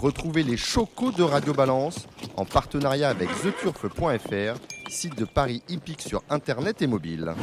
Retrouvez les chocos de Radio Balance en partenariat avec theturf.fr, site de paris hippique sur internet et mobile.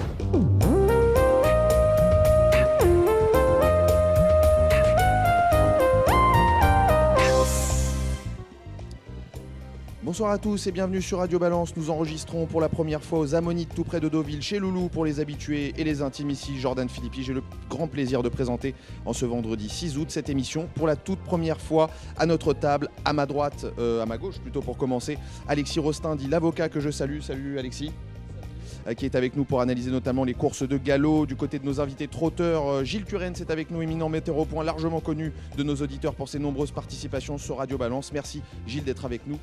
Bonsoir à tous et bienvenue sur Radio Balance. Nous enregistrons pour la première fois aux Ammonites tout près de Deauville chez Loulou pour les habitués et les intimes ici. Jordan Philippi, j'ai le grand plaisir de présenter en ce vendredi 6 août cette émission pour la toute première fois à notre table, à ma droite, euh, à ma gauche plutôt pour commencer, Alexis Rostin dit l'avocat que je salue. Salut Alexis euh, qui est avec nous pour analyser notamment les courses de galop. Du côté de nos invités trotteurs, euh, Gilles Turenne, c'est avec nous, éminent au point, largement connu de nos auditeurs pour ses nombreuses participations sur Radio Balance. Merci Gilles d'être avec nous.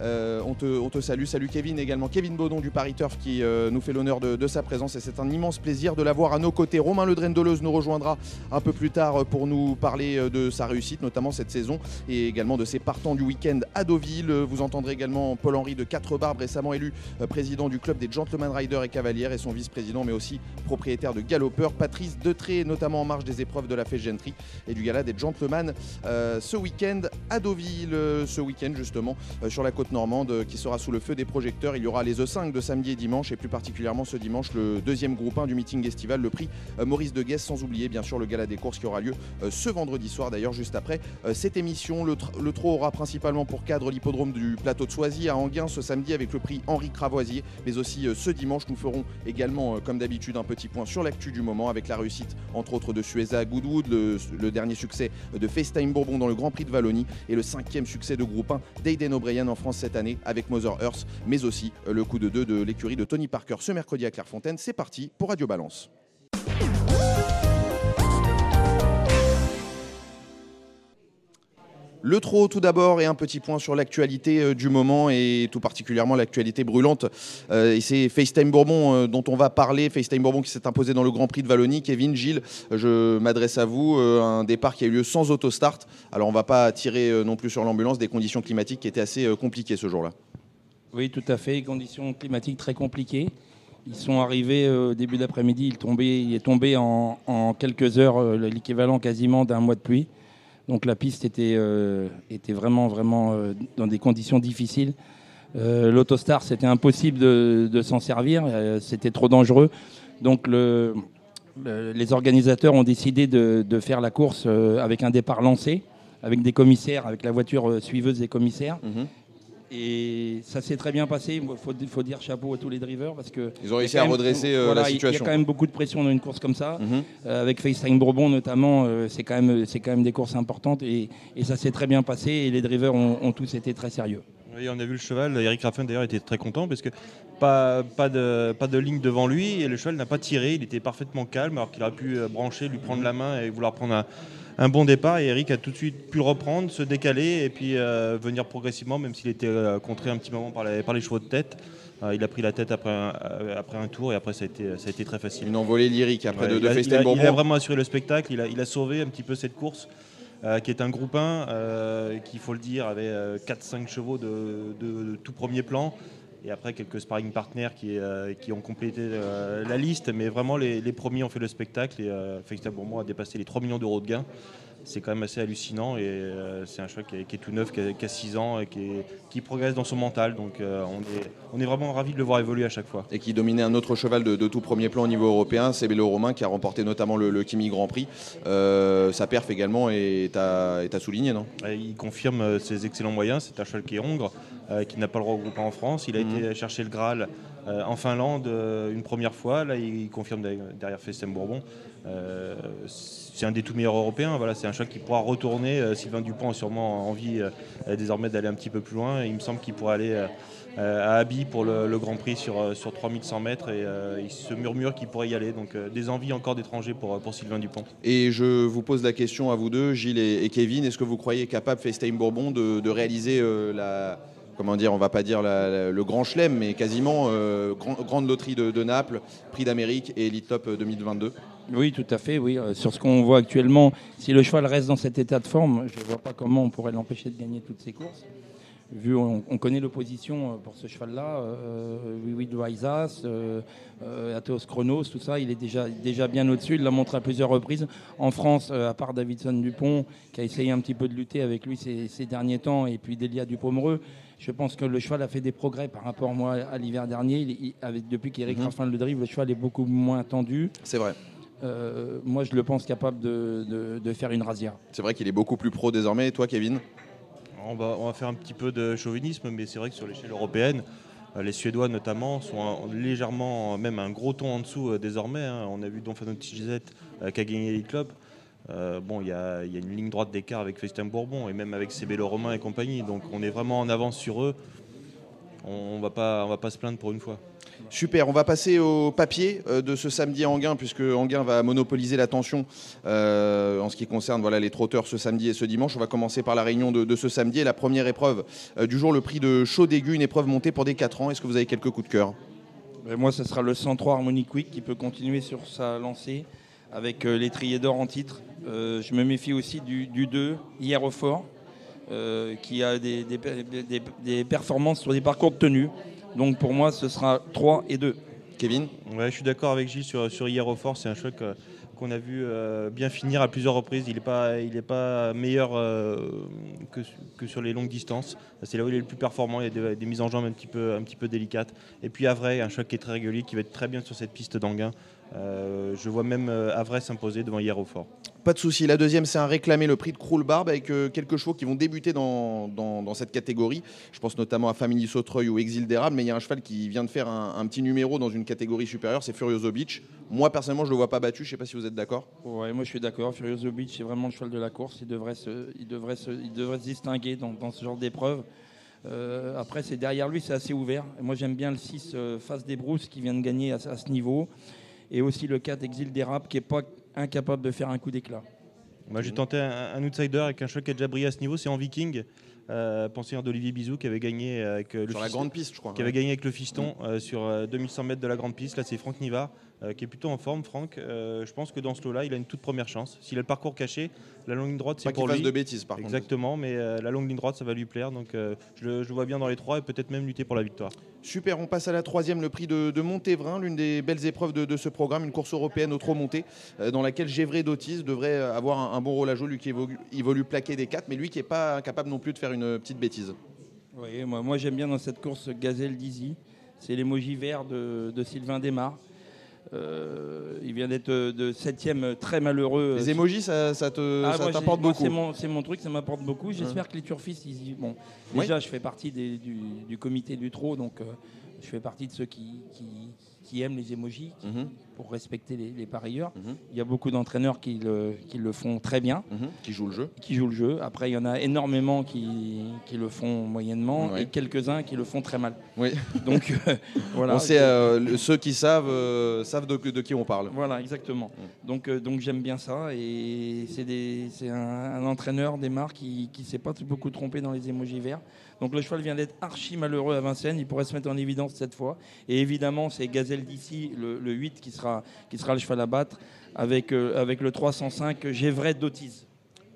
Euh, on, te, salue. Salut Kevin également. Kevin Baudon du Paris Turf qui euh, nous fait l'honneur de, sa présence et c'est un immense plaisir de l'avoir à nos côtés. Romain Ledren Deleuze nous rejoindra un peu plus tard pour nous parler euh, de sa réussite, notamment cette saison et également de ses partants du week-end à Deauville. Vous entendrez également Paul-Henri de Quatre Barbes, récemment élu président du club des Gentlemen Riders et Cavalières et son vice-président, mais aussi propriétaire de Galopeur. Patrice Detré, notamment en marge des épreuves de la fête Gentry et du gala des Gentlemen ce week-end à Deauville. Ce week-end, justement, sur la côte normande qui sera sous le feu des projecteurs. Il y aura les E5 de samedi et dimanche et plus particulièrement ce dimanche le deuxième groupe 1 du meeting estival, le prix euh, Maurice de Guest, sans oublier bien sûr le gala des courses qui aura lieu euh, ce vendredi soir d'ailleurs juste après euh, cette émission. Le, le trot aura principalement pour cadre l'hippodrome du plateau de Soisy à Anguin ce samedi avec le prix Henri Cravoisier, mais aussi ce dimanche nous ferons également comme d'habitude un petit point sur l'actu du moment avec la réussite entre autres de Sueza Goodwood, le, dernier succès de FaceTime Bourbon dans le Grand Prix de Wallonie et le cinquième succès de groupe 1 d'Aiden O'Brien en France cette année avec Mother Earth, mais aussi euh, le coup de deux de l'écurie de Tony Parker ce mercredi à Clairefontaine. C'est parti pour Radio Balance. Le trot tout d'abord et un petit point sur l'actualité euh, du moment et tout particulièrement l'actualité brûlante. Euh, et c'est FaceTime Bourbon euh, dont on va parler. FaceTime Bourbon qui s'est imposé dans le Grand Prix de Wallonie. Kevin, Gilles, je m'adresse à vous. un départ qui a eu lieu sans autostart. Alors on ne va pas tirer non plus sur l'ambulance des conditions climatiques qui étaient assez compliquées ce jour-là. Oui, tout à fait. Conditions climatiques très compliquées. Ils sont arrivés début d'après-midi. Il, il, est tombé en quelques heures l'équivalent quasiment d'un mois de pluie. Donc la piste était, euh, vraiment, euh, dans des conditions difficiles. Euh, L'autostar, c'était impossible de, s'en servir, c'était trop dangereux. Donc le, les organisateurs ont décidé de, faire la course avec un départ lancé, avec des commissaires, avec la voiture suiveuse des commissaires. Mhm. Et ça s'est très bien passé. Il faut, dire chapeau à tous les drivers parce que ils ont réussi à redresser euh, la situation. Il y a quand même beaucoup de pression dans une course comme ça, mhm. euh, avec FaceTime Bourbon notamment. Euh, c'est quand même c'est quand même des courses importantes et, ça s'est très bien passé et les drivers ont, tous été très sérieux. Oui, on a vu le cheval. Eric Raffin d'ailleurs était très content parce que pas, pas, de, pas de ligne devant lui et le cheval n'a pas tiré. Il était parfaitement calme alors qu'il aurait pu brancher, lui prendre la main et vouloir prendre un un bon départ et Eric a tout de suite pu le reprendre, se décaler et puis euh, venir progressivement, même s'il était euh, contré un petit moment par, les chevaux de tête. Euh, il a pris la tête après un, après un tour et après ça a été, ça a été très facile. Une envolée lyrique après de, de il, il, a, il, a, vraiment assuré le spectacle, il a, il a sauvé un petit peu cette course. qui est un groupe 1 qui, il faut le dire, avait 4-5 chevaux de, de, tout premier plan et après quelques sparring partners qui, euh, ont complété euh, la liste. Mais vraiment, les, premiers ont fait le spectacle et euh, Bourbon a dépassé les 3 millions d'euros de gains. C'est quand même assez hallucinant et euh, c'est un choix qui est, tout neuf, qui a, 6 ans et qui, qui, progresse dans son mental. Donc on, est, on est vraiment ravis de le voir évoluer à chaque fois. Et qui dominait un autre cheval de, tout premier plan au niveau européen, c'est Bélo Romain qui a remporté notamment le, Kimi Grand Prix. sa perf également est à, est à souligner, non? Il confirme ses excellents moyens. C'est un cheval qui est hongre. Euh, qui n'a pas le regroupement en France. Il a mhm. été chercher le Graal euh, en Finlande euh, une première fois. Là, il confirme derrière Festem Bourbon. C'est un des tout meilleurs européens. Voilà, c'est un choc qui pourra retourner. Sylvain Dupont a sûrement envie désormais d'aller un petit peu plus loin. il me semble qu'il pourrait aller à Abi pour le, Grand Prix sur, sur 3100 mètres et il se murmure qu'il pourrait y aller. Donc des envies encore d'étrangers pour, pour Sylvain Dupont. Et je vous pose la question à vous deux, Gilles et, Kevin, est-ce que vous croyez capable, FaceTime Bourbon, de réaliser la, comment dire, on va pas dire le grand chelem, mais quasiment euh, grande loterie de, Naples, prix d'Amérique et Elite Top 2022. Euh, oui, tout à fait. Oui, euh, sur ce qu'on voit actuellement, si le cheval reste dans cet état de forme, je ne vois pas comment on pourrait l'empêcher de gagner toutes ces courses. vu on, connaît l'opposition pour ce cheval-là, Oui Oui Athos Chronos, tout ça, il est déjà, déjà bien au-dessus. Il l'a montré à plusieurs reprises. En France, à part Davidson Dupont, qui a essayé un petit peu de lutter avec lui ces, derniers temps, et puis Delia Dupomereux, je pense que le cheval a fait des progrès par rapport moi, à l'hiver dernier. avec, depuis qu'Eric mm Raffin le drive, le cheval est beaucoup moins tendu. C'est vrai. Euh, moi, je le pense capable de, faire une rasière. C'est vrai qu'il est beaucoup plus pro désormais. Et toi, Kevin? On va, on va faire un petit peu de chauvinisme, mais c'est vrai que sur l'échelle européenne, euh, les Suédois notamment sont légèrement, même un gros ton en dessous euh, désormais. Hein. On a vu Donfano Tigizet qui a gagné les clubs. Bon, il y, a une ligne droite d'écart avec Festin Bourbon et même avec Cébélo Romain et compagnie. Donc on est vraiment en avance sur eux. On ne va pas se plaindre pour une fois. Super, on va passer au papier euh, de ce samedi à Anguin, puisque Anguin va monopoliser l'attention euh, en ce qui concerne voilà, les trotteurs ce samedi et ce dimanche. On va commencer par la réunion de, ce samedi. Et la première épreuve euh, du jour, le prix de chaud d'aigu, une épreuve montée pour des 4 ans. Est-ce que vous avez quelques coups de cœur? Moi, ce sera le 103 Harmonic Week qui peut continuer sur sa lancée avec l'étrier d'or en titre. je me méfie aussi du, 2, hier au fort, qui a des, des performances sur des parcours de tenue. Donc pour moi, ce sera 3 et 2. Kevin ouais, Je suis d'accord avec Gilles sur, sur Hier au Fort. C'est un choc euh, qu'on a vu euh, bien finir à plusieurs reprises. Il n'est pas, il pas meilleur euh, que, que, sur les longues distances. C'est là où il est le plus performant. Il y a des, mises en jambes un petit, peu, un petit peu délicates. Et puis Avray, un choc qui est très régulier, qui va être très bien sur cette piste d'Anguin. Euh, je vois même euh, Avray s'imposer devant Hier au Fort. Pas de souci. La deuxième, c'est un réclamé le prix de Cruel Barbe avec euh, quelques chevaux qui vont débuter dans, dans, cette catégorie. Je pense notamment à Family Sautreuil ou Exil d'Érable, mais il y a un cheval qui vient de faire un, petit numéro dans une catégorie supérieure, c'est Furioso Beach. Moi, personnellement, je ne le vois pas battu. Je ne sais pas si vous êtes d'accord. Ouais, moi je suis d'accord. Furioso Beach, c'est vraiment le cheval de la course. Il devrait se, il devrait se, il devrait se distinguer dans, dans ce genre d'épreuve. après, c'est derrière lui, c'est assez ouvert. moi, j'aime bien le 6 Face des Brousses qui vient de gagner à, à ce niveau et aussi le cas d'Exil d'Érable qui n'est pas incapable de faire un coup d'éclat. Moi, j'ai tenté un, outsider avec un choc qui a déjà brillé à ce niveau, c'est en Viking. Euh, pensionnaire d'Olivier Bizou qui avait gagné avec euh, le sur la grande piste, je crois. Qui avait gagné avec le fiston euh, sur 2100 mètres de la grande piste. Là, c'est Franck Nivard euh, qui est plutôt en forme, Franck. Euh, je pense que dans ce lot-là, il a une toute première chance. S'il a le parcours caché, la longue ligne droite, c'est pour lui. Pas qu'il fasse de bêtises, par Exactement, mais euh, la longue ligne droite, ça va lui plaire. Donc je, le vois bien dans les trois et peut-être même lutter pour la victoire. Super, on passe à la troisième, le prix de, Montévrin, l'une des belles épreuves de, ce programme, une course européenne au trop monté, dans laquelle Gévré Dotis devrait avoir un, bon rôle à jouer, lui qui évolue, plaquer des quatre, mais lui qui n'est pas incapable non plus de faire une petite bêtise. Oui, moi, moi j'aime bien dans cette course Gazelle Dizzy. C'est l'émoji vert de, de Sylvain Desmar. Euh, il vient d'être de septième très malheureux. Les émojis, ça, te, ah, t'apporte beaucoup. C'est mon, truc, ça m'apporte beaucoup. J'espère que les turfistes, ils, bon, déjà, je fais partie du, comité du trot, donc euh, je fais partie de ceux qui, qui aiment les émojis mhm. pour respecter les, parieurs. Mhm. Il y a beaucoup d'entraîneurs qui le, qui le, font très bien. Mhm. Qui jouent le jeu. Qui jouent le jeu. Après, il y en a énormément qui, qui le font moyennement et quelques-uns qui le font très mal. Oui. Donc, euh, voilà. On sait, euh, ceux qui savent, euh, savent de, de, qui on parle. Voilà, exactement. Donc, donc j'aime bien ça. Et c'est un, un, entraîneur, des marques, qui ne s'est pas beaucoup trompé dans les émojis verts. Donc le cheval vient d'être archi malheureux à Vincennes, il pourrait se mettre en évidence cette fois. Et évidemment, c'est Gazelle d'ici, le, 8, qui sera, qui sera le cheval à battre, avec, euh, avec le 305 Gévray d'Autise.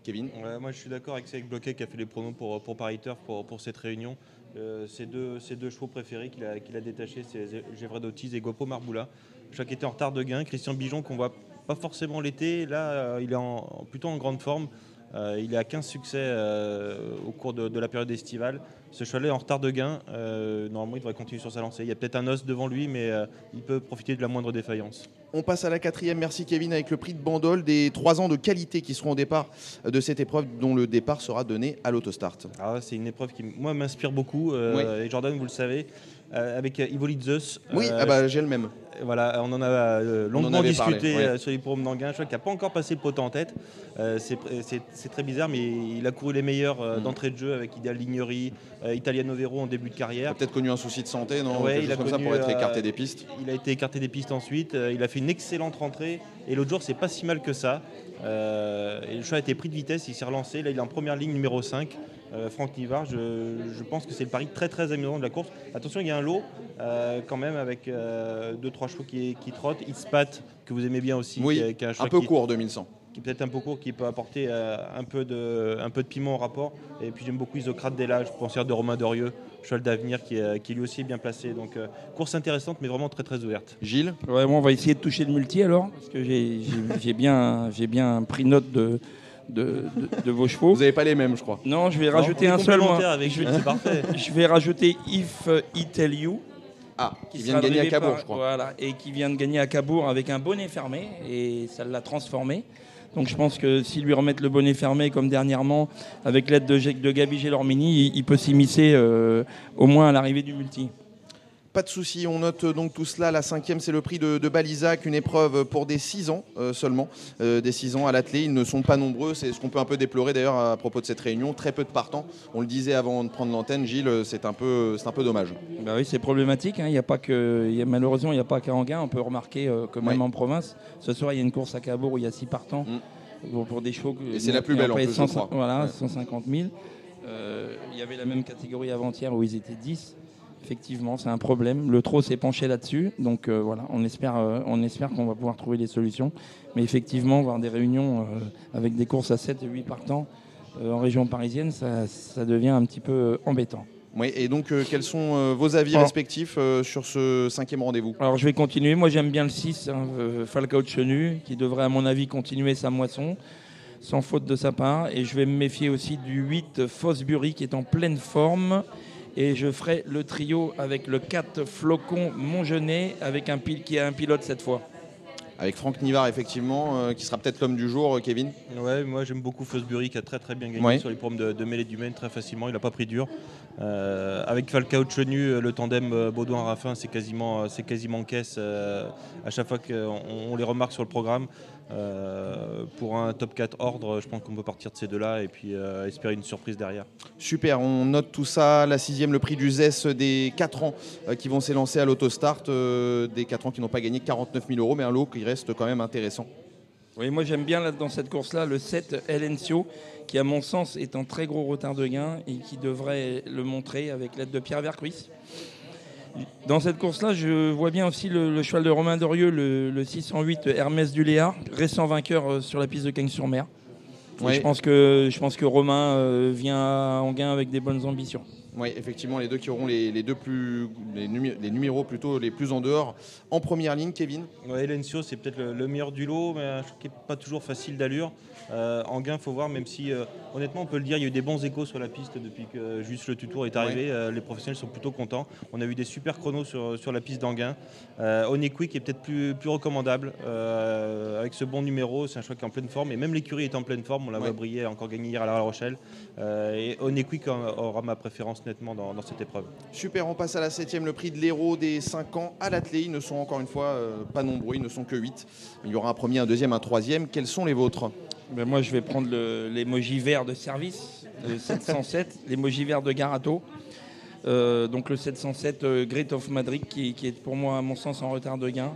Kevin? Moi je suis d'accord avec Cédric Bloquet qui a fait les pronoms pour, pour Paris Turf pour, pour cette réunion. Euh, ces, deux, ces deux chevaux préférés qu'il a, qu'il a détachés, c'est Gévray d'Autise et Gopo Marboula. Chaque était en retard de gain. Christian Bijon qu'on voit pas forcément l'été, là euh, il est en, plutôt en grande forme. Euh, il à 15 succès euh, au cours de, la période estivale. Ce cheval est en retard de gain. Euh, normalement, il devrait continuer sur sa lancée. Il y a peut-être un os devant lui, mais il peut profiter de la moindre défaillance. On passe à la quatrième. Merci Kevin avec le prix de Bandol des trois ans de qualité qui seront au départ de cette épreuve, dont le départ sera donné à l'autostart. Ah, c'est une épreuve qui moi m'inspire beaucoup. Et Jordan, vous le savez, avec Ivo Zeus. Oui, ah bah, j'ai le même. Voilà, on en a longuement discuté sur les programmes d'Anguin. Je crois qu'il n'a pas encore passé le pot en tête. c'est très bizarre, mais il a couru les meilleurs mm. d'entrée de jeu avec Ideal Lignery, Italiano Vero en début de carrière. Il a peut-être connu un souci de santé, non il a comme ça pour être écarté des pistes. Il a été écarté des pistes ensuite. il a fait une excellente rentrée. Et l'autre jour, c'est pas si mal que ça. et le choix a été pris de vitesse, il s'est relancé. Là, il est en première ligne numéro 5. Franck Nivard, je, pense que c'est le pari très très amusant de la course. Attention, il y a un lot quand même avec 2-3 chevaux qui, qui trottent. Itzpat, que vous aimez bien aussi. Oui, un peu court, 2100 qui est peut-être un peu court, qui peut apporter euh, un, peu de, un peu de piment au rapport. Et puis j'aime beaucoup Isocrate Delage, pensière de Romain Dorieux, cheval d'avenir qui, est- qui lui aussi est bien placé. Donc euh, course intéressante, mais vraiment très très ouverte. Gilles? Ouais, bon, on va essayer de toucher le multi alors, parce que j'ai bien, j'ai bien pris note de, de, de- de vos chevaux. Vous n'avez pas les mêmes, je crois. Non, je vais rajouter un seul. moi. avec Jules, c'est parfait. Je vais rajouter If He Tell You. Ah, qui vient de gagner à Cabourg, par- je crois. Voilà, et qui vient de gagner à Cabourg avec un bonnet fermé, et ça l'a transformé. Donc je pense que s'ils lui remettent le bonnet fermé comme dernièrement, avec l'aide de, Gabi Gélormini, il, il peut s'immiscer euh, au moins à l'arrivée du multi. Pas de souci, on note euh, donc tout cela. La cinquième, c'est le prix de, de Balizac, une épreuve pour des 6 ans euh, seulement. Euh, des 6 ans à l'athlé, ils ne sont pas nombreux. C'est ce qu'on peut un peu déplorer d'ailleurs à propos de cette réunion. Très peu de partants. On le disait avant de prendre l'antenne, Gilles, c'est un peu, c'est un peu dommage. Bah oui, c'est problématique. hein. Il y a pas que, il y a- malheureusement, il n'y a pas qu'à Anguin. On peut remarquer euh, que même en province, ce soir, il y a une course à Cabourg où il y a six partants pour, pour des chevaux. que- Et c'est la plus belle, en plus, je 100 crois. Voilà, Ouais. 150 000. Euh, il y avait la même catégorie avant-hier où ils étaient 10. Effectivement, c'est un problème. Le trot s'est penché là-dessus. Donc euh, voilà, on espère, euh, on espère qu'on va pouvoir trouver des solutions. Mais effectivement, voir des réunions euh, avec des courses à 7 et 8 partants en région parisienne, ça, ça devient un petit peu embêtant. Oui, et donc, quels sont vos avis Alors- respectifs sur ce cinquième rendez-vous? Alors je vais continuer. Moi j'aime bien le 6, hein, Falcao de Chenu, qui devrait à mon avis continuer sa moisson, sans faute de sa part. Et je vais me méfier aussi du 8, Fosbury, qui est en pleine forme. Et je ferai le trio avec le 4, Flocon Montgenet, avec un qui a un pilote cette fois. Avec Franck Nivard, effectivement, euh, qui sera peut-être l'homme du jour, euh, Kevin. Ouais, moi j'aime beaucoup Fosbury qui a très très bien gagné Ouais. sur les programmes de, de mêlée du Maine très facilement, il n'a pas pris dur. Euh, avec Falcao Chenu, le tandem Baudouin-Raffin, c'est quasiment, c'est quasiment caisse euh, à chaque fois qu'on on les remarque sur le programme. Euh, pour un top 4 ordre, je pense qu'on peut partir de ces deux-là et puis euh, espérer une surprise derrière. Super, on note tout ça. La sixième, le prix du ZES des 4 ans euh, qui vont s'élancer à l'autostart. euh, des 4 ans qui n'ont pas gagné 49 000 euros, mais un lot qui reste quand même intéressant. Oui, moi j'aime bien là, dans cette course-là le 7 Elencio, qui à mon sens est en très gros retard de gain et qui devrait le montrer avec l'aide de Pierre Vercruis. Dans cette course-là, je vois bien aussi le, le cheval de Romain Dorieux, le, le 608 Hermès du Léard, récent vainqueur euh, sur la piste de Cagnes-sur-Mer. Ouais. Je, pense que, je pense que Romain euh, vient en gain avec des bonnes ambitions. Oui, effectivement, les deux qui auront les, les deux plus, les, numé- les numéros plutôt les plus en dehors. En première ligne, Kevin. Ouais, Elencio, c'est peut-être le, le meilleur du lot, mais je trouve qu'il n'est pas toujours facile d'allure. Euh, en gain, il faut voir, même si, euh, honnêtement, on peut le dire, il y a eu des bons échos sur la piste depuis que juste le tutour est arrivé. Euh, les professionnels sont plutôt contents. On a eu des super chronos sur, sur la piste d'Anguin. Euh, Onequick est peut-être plus, plus recommandable. Euh, avec ce bon numéro, c'est un choix qui est en pleine forme. Et même l'écurie est en pleine forme. On la voit Ouais. briller, elle a encore gagné hier à La Rochelle. Euh, et Onequick aura ma préférence nettement dans, dans cette épreuve. Super, on passe à la septième, le prix de l'héros des 5 ans à l'athlé. Ils ne sont encore une fois euh, pas nombreux, ils ne sont que 8. Il y aura un premier, un deuxième, un troisième. Quels sont les vôtres? Ben, moi, je vais prendre l'emoji vert de service, le 707, l'emoji vert de Garato. Euh, donc le 707 euh, Great of Madrid, qui, qui est pour moi, à mon sens, en retard de gain.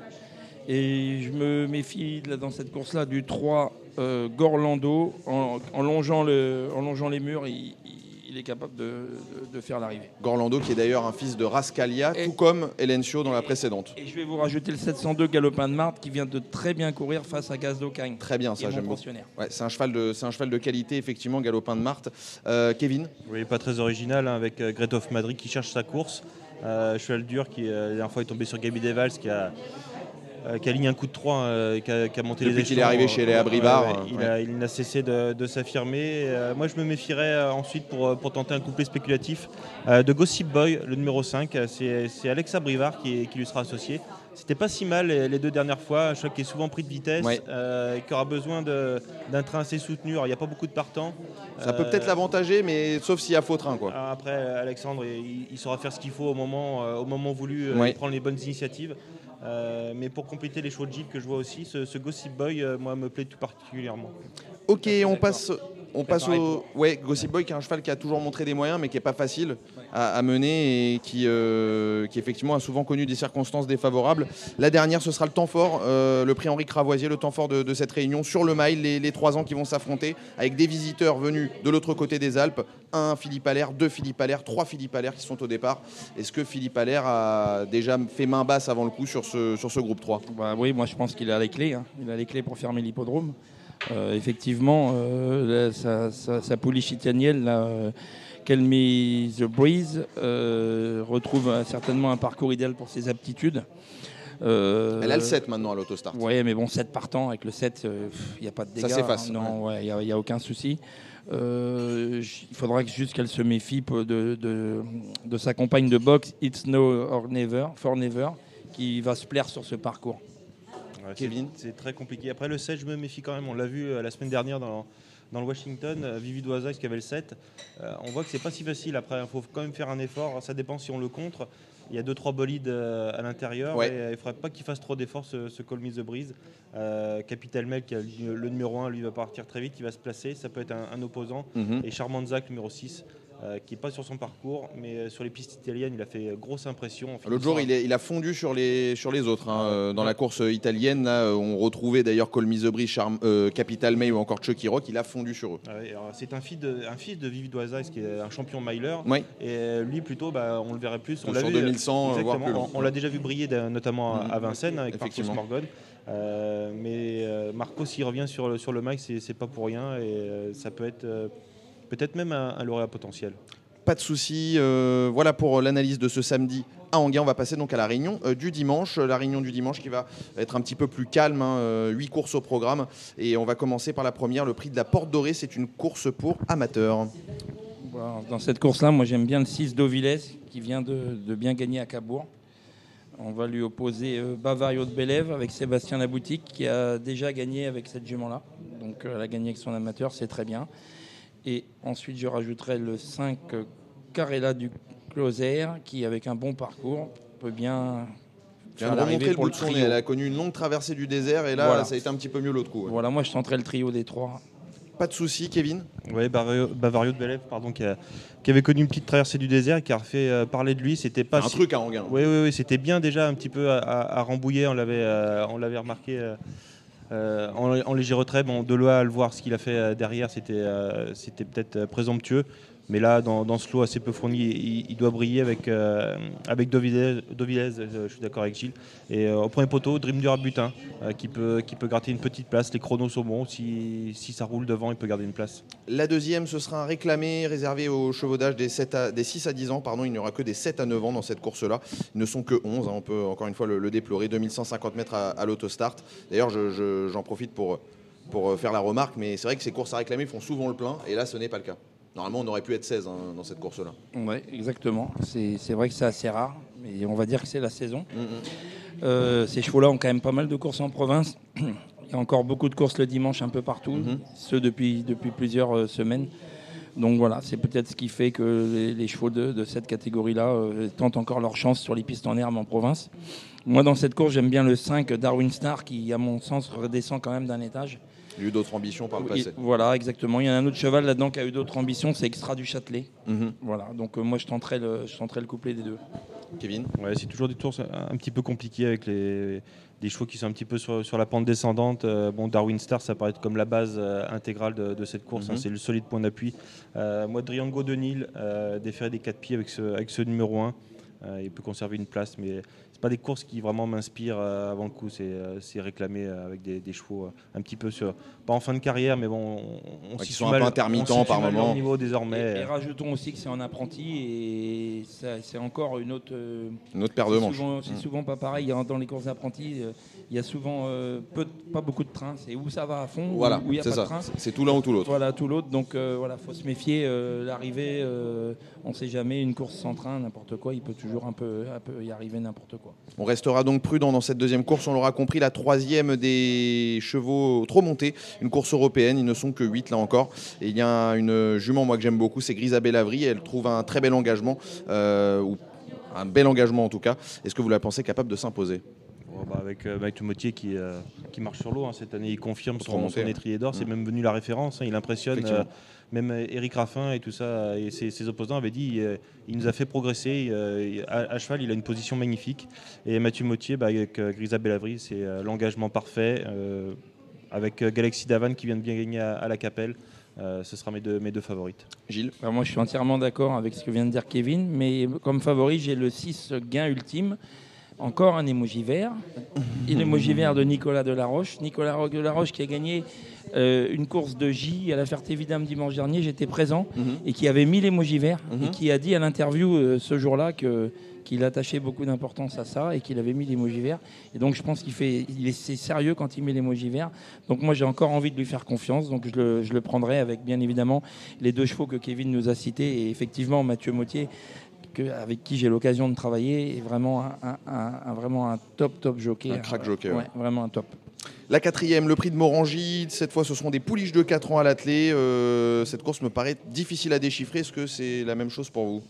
Et je me méfie là, dans cette course-là du 3 euh, Gorlando. En, en longeant le- en longeant les murs, il, il- il est capable de, de- de faire l'arrivée. Gorlando, qui est d'ailleurs un fils de Rascalia, Et- tout comme Elencio dans la précédente. Et je vais vous rajouter le 702 Galopin de Marthe, qui vient de très bien courir face à Gaz d'Ocagne. Très bien, ça j'aime beaucoup. Ouais, c'est un cheval de, c'est un cheval de qualité, effectivement, Galopin de Marthe. Euh, Kevin? Oui, pas très original hein, avec euh, Great of Madrid qui cherche sa course. Euh, cheval dur qui euh, la dernière fois est tombé sur Gabi Devals qui a, euh, qui a aligné un coup de 3, qui, a, qui a monté Depuis les qu'il est arrivé chez ouais, euh, il, ouais. a- il n'a cessé de, de s'affirmer. Euh, moi je me méfierais euh, ensuite pour, euh, pour tenter un couplet spéculatif euh, de Gossip Boy, le numéro 5. Euh, C'est c'est Alexa Brivard qui, qui lui sera associé. C'était pas si mal les, les deux dernières fois, un cheval qui est souvent pris de vitesse, Ouais. euh, qui aura besoin d'un train assez soutenu. Alors, il n'y a pas beaucoup de partants. Ça peut Euh, peut-être l'avantager, mais sauf s'il y a faux train. Quoi. Après, Alexandre, il, il saura faire ce qu'il faut au moment, euh, au moment voulu, euh, Ouais. et prendre les bonnes initiatives. Euh, mais pour compléter les choix de Jeep que je vois aussi, ce, ce Gossip Boy, euh, moi, me plaît tout particulièrement. Ok, on passe, on passe au. Ouais, Gossip Boy, qui est un cheval qui a toujours montré des moyens, mais qui est pas facile à, à mener et qui, euh, qui effectivement a souvent connu des circonstances défavorables. La dernière, ce sera le temps fort, euh, le prix Henri Cravoisier, le temps fort de, de cette réunion sur le mile, les, les trois ans qui vont s'affronter avec des visiteurs venus de l'autre côté des Alpes. Un Philippe Allaire, deux Philippe Allaire, trois Philippe Allaire qui sont au départ. Est-ce que Philippe Allaire a déjà fait main basse avant le coup sur ce, sur ce groupe 3 Bah oui, moi je pense qu'il a les clés. hein. Il a les clés pour fermer l'hippodrome. Euh, effectivement, euh, sa, sa, sa, pouliche italienne, euh, the Breeze, euh, retrouve certainement un parcours idéal pour ses aptitudes. Euh, Elle a le 7 maintenant à l'autostart. Oui, mais bon, 7 partant, avec le 7, il n'y a pas de dégâts. Ça s'efface. Hein, non, il ouais, n'y a, a, aucun souci. Euh, il faudra juste qu'elle se méfie de, de, de, sa compagne de boxe, It's No or Never, For Never, qui va se plaire sur ce parcours. Ouais, Kevin C'est très compliqué. Après, le 7, je me méfie quand même. On l'a vu euh, la semaine dernière dans, dans le Washington, euh, Vivi Doisac qui avait le 7. Euh, on voit que c'est pas si facile. Après, il faut quand même faire un effort. Ça dépend si on le contre. Il y a 2-3 bolides à l'intérieur. Ouais. Et, il ne faudrait pas qu'il fasse trop d'efforts, ce, ce Call Me the Breeze. Capital Mel, qui a le, le numéro 1, lui va partir très vite. Il va se placer. Ça peut être un, un opposant. Mhm. Et Charmant Zach, numéro 6. Euh, qui n'est pas sur son parcours, mais euh, sur les pistes italiennes, il a fait grosse impression. L'autre jour, il, est- il a fondu sur les, sur les autres. hein. Ah, Euh, Dans ouais. la course italienne, là, euh, on retrouvait d'ailleurs Col Misobri, Charm, euh, Capital May ou encore Chucky Rock. Il a fondu sur eux. Ouais, alors, c'est un fils de, un fils de Vivi Doisac, qui est un champion miler. Oui. Et euh, lui, plutôt, bah, on le verrait plus. On l'a vu, 2100, euh, voire plus. On, on l'a déjà vu briller, notamment à- Mhm. à Vincennes, avec Effectivement. Morgan. Euh, mais euh, Marcos, s'il revient sur, le- sur le mic, c'est pas pour rien. Et euh, ça peut être euh, peut-être même un, un lauréat potentiel. Pas de souci. euh, voilà pour l'analyse de ce samedi à Anguin. On va passer donc à la réunion euh, du dimanche. La réunion du dimanche qui va être un petit peu plus calme. hein, euh, Huit courses au programme. Et on va commencer par la première, le prix de la Porte Dorée. C'est une course pour amateurs. Dans cette course-là, moi j'aime bien le 6 d'Ovilès qui vient de, de bien gagner à Cabourg. On va lui opposer euh, Bavario de Bélève avec Sébastien Laboutique qui a déjà gagné avec cette jument-là. Donc euh, elle a gagné avec son amateur, c'est très bien. Et ensuite je rajouterai le 5 euh, Carella du Closer qui avec un bon parcours peut bien faire de l'arrivée le bout de son nez. trio. Elle a connu une longue traversée du désert et là, Voilà. ça a été un petit peu mieux l'autre coup. ouais. Voilà, moi je tenterai le trio des trois. Pas de souci, Kevin. Oui, Bavario, Bavario de Bélève, pardon, qui, a- qui avait connu une petite traversée du désert et qui a fait euh, parler de lui. C'était pas un si- truc à Anguin. Oui, oui, oui, c'était bien déjà un petit peu à, à- à Rambouillet, on l'avait, euh, on l'avait remarqué euh, euh, en, léger retrait. Bon, de là à le voir ce qu'il a fait euh, derrière, c'était, euh, peut-être présomptueux. Mais là, dans, ce lot assez peu fourni, il, doit briller avec, euh, avec je suis d'accord avec Gilles. Et euh, au premier poteau, Dream Dur Butin, euh, qui, peut, qui peut gratter une petite place. Les chronos sont bons. Si, si ça roule devant, il peut garder une place. La deuxième, ce sera un réclamé réservé aux chevaux d'âge des, 7 à- des 6 à 10 ans. Pardon, il n'y aura que des 7 à 9 ans dans cette course-là. Ils ne sont que 11, hein, on peut encore une fois le, le déplorer. 2150 mètres à, à l'autostart. D'ailleurs, je- je- j'en profite pour, pour faire la remarque, mais c'est vrai que ces courses à réclamer font souvent le plein, et là, ce n'est pas le cas. Normalement, on aurait pu être 16 hein, dans cette course-là. Oui, exactement. C'est vrai que c'est assez rare, mais on va dire que c'est la saison. Mhm. Euh, ces chevaux-là ont quand même pas mal de courses en province. Il y a encore beaucoup de courses le dimanche un peu partout, Mhm. ceux depuis, depuis plusieurs euh, semaines. Donc voilà, c'est peut-être ce qui fait que les, les chevaux de, de cette catégorie-là euh, tentent encore leur chance sur les pistes en herbe en province. Moi, dans cette course, j'aime bien le 5 Darwin Star qui, à mon sens, redescend quand même d'un étage. Il y a eu d'autres ambitions par le passé. voilà, exactement. Il y a un autre cheval là-dedans qui a eu d'autres ambitions, c'est Extra du Châtelet. Mhm. Voilà, donc euh, moi, je tenterai, le, je tenterai le couplet des deux. Kevin Ouais, c'est toujours des tours un, un petit peu compliqués avec les, des chevaux qui sont un petit peu sur, sur la pente descendante. Euh, bon, Darwin Star, ça paraît être comme la base euh, intégrale de, de cette course. Mhm. hein, c'est le solide point d'appui. Euh, moi, Driango de Nil, euh, déféré des quatre pieds avec ce, avec ce numéro 1. il peut conserver une place, mais pas des courses qui vraiment m'inspirent euh, avant le coup. C'est euh, c'est réclamé euh, avec des, des chevaux euh, un petit peu sur, pas en fin de carrière, mais bon, on, situe sont un peu intermittents par moment. niveau Et, désormais. et rajoutons aussi que c'est en apprenti et c'est encore une autre. euh, Une autre paire de c'est manches. souvent, c'est Mhm. souvent pas pareil. Dans les courses d'apprentis, euh, il y a souvent euh, peu, de- pas beaucoup de trains. C'est où ça va à fond, Voilà, où il n'y a c'est pas ça. de train. C'est- C'est tout l'un ou tout l'autre. Voilà, tout l'autre. Donc euh, voilà, faut se méfier. euh, L'arrivée, euh, on ne sait jamais. Une course sans train, n'importe quoi, il peut toujours un peu, un peu y arriver n'importe quoi. On restera donc prudent dans cette deuxième course. On l'aura compris, la troisième des chevaux trop montés. Une course européenne. Ils ne sont que 8 là encore. Et il y a une jument, moi que j'aime beaucoup, c'est Grisabelle Avry. Elle trouve un très bel engagement. euh, ou un bel engagement en tout cas. Est-ce que vous la pensez capable de s'imposer? Bon, bah, avec euh, Mike Tumotier qui, euh, qui marche sur l'eau hein, cette année, il confirme son, son étrier d'or. C'est Mm. même venu la référence. hein, il impressionne. Euh, même euh, Eric Raffin et tout ça, euh, et ses, opposants avaient dit euh, il nous a fait progresser. euh, à, cheval, il a une position magnifique. Et Mathieu Motier, bah, avec euh, Grisa Bellavry, c'est euh, l'engagement parfait. euh, avec euh, Galaxy Davan qui vient de bien gagner à, la Capelle. Euh, ce sera mes deux, mes deux favorites. Gilles? Alors moi, je suis entièrement d'accord avec ce que vient de dire Kevin, mais comme favori, j'ai le 6 gain ultime. Encore un émoji vert. Et l'émoji vert de Nicolas Delaroche. Nicolas Delaroche qui a gagné euh, une course de J à la Ferté-Vidame dimanche dernier, j'étais présent, Mhm. et qui avait mis l'émoji vert, Mhm. et qui a dit à l'interview euh, ce jour-là que qu'il attachait beaucoup d'importance à ça et qu'il avait mis l'émoji vert. Et donc je pense qu'il fait, il est sérieux quand il met l'émoji vert. Donc moi j'ai encore envie de lui faire confiance, donc je le, je le prendrai avec bien évidemment les deux chevaux que Kevin nous a cités et effectivement Mathieu Mautier. Que- avec qui j'ai l'occasion de travailler est vraiment un, un- un- un- vraiment un top top jockey. Un crack jockey, ouais. Ouais, vraiment un top. La quatrième, le prix de Morangy. Cette fois, ce seront des pouliches de 4 ans à l'attelé. Euh, cette course me paraît difficile à déchiffrer. Est-ce que c'est la même chose pour vous?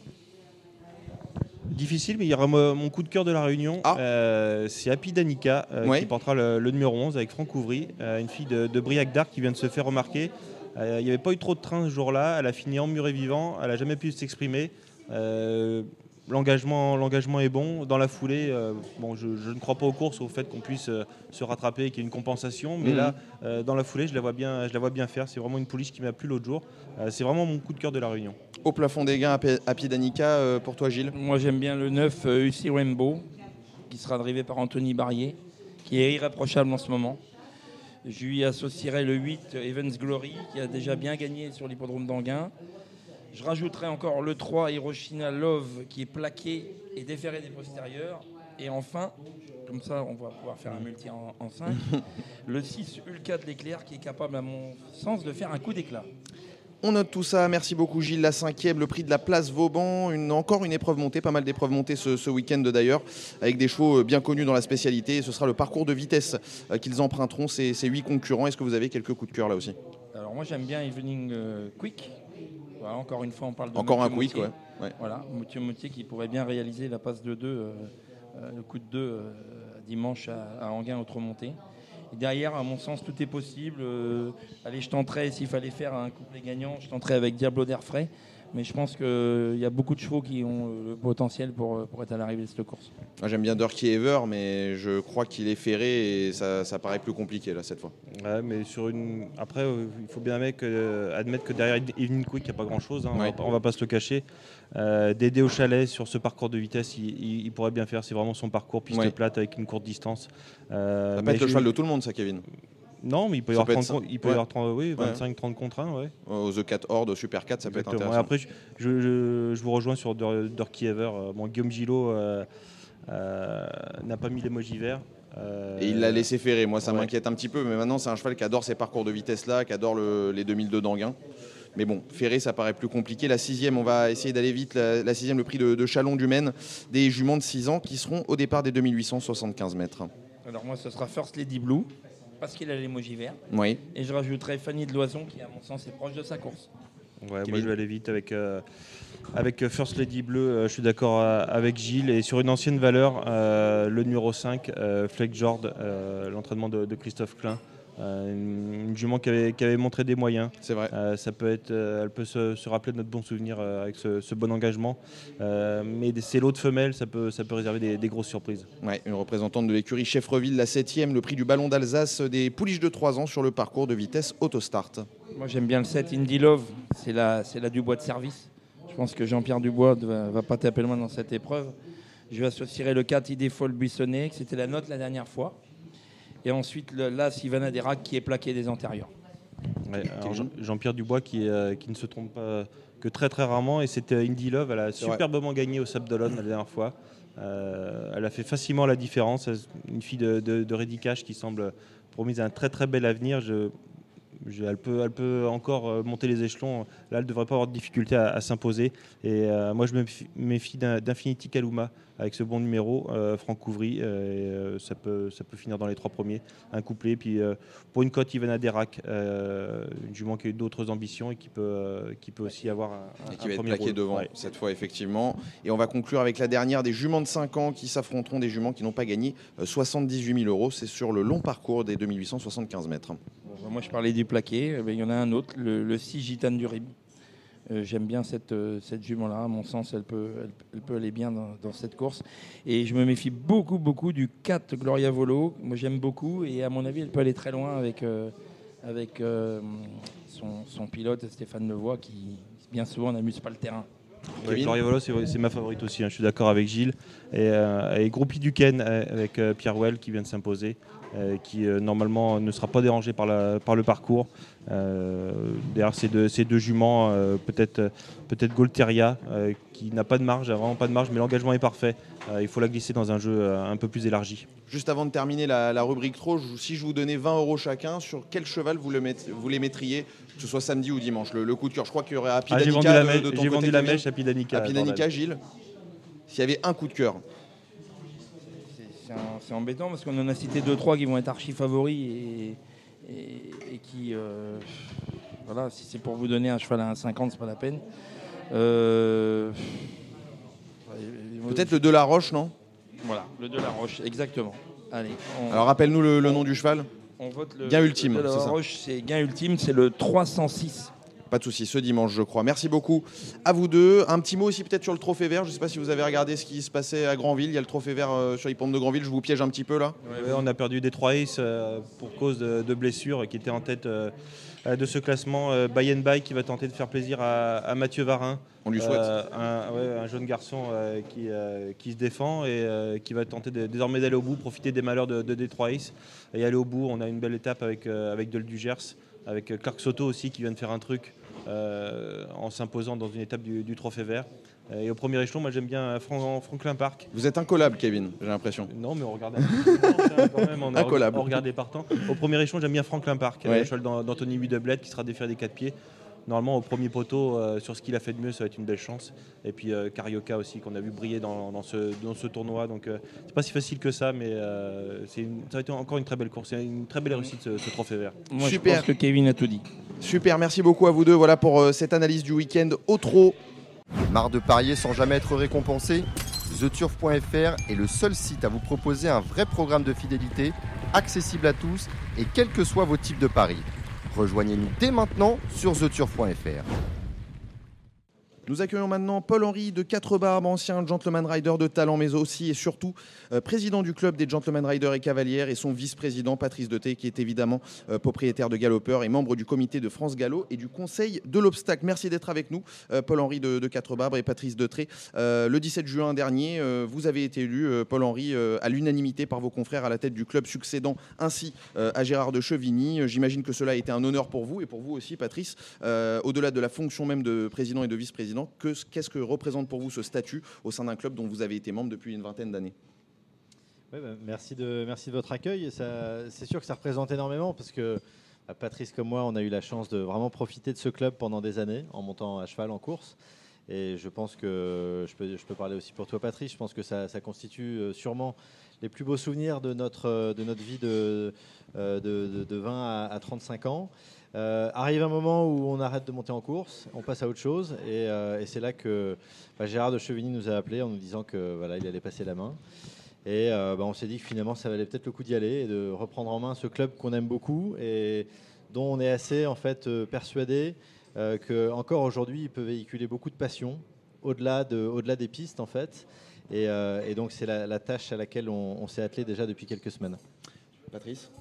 Difficile, mais il y aura mo- mon coup de cœur de la réunion. Ah. Euh, c'est Happy Danica euh, Ouais. qui portera le, le numéro 11 avec Franck Ouvry, euh, une fille de, de Briac d'Arc qui vient de se faire remarquer. Euh, il n'y avait pas eu trop de train ce jour-là. Elle a fini emmurée vivant. Elle n'a jamais pu s'exprimer. Euh, L'engagement, l'engagement est bon. Dans la foulée, euh, bon, je, je ne crois pas aux courses, au fait qu'on puisse euh, se rattraper et qu'il y ait une compensation. Mais Mhm. là, euh, dans la foulée, je la vois bien, je la vois bien faire. C'est vraiment une pouliche qui m'a plu l'autre jour. Euh, c'est vraiment mon coup de cœur de la réunion. Au plafond des gains, à Pi- à pied d'Anica, euh, pour toi, Gilles? Moi, j'aime bien le 9 euh, UC Rainbow, qui sera drivé par Anthony Barrier, qui est irréprochable en ce moment. Je lui associerai le 8 euh, Evans Glory, qui a déjà bien gagné sur l'hippodrome d'Anguin. Je rajouterai encore le 3 Hiroshima Love, qui est plaqué et déféré des postérieurs. Et enfin, comme ça, on va pouvoir faire un multi en, 5, le 6 Ulca de l'éclair, qui est capable, à mon sens, de faire un coup d'éclat. On note tout ça. Merci beaucoup, Gilles. La cinquième, le prix de la place Vauban. Une, encore une épreuve montée, pas mal d'épreuves montées ce, ce week-end d'ailleurs, avec des chevaux euh, bien connus dans la spécialité. Et ce sera le parcours de vitesse euh, qu'ils emprunteront, ces, ces huit concurrents. Est-ce que vous avez quelques coups de cœur là aussi? Alors moi j'aime bien Evening euh, Quick. Voilà, encore une fois on parle de Encore un quick, ouais. Ouais. Voilà, Mathieu Moutier qui pourrait bien réaliser la passe de 2, le coup de 2 dimanche à, à Anguin autre montée. Et derrière, à mon sens, tout est possible. Euh, allez, je tenterai, s'il fallait faire un couplet gagnant, je tenterai avec Diablo d'air frais. Mais je pense qu'il y a beaucoup de chevaux qui ont euh, le potentiel pour, euh, pour être à l'arrivée de cette course. J'aime bien Durkee Ever, mais je crois qu'il est ferré et ça, ça paraît plus compliqué là cette fois. Ouais, mais sur une. Après, euh, il faut bien admettre que, admettre que derrière Evening Quick, il n'y a pas grand-chose. hein, on Ouais. va pas- On va pas se le cacher. Euh, Dédé au chalet sur ce parcours de vitesse, il, il- il pourrait bien faire. C'est vraiment son parcours piste Ouais. plate avec une courte distance. Euh, Ça peut mais être le cheval de tout le monde, ça, Kevin. Non, mais il peut y Ça avoir peut être 30, ça. il peut y Ouais. avoir 30, oui, 25, 30 contre 1. Ouais. Au The 4 Horde, au Super 4, ça peut être intéressant. Après, je, je- je- je vous rejoins sur Durkee Ever. Euh, Bon, Guillaume Gillot euh, euh, n'a pas mis l'emoji vert. Euh, Et il l'a laissé ferrer. Moi, ça ouais. m'inquiète un petit peu, mais maintenant, c'est un cheval qui adore ces parcours de vitesse-là, qui adore le- les 2002 d'Anguin. Mais bon, ferré, ça paraît plus compliqué. La sixième, on va essayer d'aller vite. La, la sixième, le prix de, de Chalon du Maine, des juments de 6 ans qui seront au départ des 2875 mètres. Alors moi, ce sera First Lady Blue, parce qu'il a l'émoji vert. Oui. Et je rajouterai Fanny de Loison, qui à mon sens est proche de sa course. Ouais, moi je vais aller vite avec, euh, avec euh, First Lady Bleu, euh, je suis d'accord euh, avec Gilles. Et sur une ancienne valeur, euh, le numéro 5, euh, Fleck Jord, euh, l'entraînement de, de Christophe Klein. Euh, une, une jument qui avait, qui avait montré des moyens. C'est vrai. Euh, ça peut être, euh, elle peut se, se rappeler de notre bon souvenir euh, avec ce, ce bon engagement. Euh, mais des- ces lots de femelles, ça peut, ça peut réserver des, des grosses surprises. Ouais, une représentante de l'écurie Chefreville, la septième, le prix du ballon d'Alsace des pouliches de 3 ans sur le parcours de vitesse autostart. Moi j'aime bien le 7 Indie Love, c'est la, c'est la Dubois de service. Je pense que Jean-Pierre Dubois ne va, va pas taper loin dans cette épreuve. Je vais associer le 4 Idée Folle Buissonnet, que c'était la note la dernière fois. Et ensuite le, l'As Ivana Derac qui est plaqué des antérieurs. Ouais, Jean-Pierre Dubois qui, euh, qui ne se trompe pas que très très rarement et c'était Indy Love, elle a vrai. superbement gagné au Sable d'Olonne la dernière fois. Euh, elle a fait facilement la différence. Une fille de, de, de Reddy Cash qui semble promise un très très bel avenir. Je, je- elle, peut, elle peut encore euh, monter les échelons. Là, elle ne devrait pas avoir de difficulté à, à s'imposer. Et euh, moi, je me méfie- d'Infinity Kaluma avec ce bon numéro, euh, Franck Couvry. euh, et, euh, ça, peut, ça peut finir dans les trois premiers. Un couplet. Puis euh, pour une cote, Ivana Derac, euh, une jument qui a eu d'autres ambitions et qui peut, euh, qui peut aussi avoir un, et un qui va être plaqué rôle. devant Ouais. cette fois effectivement. Et on va conclure avec la dernière des juments de 5 ans qui s'affronteront des juments qui n'ont pas gagné euh, 78 000 euros. C'est sur le long parcours des 2875 mètres. Moi je parlais du plaqué, Eh ben, il y en a un autre, le, le 6 Gitane du Rib. Euh, J'aime bien cette, euh, cette jument-là, à mon sens elle peut, elle, elle peut aller bien dans, dans cette course. Et je me méfie beaucoup, beaucoup du 4 Gloria Volo. Moi j'aime beaucoup et à mon avis elle peut aller très loin avec, euh, avec euh, son, son pilote Stéphane Levoix qui bien souvent n'amuse pas le terrain. Kevin Gloria Volo, c'est ma favorite aussi. hein, je suis d'accord avec Gilles. Et, euh, et Groupie Duquesne avec Pierre Well qui vient de s'imposer, qui normalement ne sera pas dérangé par, la- par le parcours. Euh, Derrière ces deux, ces deux juments, euh, peut-être peut-être Golteria euh, qui n'a pas de marge, a vraiment pas de marge, mais l'engagement est parfait. Euh, il faut la glisser dans un jeu euh, un peu plus élargi. Juste avant de terminer la, la rubrique trop, si je vous donnais 20 euros chacun, sur quel cheval vous, le met- vous les mettriez, que ce soit samedi ou dimanche le, le coup de cœur, je crois qu'il y aurait Ah, Apidanica j'ai vendu la, de- mèche- de ton j'ai côté, vendu la Kevin. mèche à Pidanica. Apidanica, Gilles S'il y avait un coup de cœur. C'est- embêtant parce qu'on en a cité deux trois qui vont être archi favoris et, et- et qui euh, voilà si c'est pour vous donner un cheval à 1,50 c'est pas la peine. Euh, Peut-être le de la Roche, non? Voilà le de la Roche exactement. Allez. On, Alors rappelle-nous le, le nom du cheval. on vote le Gain ultime, le de la c'est ça. Roche c'est gain ultime c'est le 306. Pas de souci, ce dimanche, je crois. Merci beaucoup à vous deux. Un petit mot aussi peut-être sur le trophée vert. Je ne sais pas si vous avez regardé ce qui se passait à Granville. Il y a le trophée vert euh, sur les pompes de Granville. Je vous piège un petit peu là. Ouais, on a perdu des 3 aces euh, pour cause de, de blessures qui était en tête euh, de ce classement. Euh, By and By qui va tenter de faire plaisir à, à Mathieu Varin. On lui souhaite. Un, ouais, un jeune garçon qui, qui se défend et qui va tenter de- désormais d'aller au bout, profiter des malheurs de, de Detroit Ace et aller au bout. On a une belle étape avec, avec Del Dugers, avec Clark Soto aussi qui vient de faire un truc euh, en s'imposant dans une étape du, du Trophée Vert. Euh, Et au premier échelon, moi j'aime bien Fran- Franklin Park. Vous êtes incollable, Kevin, j'ai l'impression. Non, mais on regarde un quand même, on, a- on regarde des partants. Au premier échelon, j'aime bien Franklin Park, Ouais. le cheval d'An- d'Anthony Wideblet qui sera déféré des quatre pieds. Normalement, au premier poteau, euh, sur ce qu'il a fait de mieux, ça va être une belle chance. Et puis euh, Carioca aussi, qu'on a vu briller dans, dans ce, dans ce tournoi. Donc, euh, c'est pas si facile que ça, mais euh, c'est ça va être encore une très belle course. C'est une très belle réussite, ce, ce trophée vert. Moi Super. je pense que Kevin a tout dit. Super, merci beaucoup à vous deux. Voilà pour euh, cette analyse du week-end au trot. Marre de parier sans jamais être récompensé? TheTurf.fr est le seul site à vous proposer un vrai programme de fidélité, accessible à tous et quels que soient vos types de paris. Rejoignez-nous dès maintenant sur TheTurf.fr. Nous accueillons maintenant Paul-Henri de Quatre Barbes, ancien gentleman rider de talent, mais aussi et surtout euh, président du club des gentleman riders et cavalières, et son vice-président Patrice Deté, qui est évidemment euh, propriétaire de Galopeur et membre du comité de France Gallo et du conseil de l'obstacle. Merci d'être avec nous, euh, Paul-Henri de, Quatre Barbes et Patrice Detré. Le 17 juin dernier, vous avez été élu, Paul-Henri, à l'unanimité par vos confrères à la tête du club, succédant ainsi à Gérard de Chevigny. J'imagine que cela a été un honneur pour vous et pour vous aussi, Patrice, au-delà de la fonction même de président et de vice-président, que- qu'est-ce que représente pour vous ce statut au sein d'un club dont vous avez été membre depuis une vingtaine d'années? Bah, merci, de, votre accueil. C'est sûr que ça représente énormément parce que bah, Patrice comme moi, on a eu la chance de vraiment profiter de ce club pendant des années en montant à cheval en course. Et je pense que, je peux, parler aussi pour toi Patrice, je pense que ça, constitue euh, sûrement les plus beaux souvenirs de notre, euh, vie de, euh, de, de- de 20 à, à 35 ans. Euh, arrive un moment où on arrête de monter en course, on passe à autre chose. Et, euh, c'est là que bah, Gérard de Chevigny nous a appelés en nous disant que voilà, il allait passer la main. Et euh, bah, on s'est dit que finalement, ça valait peut-être le coup d'y aller et de reprendre en main ce club qu'on aime beaucoup et dont on est assez en fait persuadé que encore aujourd'hui, il peut véhiculer beaucoup de passion au-delà de, au-delà des pistes en fait. Et, donc c'est la, la tâche à laquelle on s'est attelé déjà depuis quelques semaines. Patrice?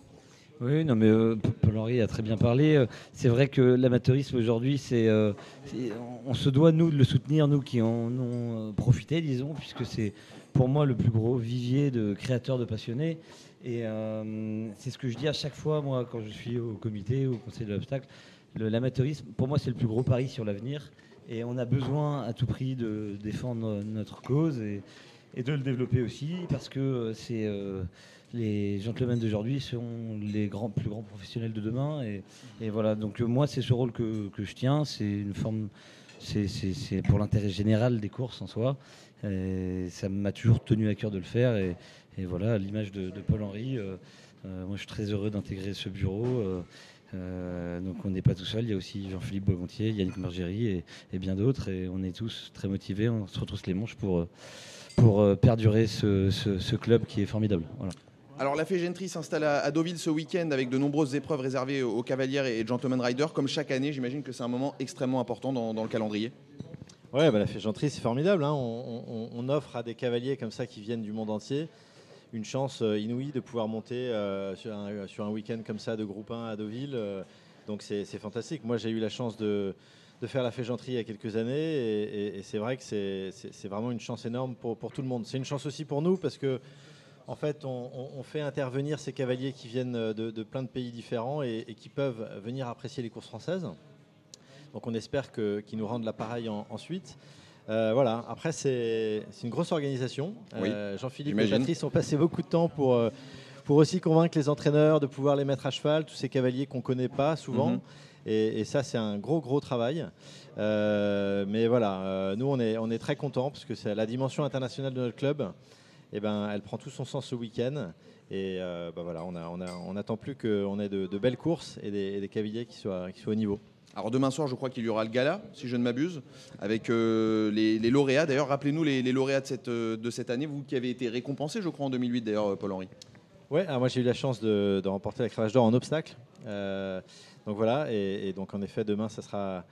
Oui, non, mais euh, Paul-Henri a très bien parlé. Euh, C'est vrai que l'amateurisme aujourd'hui, c'est, euh, c'est- on se doit nous de le soutenir, nous qui en ont profité, disons, puisque c'est pour moi le plus gros vivier de créateurs de passionnés. Et c'est ce que je dis à chaque fois, moi, quand je suis au comité au conseil de l'obstacle. Le- L'amateurisme, pour moi, c'est le plus gros pari sur l'avenir. Et on a besoin à tout prix de défendre notre cause et, de le développer aussi, parce que c'est les gentlemen d'aujourd'hui sont les plus grands professionnels de demain. Et, voilà, donc euh, moi, c'est ce rôle que, je tiens. C'est une forme, c'est- pour l'intérêt général des courses en soi. Et ça m'a toujours tenu à cœur de le faire. Et, voilà, l'image de, Paul-Henri, euh, euh, moi, je suis très heureux d'intégrer ce bureau. donc on n'est pas tout seul, il y a aussi Jean-Philippe Bogontier, Yannick Margéry et, bien d'autres. Et on est tous très motivés, on se retrousse les manches pour, perdurer ce, ce- ce club qui est formidable. Voilà. Alors la Gentry s'installe à Deauville ce week-end avec de nombreuses épreuves réservées aux cavalières et gentlemen riders. Comme chaque année, j'imagine que c'est un moment extrêmement important dans, le calendrier. Ouais, bah, la féjanterie, c'est formidable. hein. On, offre à des cavaliers comme ça qui viennent du monde entier une chance euh, inouïe de pouvoir monter euh, sur un, sur un week-end comme ça de groupe 1 à Deauville. euh, donc c'est fantastique. Moi, j'ai eu la chance de, faire la féjanterie il y a quelques années. Et, c'est vrai que c'est vraiment une chance énorme pour tout le monde. C'est une chance aussi pour nous parce que, en fait, on, fait intervenir ces cavaliers qui viennent de, de plein de pays différents et, et qui peuvent venir apprécier les courses françaises. Donc on espère qu'ils nous rendent l'appareil en- ensuite. Euh, voilà, après c'est une grosse organisation. Oui, Euh, Jean-Philippe et. Patrice ont passé beaucoup de temps pour, euh, pour aussi convaincre les entraîneurs de pouvoir les mettre à cheval, tous ces cavaliers qu'on ne connaît pas souvent. Mhm. Et, et ça, c'est un gros, gros travail. Euh, mais voilà, euh, nous, on est, on est très contents parce que c'est la dimension internationale de notre club. Et ben, elle prend tout son sens ce week-end. Et euh, ben voilà, on a- on n'attend plus qu'on ait de, de belles courses et des, et des cavaliers qui soient, qui soient au niveau. Alors demain soir, je crois qu'il y aura le gala, si je ne m'abuse, avec euh, les, les lauréats. D'ailleurs, rappelez-nous les, les lauréats de cette, euh, de cette année, vous qui avez été récompensé, je crois, en 2008, d'ailleurs, Paul-Henri. Alors moi j'ai eu la chance de, de remporter la cravache d'or en obstacle. Euh, donc voilà, et, et donc en effet demain ça sera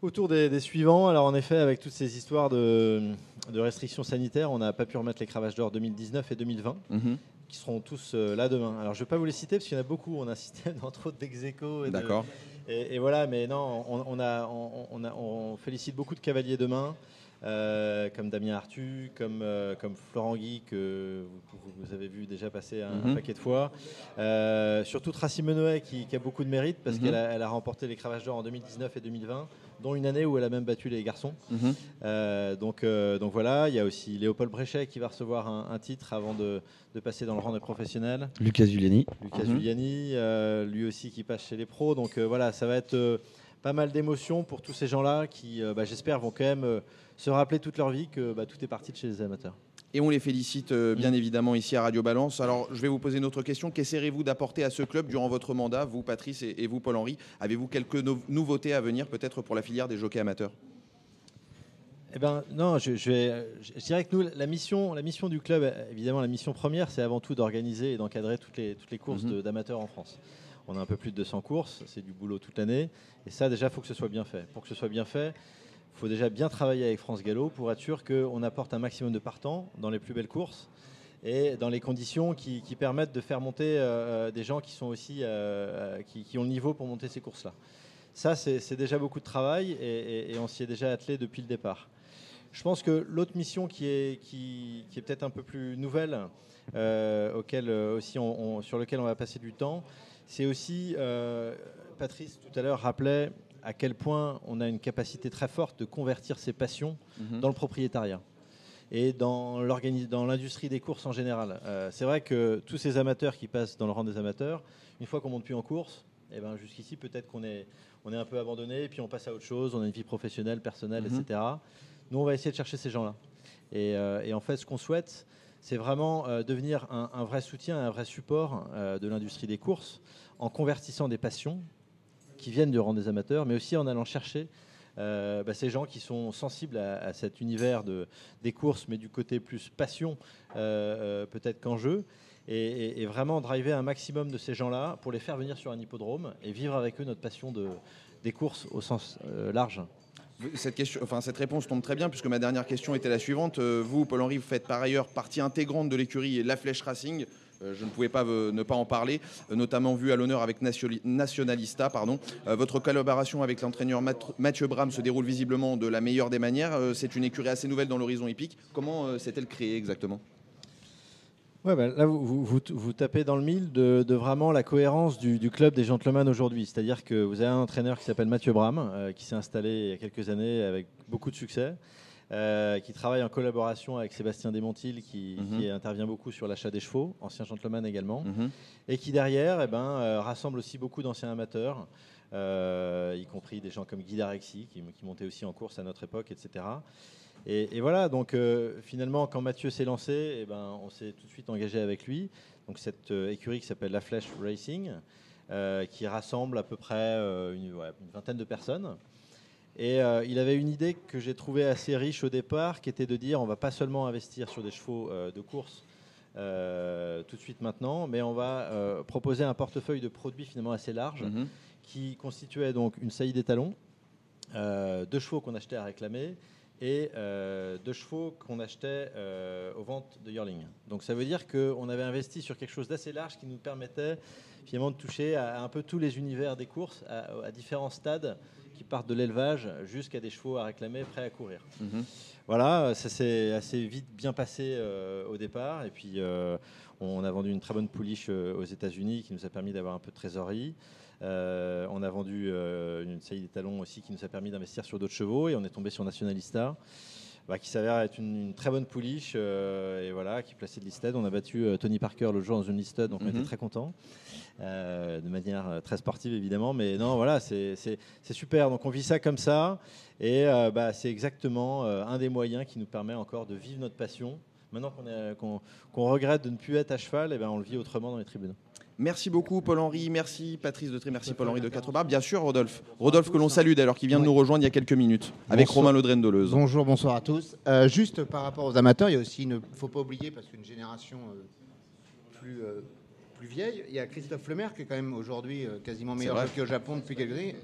autour des, des suivants. Alors en effet avec toutes ces histoires de, de restrictions sanitaires, on n'a pas pu remettre les cravaches d'or 2019 et 2020 qui seront tous euh, là demain. Alors je ne vais pas vous les citer parce qu'il y en a beaucoup. On a cité entre autres d'Execo. et de- D'accord. Et, et voilà, mais non, on, on a, on, on a- on félicite beaucoup de cavaliers demain, euh, comme Damien Artu, comme, euh, comme Florent Guy, que vous, avez vu déjà passer un, un Mhm. paquet de fois. Euh, surtout Tracy Menoet, qui, qui a beaucoup de mérite, parce Mhm. qu'elle a, elle a remporté les cravaches d'or en 2019 et 2020, dont une année où elle a même battu les garçons. Mhm. Donc, donc voilà, il y a aussi Léopold Bréchet qui va recevoir un, un titre avant de, de passer dans le rang des professionnels. Lucas Giuliani. Lucas. Giuliani, lui aussi qui passe chez les pros. Donc voilà, ça va être pas mal d'émotions pour tous ces gens-là qui, euh, bah, j'espère, vont quand même euh, se rappeler toute leur vie que bah, tout est parti de chez les amateurs. Et on les félicite euh, bien évidemment ici à Radio Balance. Alors, je vais vous poser une autre question. Qu'essaierez-vous d'apporter à ce club durant votre mandat, vous, Patrice, et, et vous, Paul-Henri Avez-vous quelques no- nouveautés à venir, peut-être pour la filière des jockeys amateurs? Eh ben non, je, je vais- je- dirais que nous, la mission, la mission du club, évidemment, la mission première, c'est avant tout d'organiser et d'encadrer toutes les, toutes les courses Mhm. de- d'amateurs en France. On a un peu plus de 200 courses, c'est du boulot toute l'année. Et ça, déjà, il faut que ce soit bien fait. Pour que ce soit bien fait, il faut déjà bien travailler avec France Gallo pour être sûr qu'on apporte un maximum de partants dans les plus belles courses et dans les conditions qui, permettent de faire monter euh, des gens qui sont aussi euh, euh, qui, ont le niveau pour monter ces courses-là. Ça, c'est déjà beaucoup de travail et, on s'y est déjà attelé depuis le départ. Je pense que l'autre mission qui est, qui, est peut-être un peu plus nouvelle, euh, auquel, euh, aussi on- sur lequel on va passer du temps, c'est aussi, euh, Patrice tout à l'heure rappelait à quel point on a une capacité très forte de convertir ses passions dans le propriétariat et dans l'industrie des courses en général. Euh, c'est vrai que tous ces amateurs qui passent dans le rang des amateurs, une fois qu'on monte plus en course, eh ben jusqu'ici peut-être qu'on est, on est un peu abandonné, et puis on passe à autre chose, on a une vie professionnelle, personnelle, Mhm. etc. Nous, on va essayer de chercher ces gens-là. Et, euh, et en fait, ce qu'on souhaite, c'est vraiment euh, devenir un, vrai soutien, un vrai support euh, de l'industrie des courses, en convertissant des passions qui viennent du rang des amateurs, mais aussi en allant chercher euh, bah, ces gens qui sont sensibles à, cet univers de, des courses, mais du côté plus passion, peut-être qu'enjeu, et, et- vraiment driver un maximum de ces gens-là pour les faire venir sur un hippodrome et vivre avec eux notre passion de, des courses au sens large. Cette, réponse tombe très bien puisque ma dernière question était la suivante. Euh, Vous, Paul-Henri, vous faites par ailleurs partie intégrante de l'écurie La Flèche Racing. Euh, je ne pouvais pas ne pas en parler, euh, notamment vu à l'honneur avec Nationalista. Pardon. Votre collaboration avec l'entraîneur Mat- Mathieu Bram se déroule visiblement de la meilleure des manières. C'est une écurie assez nouvelle dans l'horizon hippique. Comment s'est-elle créée exactement? Ouais, bah, là, vous, vous- tapez dans le mille de, de vraiment la cohérence du, du club des gentlemen aujourd'hui. C'est-à-dire que vous avez un entraîneur qui s'appelle Mathieu Bram, euh, qui s'est installé il y a quelques années avec beaucoup de succès, euh, qui travaille en collaboration avec Sébastien Desmontil, qui, Mhm. qui intervient beaucoup sur l'achat des chevaux, ancien gentleman également, Mhm. et qui derrière eh ben, euh, rassemble aussi beaucoup d'anciens amateurs, y compris des gens comme Guy Darexi, qui, qui montait aussi en course à notre époque, etc. Et, et voilà, donc euh, finalement, quand Mathieu s'est lancé, eh ben, on s'est tout de suite engagé avec lui. Donc cette euh, écurie qui s'appelle La Flèche Racing, euh, qui rassemble à peu près une, ouais, une vingtaine de personnes. Et il avait une idée que j'ai trouvée assez riche au départ, qui était de dire on va pas seulement investir sur des chevaux de course euh, tout de suite maintenant, mais on va euh, proposer un portefeuille de produits finalement assez large Mhm. qui constituait donc une saillie d'étalons, euh, deux chevaux qu'on achetait à réclamer et euh, deux chevaux qu'on achetait euh, aux ventes de Yearling. Donc ça veut dire qu'on avait investi sur quelque chose d'assez large qui nous permettait finalement de toucher à, à un peu tous les univers des courses, à, à différents stades qui partent de l'élevage jusqu'à des chevaux à réclamer prêts à courir. Mhm. Voilà, ça s'est assez vite bien passé euh, au départ. Et puis, euh, on a vendu une très bonne pouliche aux États-Unis qui nous a permis d'avoir un peu de trésorerie. Euh, on a vendu euh, une saillie des talons aussi qui nous a permis d'investir sur d'autres chevaux. Et on est tombé sur Nationalista. bah, qui s'avère être une, une très bonne pouliche euh, et voilà, qui placée de listed. On a battu euh, Tony Parker le jour dans une listed, donc on Mhm. était très contents. Euh, de manière très sportive évidemment, mais non, voilà, c'est super. Donc on vit ça comme ça, et bah, c'est exactement un des moyens qui nous permet encore de vivre notre passion. Maintenant qu'on regrette de ne plus être à cheval, et ben on le vit autrement dans les tribunes. Merci beaucoup Paul-Henri, merci Patrice de Tré, merci Paul-Henri de Quatre Barbes. Bien sûr Rodolphe. Rodolphe que l'on salue d'ailleurs, qui vient de nous rejoindre il y a quelques minutes, avec Bonsoir. Romain Laudren Deleuze. Bonjour, bonsoir à tous. Euh, juste par rapport aux amateurs, il y a aussi, il ne faut pas oublier, parce qu'une génération euh, plus, euh, plus vieille, il y a Christophe Lemaire qui est quand même aujourd'hui quasiment meilleur vrai. jockey au Japon depuis quelques années.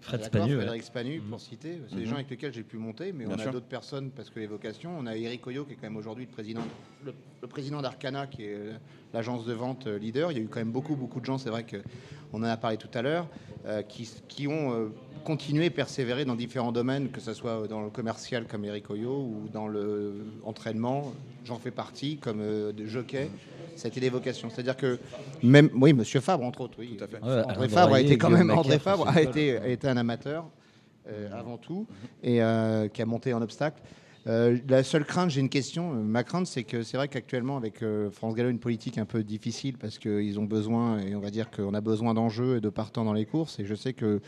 Fred Spanu. Frédéric Spanu, pour citer. C'est des Mhm. gens avec lesquels j'ai pu monter, mais on a d'autres personnes parce que les vocations. On a Eric Oyo qui est quand même aujourd'hui le président, le, le président d'Arcana, qui est euh, l'agence de vente euh, leader. Il y a eu quand même beaucoup, beaucoup de gens, c'est vrai qu'on en a parlé tout à l'heure, euh, qui, qui ont euh, continué, persévéré dans différents domaines, que ce soit dans le commercial comme Eric Oyo ou dans l'entraînement. J'en fais partie comme euh, de jockey. C'était des vocations. C'est-à-dire que même, oui, Monsieur Fabre entre autres, oui. Tout à fait. Ouais, André Fabre a été quand même André Fabre a été, a été un amateur euh, avant tout et euh, qui a monté en obstacle. Euh, la seule crainte, j'ai une question. Ma crainte, c'est que c'est vrai qu'actuellement, avec euh, France Gallo, une politique un peu difficile parce qu'ils ont besoin, et on va dire qu'on a besoin d'enjeux et de partants dans les courses. Et je sais que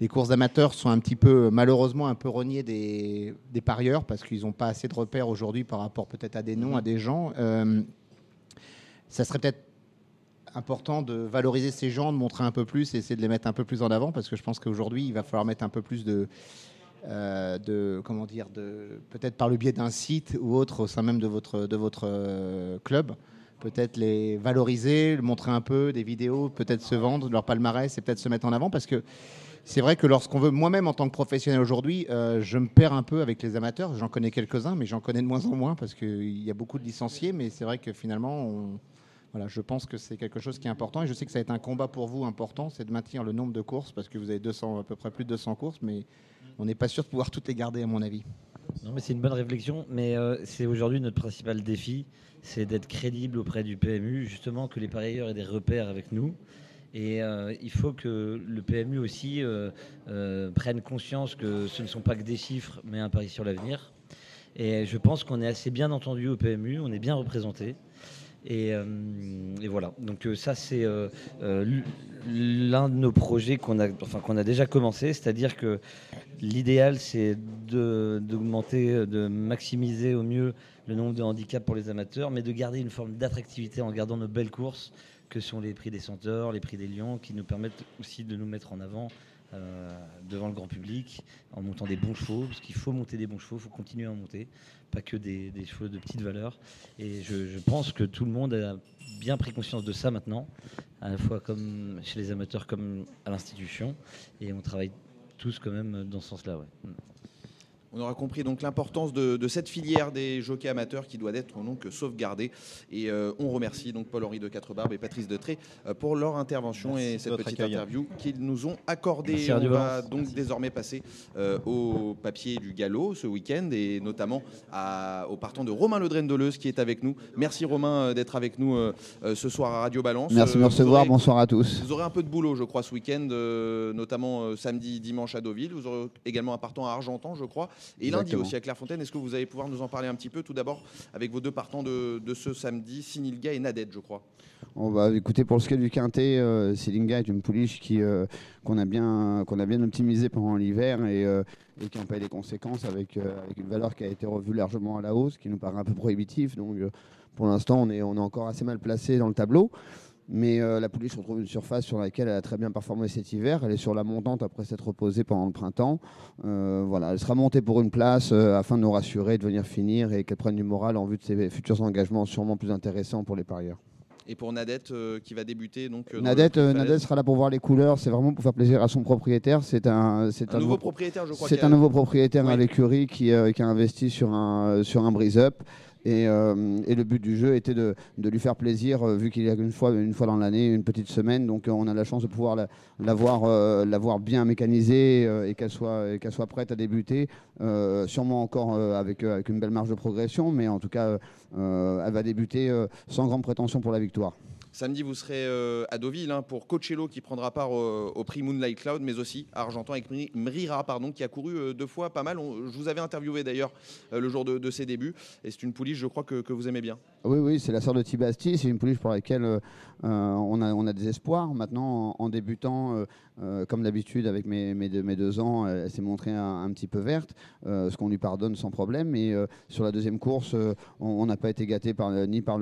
les courses d'amateurs sont un petit peu, malheureusement, un peu reniées des, des parieurs parce qu'ils n'ont pas assez de repères aujourd'hui par rapport peut-être à des noms, à des gens. Euh, ça serait peut-être important de valoriser ces gens, de montrer un peu plus et essayer de les mettre un peu plus en avant parce que je pense qu'aujourd'hui, il va falloir mettre un peu plus de. euh, de comment dire de peut-être par le biais d'un site ou autre au sein même de votre de votre euh, club peut-être les valoriser montrer un peu des vidéos peut-être se vendre leur palmarès et peut-être se mettre en avant parce que c'est vrai que lorsqu'on veut moi-même en tant que professionnel aujourd'hui euh, je me perds un peu avec les amateurs. J'en connais quelques-uns mais j'en connais de moins en moins parce qu'il y a beaucoup de licenciés. Mais c'est vrai que finalement voilà, je pense que c'est quelque chose qui est important. Et je sais que ça va être un combat pour vous important, c'est de maintenir le nombre de courses parce que vous avez 200, à peu près plus de 200 courses, mais on n'est pas sûr de pouvoir toutes les garder à mon avis. Non, mais c'est une bonne réflexion, mais euh, c'est aujourd'hui notre principal défi, c'est d'être crédible auprès du PMU, justement que les parieurs aient des repères avec nous. Et euh, il faut que le PMU aussi euh, euh, prenne conscience que ce ne sont pas que des chiffres, mais un pari sur l'avenir. Et je pense qu'on est assez bien entendu au PMU, on est bien représenté. Et, voilà. Donc ça, c'est l'un de nos projets qu'on a, enfin, qu'on a déjà commencé, c'est-à-dire que l'idéal, c'est d'augmenter, de maximiser au mieux le nombre de handicaps pour les amateurs, mais de garder une forme d'attractivité en gardant nos belles courses, que sont les prix des Centaures, les prix des Lions, qui nous permettent aussi de nous mettre en avant euh, devant le grand public, en montant des bons chevaux, parce qu'il faut monter des bons chevaux, il faut continuer à en monter, pas que des, chevaux de petite valeur. Et je, je pense que tout le monde a bien pris conscience de ça maintenant, à la fois comme chez les amateurs comme à l'institution, et on travaille tous quand même dans ce sens-là. ouais. On aura compris donc l'importance de, de cette filière des jockeys amateurs qui doit être donc sauvegardée. Et euh, on remercie donc Paul-Henri de Quatre-Barbes et Patrice Detré euh, pour leur intervention Merci et cette petite accueil. interview qu'ils nous ont accordée. Merci, on va Valence. donc désormais passer euh, au papier du galop ce week-end et notamment à- au partant de Romain Ledren Deleuze qui est avec nous. Merci Romain d'être avec nous euh, ce soir à Radio Balance. Merci de me recevoir. aurez- Bonsoir à tous. Vous aurez un peu de boulot, je crois, ce week-end, euh, notamment euh, samedi, dimanche à Deauville. Vous aurez également un partant à Argentan, je crois, et lundi Exactement. aussi à Clairefontaine. Est-ce que vous allez pouvoir nous en parler un petit peu Tout d'abord, avec vos deux partants de, de ce samedi, Sinilga et Nadette, je crois? On va écouter pour le scale du quintet. Euh, Silinga est une pouliche qui euh, qu'on a bien qu'on a bien optimisée pendant l'hiver et, euh, et qui en paye les conséquences avec, euh, avec une valeur qui a été revue largement à la hausse, qui nous paraît un peu prohibitif. Donc euh, pour l'instant, on est on est encore assez mal placé dans le tableau. Mais euh, la pouliche retrouve une surface sur laquelle elle a très bien performé cet hiver. Elle est sur la montante après s'être reposée pendant le printemps. Euh, voilà, elle sera montée pour une place euh, afin de nous rassurer, de venir finir et qu'elle prenne du moral en vue de ses futurs engagements sûrement plus intéressants pour les parieurs. Et pour Nadette, euh, qui va débuter. Donc, Nadette, Nadette sera là pour voir les couleurs. C'est vraiment pour faire plaisir à son propriétaire. C'est un, c'est un, nouveau propriétaire, je crois. c'est un nouveau propriétaire Oui. à l'écurie qui, qui a investi sur un, sur un brise-up. Et, et, le but du jeu était de, lui faire plaisir, vu qu'il y a une fois, une fois dans l'année, une petite semaine. Donc on a la chance de pouvoir l'avoir la, bien mécanisée et qu'elle soit, qu'elle soit prête à débuter. sûrement encore avec, avec une belle marge de progression, mais en tout cas, elle va débuter sans grande prétention pour la victoire. Samedi, vous serez euh, à Deauville hein, pour Coachello qui prendra part au, prix Moonlight Cloud, mais aussi à Argentan avec Mrira, pardon, qui a couru euh, deux fois pas mal. je vous avais interviewé d'ailleurs euh, le jour de, ses débuts, et c'est une pouliche, je crois, que, vous aimez bien. Oui, oui, c'est la sœur de Tibasti, c'est une pouliche pour laquelle on, a, on a des espoirs. Maintenant, en, débutant, comme d'habitude avec mes, deux, ans, elle s'est montrée un, petit peu verte, ce qu'on lui pardonne sans problème. Mais sur la deuxième course, on n'a pas été gâté ni par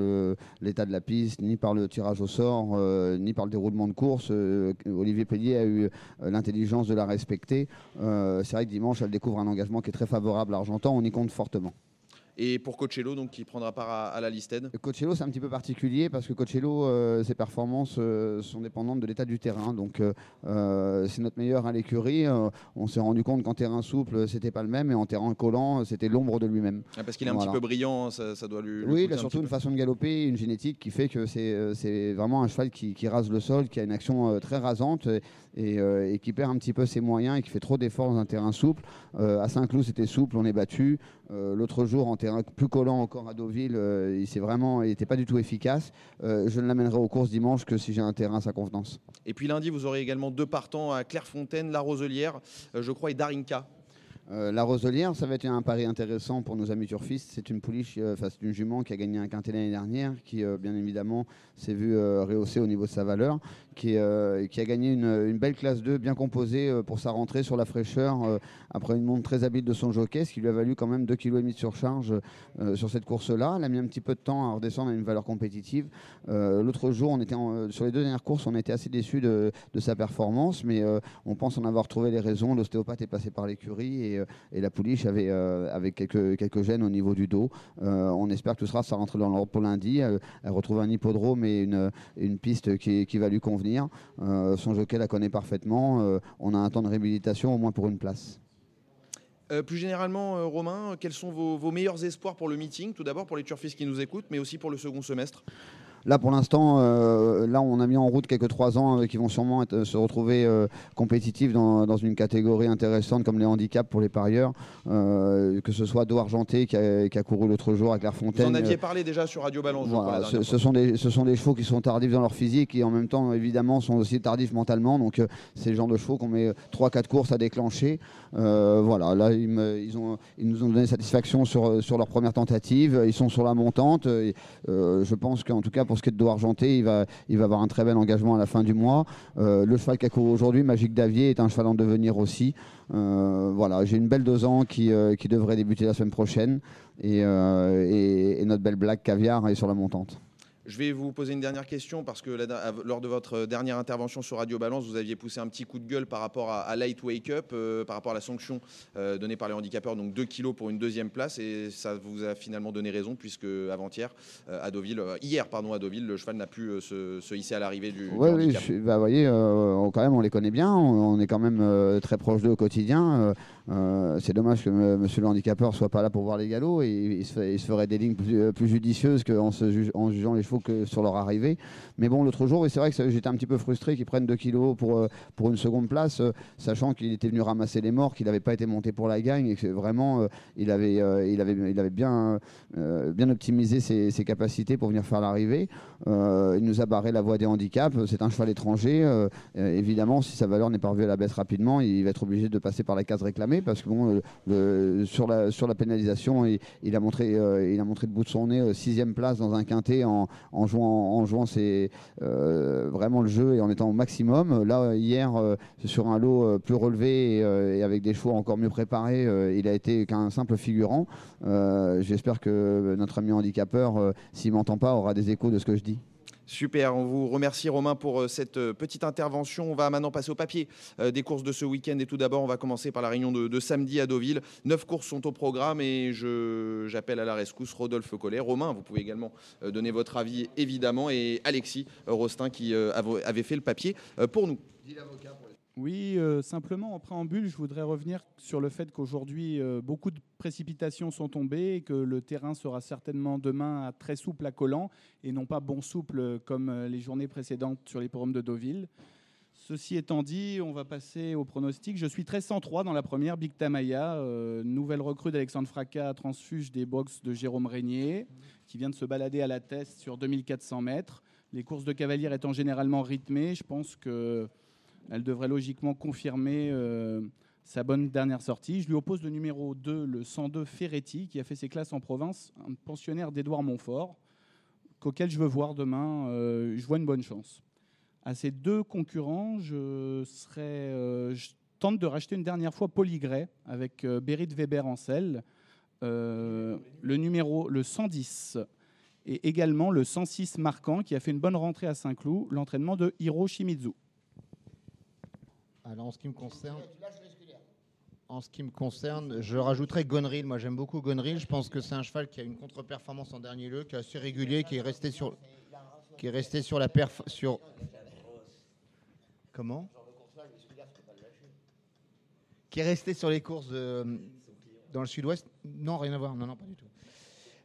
l'état de la piste, ni par le tir au sort, euh, ni par le déroulement de course. Euh, Olivier Pellier a eu euh, l'intelligence de la respecter. c'est vrai que dimanche, elle découvre un engagement qui est très favorable à Argentan. On y compte fortement. Et pour Coachello, donc, qui prendra part à, la Listed Coachello, c'est un petit peu particulier parce que Coachello, euh, ses performances euh, sont dépendantes de l'état du terrain. Donc, euh, c'est notre meilleur à l'écurie. on s'est rendu compte qu'en terrain souple, c'était pas le même, et en terrain collant, c'était l'ombre de lui-même. Ah, parce qu'il est un petit peu brillant, ça, doit lui. Oui, il a surtout une façon de galoper, une génétique qui fait que c'est vraiment un cheval qui, rase le sol, qui a une action très rasante et, qui perd un petit peu ses moyens et qui fait trop d'efforts dans un terrain souple. à Saint-Cloud, c'était souple, on est battu. L'autre jour, en terrain plus collant encore à Deauville, euh, il s'est vraiment, n'était pas du tout efficace. Euh, je ne l'amènerai aux courses dimanche que si j'ai un terrain à sa convenance. Et puis lundi, vous aurez également deux partants à Clairefontaine, La Roselière, euh, je crois, et Darinka. la Roselière, ça va être un pari intéressant pour nos amis turfistes. C'est une pouliche, enfin c'est une jument qui a gagné un quintet l'année dernière, qui bien évidemment s'est vue rehausser au niveau de sa valeur. Euh, qui, a gagné une, belle classe 2 bien composée euh, pour sa rentrée sur la fraîcheur euh, après une montre très habile de son jockey, ce qui lui a valu quand même 2,5 kg de surcharge sur cette course-là. Elle a mis un petit peu de temps à redescendre à une valeur compétitive. L'autre jour, on était sur les deux dernières courses, on était assez déçus de, sa performance, mais on pense en avoir trouvé les raisons. L'ostéopathe est passé par l'écurie et, la pouliche avait, quelques, gènes au niveau du dos. on espère que tout sera ça rentre dans l'ordre pour lundi. Elle, retrouve un hippodrome et une, une piste qui, qui va lui convenir euh, son jockey la connaît parfaitement. Euh, on a un temps de réhabilitation au moins pour une place. Euh, plus généralement, Romain, quels sont vos, vos, meilleurs espoirs pour le meeting? Tout d'abord pour les turfistes qui nous écoutent, mais aussi pour le second semestre? Là, pour l'instant, euh, là, on a mis en route quelques trois ans euh, qui vont sûrement se retrouver euh, compétitifs dans, une catégorie intéressante comme les handicaps pour les parieurs. que ce soit Do Argenté qui a, couru l'autre jour à Clairefontaine. Vous en aviez parlé déjà sur Radio Balance. ce, sont des, ce sont des chevaux qui sont tardifs dans leur physique et en même temps, évidemment, sont aussi tardifs mentalement. Donc, c'est le genre de chevaux qu'on met 3-4 courses à déclencher. voilà, là, ils, ils, ont, ils, nous ont donné satisfaction sur, sur leur première tentative. Ils sont sur la montante. je pense qu'en tout cas, pour ce qui est de argenté, il va, avoir un très bel engagement à la fin du mois. Euh, le cheval qui a couru aujourd'hui, Magique Davier, est un cheval en devenir aussi. Euh, voilà, j'ai une belle deux ans qui, euh, devrait débuter la semaine prochaine. Et, et notre belle blague caviar est sur la montante. Je vais vous poser une dernière question parce que lors de votre dernière intervention sur Radio Balance, vous aviez poussé un petit coup de gueule par rapport à, Light Wake Up, euh, par rapport à la sanction euh, donnée par les handicapeurs, donc 2 kilos pour une deuxième place, et ça vous a finalement donné raison puisque avant-hier, euh, à Deauville, hier pardon, à Deauville, le cheval n'a pu se, hisser à l'arrivée du, ouais, Oui, bah, vous voyez, on, quand même, on les connaît bien, on, est quand même très proche d'eux au quotidien. C'est dommage que monsieur le handicapeur soit pas là pour voir les galops et il se, ferait des lignes plus, plus judicieuses qu'en en jugeant les chevaux que sur leur arrivée. Mais bon, l'autre jour, c'est vrai que j'étais un petit peu frustré qu'ils prennent 2 kilos pour, euh, pour une seconde place, euh, sachant qu'il était venu ramasser les morts, qu'il n'avait pas été monté pour la gagne et que vraiment, euh, il, avait, il, avait, il avait bien, bien optimisé ses, ses, capacités pour venir faire l'arrivée. il nous a barré la voie des handicaps. C'est un cheval étranger. évidemment, si sa valeur n'est pas revue à la baisse rapidement, il va être obligé de passer par la case réclamée parce que bon, le, sur, la, sur la pénalisation, il, a montré, il a montré de bout de son nez sixième place dans un quintet en, en jouant, en jouant euh, vraiment le jeu et en étant au maximum. Là, hier, euh, sur un lot euh, plus relevé et, avec des chevaux encore mieux préparés, il a été qu'un simple figurant. J'espère que notre ami handicapeur, s'il m'entend pas, aura des échos de ce que je dis. Super, on vous remercie Romain pour euh, cette euh, petite intervention. On va maintenant passer au papier euh, des courses de ce week-end. Et tout d'abord, on va commencer par la réunion de, samedi à Deauville. Neuf courses sont au programme et j'appelle à la rescousse Rodolphe Collet. Romain, vous pouvez également donner votre avis évidemment. Et Alexis Rostin qui avait fait le papier pour nous. Oui, euh, simplement en préambule, je voudrais revenir sur le fait qu'aujourd'hui, euh, beaucoup de précipitations sont tombées et que le terrain sera certainement demain très souple à collant et non pas bon souple comme euh, les journées précédentes sur les forums de Deauville. Ceci étant dit, on va passer au pronostic. Je suis très 103 dans la première, Big Tamaya, nouvelle recrue d'Alexandre Fracas, transfuge des box de Jérôme Régnier, qui vient de se balader à la test sur 2400 mètres. Les courses de cavaliers étant généralement rythmées, je pense que elle devrait logiquement confirmer euh, sa bonne dernière sortie. Je lui oppose le numéro 2, le 102 Ferretti, qui a fait ses classes en province, un pensionnaire d'Édouard Montfort, qu'auquel je veux voir demain. Euh, je vois une bonne chance. À ces deux concurrents, je, serais, euh, je tente de racheter une dernière fois Polygray avec Berit Weber en selle. le numéro le 110 et également le 106 marquant qui a fait une bonne rentrée à Saint-Cloud, l'entraînement de Hiro Shimizu. Alors en ce qui me concerne, en ce qui me concerne, je rajouterais Gonril. Moi j'aime beaucoup Gonril. Je pense que c'est un cheval qui a une contre-performance en dernier lieu, qui est assez régulier, qui est resté sur, qui est resté sur la perf, sur. Comment Qui est resté sur les courses dans le sud-ouest? Non, rien à voir. Non, non, pas du tout.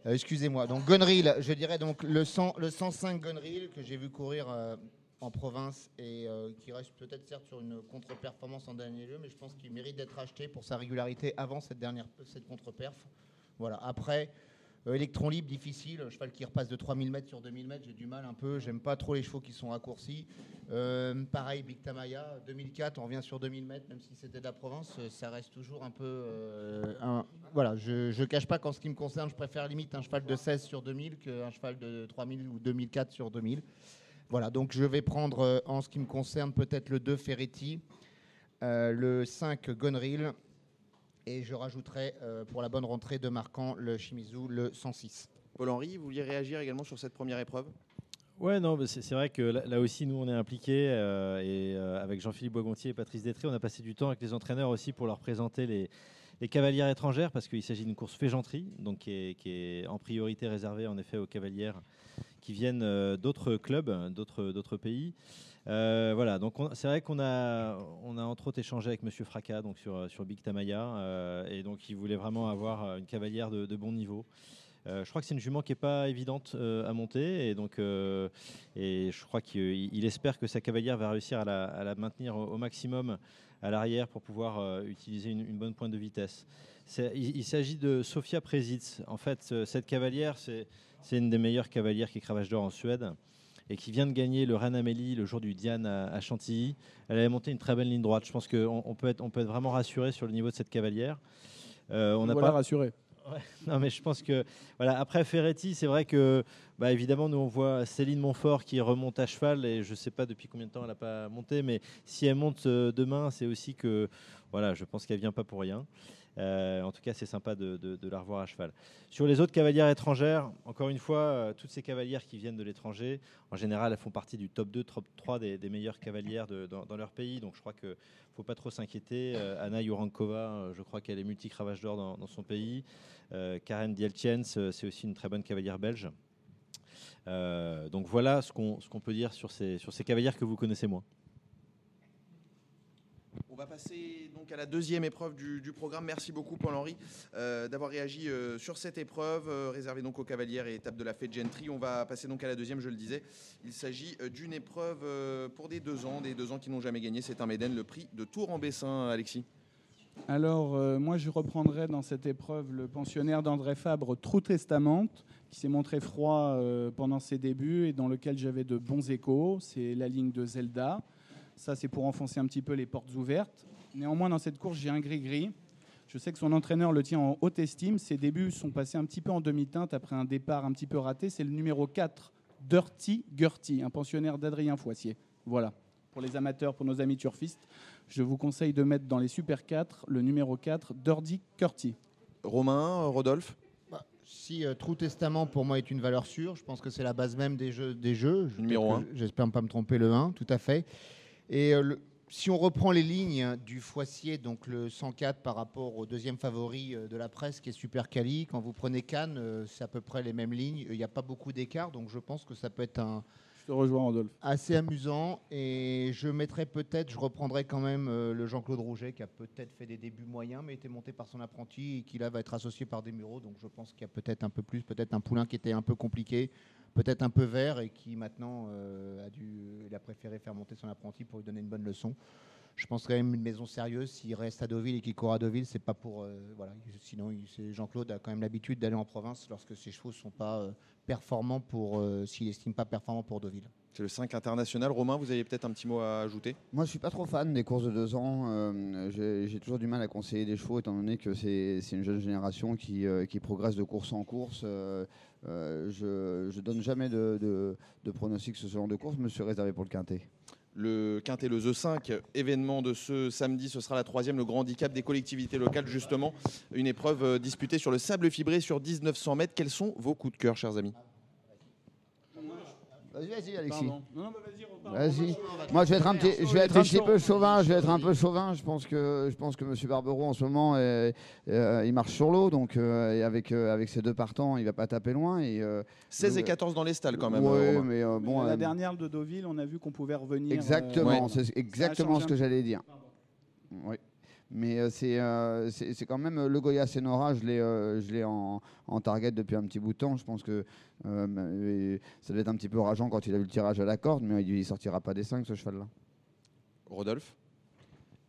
Euh, excusez-moi. Donc Gonril, je dirais donc le, 100, le 105 Gonril que j'ai vu courir euh, en province et euh, qui reste peut-être certes sur une contre-performance en dernier lieu, mais je pense qu'il mérite d'être acheté pour sa régularité avant cette dernière cette contre-perf. Voilà. Après, euh, libre, difficile. Cheval qui repasse de 3000 mètres sur 2000 mètres, j'ai du mal un peu. J'aime pas trop les chevaux qui sont raccourcis. Euh, pareil, Big Tamaya, 2004, on revient sur 2000 mètres, même si c'était de la province, ça reste toujours un peu. voilà, je, je cache pas qu'en ce qui me concerne, je préfère limite un cheval de 16 sur 2000 qu'un cheval de 3000 ou 2004 sur 2000. Voilà, donc je vais prendre euh, en ce qui me concerne peut-être le 2 Ferretti, euh, le 5 Gonril, et je rajouterai euh, pour la bonne rentrée de marquant le Shimizu, le 106. Paul-Henri, vous vouliez réagir également sur cette première épreuve? Ouais, non, c'est vrai que là, aussi, nous, on est impliqués. et avec Jean-Philippe Boisgontier et Patrice Détré, on a passé du temps avec les entraîneurs aussi pour leur présenter les, les cavalières étrangères, parce qu'il s'agit d'une course féjanterie, donc qui est, qui est, en priorité réservée en effet aux cavalières qui viennent euh, d'autres clubs, d'autres pays. Euh, voilà, donc c'est vrai qu'on a, on a entre autres échangé avec Monsieur Fracas donc sur, sur Big Tamaya, euh, et donc il voulait vraiment avoir une cavalière de, bon niveau. je crois que c'est une jument qui n'est pas évidente à monter, et donc et je crois qu'il espère que sa cavalière va réussir à la, maintenir au, maximum à l'arrière pour pouvoir utiliser une, une, bonne pointe de vitesse. Il, il s'agit de Sofia Presitz. En fait, cette cavalière, c'est c'est une des meilleures cavalières qui est cravache d'or en Suède et qui vient de gagner le Reine Amélie le jour du Diane à, Chantilly. Elle avait monté une très belle ligne droite. Je pense qu'on on peut, être, on peut être vraiment rassuré sur le niveau de cette cavalière. Euh, on n'a pas rassuré. Non, mais je pense que voilà. Après Ferretti, c'est vrai que bah, évidemment nous on voit Céline Montfort qui remonte à cheval et je ne sais pas depuis combien de temps elle n'a pas monté, mais si elle monte euh, demain, c'est aussi que voilà, je pense qu'elle vient pas pour rien. Euh, en tout cas, c'est sympa de, la revoir à cheval. Sur les autres cavalières étrangères, encore une fois, euh, toutes ces cavalières qui viennent de l'étranger, en général, elles font partie du top 2, top 3 des, meilleures cavalières dans, leur pays. Donc je crois qu'il ne faut pas trop s'inquiéter. Euh, Anna Yourankova, je crois qu'elle est multi-cravache d'or dans, son pays. Karen Dieltiens, c'est aussi une très bonne cavalière belge. donc voilà ce qu'on peut dire sur ces, sur ces cavalières que vous connaissez moins. On va passer donc à la deuxième épreuve du, programme. Merci beaucoup Paul-Henri euh, d'avoir réagi euh, sur cette épreuve euh, réservée donc aux cavalières et étape de la fête Gentry. On va passer donc à la deuxième, je le disais. Il s'agit d'une épreuve pour des deux ans, des deux ans qui n'ont jamais gagné. C'est un Méden, le prix de Tour en Bessin, Alexis. Alors, moi, je reprendrai dans cette épreuve le pensionnaire d'André Fabre, True Testament, qui s'est montré froid pendant ses débuts et dans lequel j'avais de bons échos. C'est la ligne de Zelda. Ça, c'est pour enfoncer un petit peu les portes ouvertes. Néanmoins, dans cette course, j'ai un gris-gris. Je sais que son entraîneur le tient en haute estime. Ses débuts sont passés un petit peu en demi-teinte après un départ un petit peu raté. C'est le numéro 4, Dirty Gertie, un pensionnaire d'Adrien Foissier. Voilà. Pour les amateurs, pour nos amis turfistes, je vous conseille de mettre dans les Super 4 le numéro 4, Dirty Gertie. Romain, Rodolphe bah, si euh, True Testament pour moi est une valeur sûre, je pense que c'est la base même des jeux. Des jeux. Numéro 1. J'espère ne pas me tromper le 1, tout à fait. Et euh, si on reprend les lignes du Foissier, donc le 104 par rapport au deuxième favori euh, de la presse qui est Super Cali, quand vous prenez Cannes, euh, c'est à peu près les mêmes lignes. Il n'y a pas beaucoup d'écart, donc je pense que ça peut être un, Assez amusant. Et je mettrais peut-être, je reprendrai quand même euh, le Jean-Claude Rouget qui a peut-être fait des débuts moyens, mais été monté par son apprenti et qui là va être associé par des Mureaux. Donc je pense qu'il y a peut-être un peu plus, peut-être un poulain qui était un peu compliqué, peut-être un peu vert et qui maintenant euh, a dû, il a préféré faire monter son apprenti pour lui donner une bonne leçon. Je pense quand même une maison sérieuse. S'il reste à Deauville et qu'il court à Deauville, c'est pas pour. euh, voilà. Sinon, Jean-Claude a quand même l'habitude d'aller en province lorsque ses chevaux sont pas euh, performants pour. euh, S'il estime pas performants pour Deauville. C'est le 5 international. Romain, vous avez peut-être un petit mot à ajouter? Moi, je suis pas trop fan des courses de deux ans. Euh, J'ai toujours du mal à conseiller des chevaux, étant donné que c'est une jeune génération qui, euh, qui progresse de course en course. Euh, je, je donne jamais de, de, de pronostic sur ce genre de course, me suis réservé pour le quintet. Le Quintet, le The 5, événement de ce samedi, ce sera la troisième, le grand handicap des collectivités locales, justement. Une épreuve euh, disputée sur le sable fibré sur 1900 mètres. Quels sont vos coups de cœur, chers amis? Vas-y, vas-y, Alexis. Pardon. Non, non, bah, vas-y, repars. Vas-y. Moi, je vais être un petit, je vais être un petit peu chauvin. Je vais être un peu chauvin. Je pense que, je pense que Monsieur Barbero en ce moment, euh, euh, il marche sur l'eau, donc euh, et avec euh, avec ses deux partants, il va pas taper loin. Et, euh, 16 et le- 14 dans les stalles, quand même. Ouais, euh, Romain. mais euh, Mais bon. la euh, dernière de Deauville, on a vu qu'on pouvait revenir. euh, Exactement, Ouais. c'est exactement ce que j'allais dire. Oui. Mais euh, c'est euh, c'est c'est quand même euh, le Goya Senora, je l'ai euh, je l'ai en, en target depuis un petit bout de temps. Je pense que euh, ça devait être un petit peu rageant quand il a vu le tirage à la corde, mais il sortira pas des 5 ce cheval-là. Rodolphe?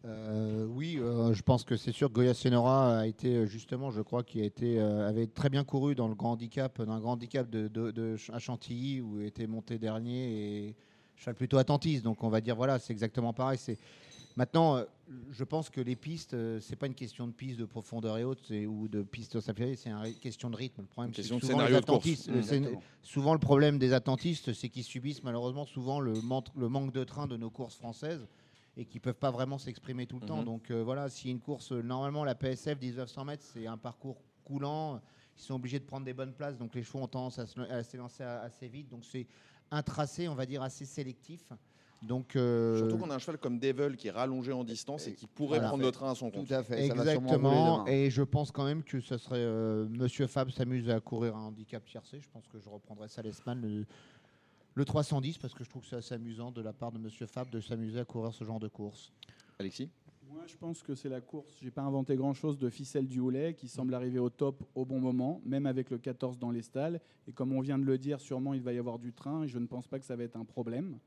Euh, oui, euh, je pense que c'est sûr que Goya Senora a été justement, je crois, qui a été, euh, avait très bien couru dans le grand handicap, dans le grand handicap de, de- de à Chantilly où il était monté dernier et cheval plutôt attentiste. Donc on va dire voilà, c'est exactement pareil. C'est maintenant, euh, je pense que les pistes, euh, c'est pas une question de piste de profondeur et haute ou de piste sapphire, c'est une question de rythme. Le problème, c'est souvent, les scénario de course. attentistes- Mmh. Exactement. souvent le problème des attentistes, c'est qu'ils subissent malheureusement souvent le, man- le manque de train de nos courses françaises et qui peuvent pas vraiment s'exprimer tout le temps. Mhm. Donc euh, voilà, si une course, euh, normalement la PSF 1900 mètres, c'est un parcours coulant. Ils sont obligés de prendre des bonnes places, donc les chevaux ont tendance à s'élancer a- assez vite. Donc c'est un tracé, on va dire, assez sélectif. Donc euh, Surtout qu'on a un cheval comme Devil qui est rallongé en distance et qui pourrait Voilà. prendre le train à son compte. Tout à fait. Exactement, et je pense quand même que ça serait euh, Monsieur Fab s'amuse à courir un handicap tiercé. Je pense que je reprendrai Salesman le, le 310 parce que je trouve que c'est assez amusant de la part de Monsieur Fab de s'amuser à courir ce genre de course. Alexis? Moi, je pense que c'est la course. J'ai pas inventé grand-chose de ficelle du Houlet qui semble arriver au top au bon moment, même avec le 14 dans les stalles. Et comme on vient de le dire, sûrement il va y avoir du train et je ne pense pas que ça va être un problème.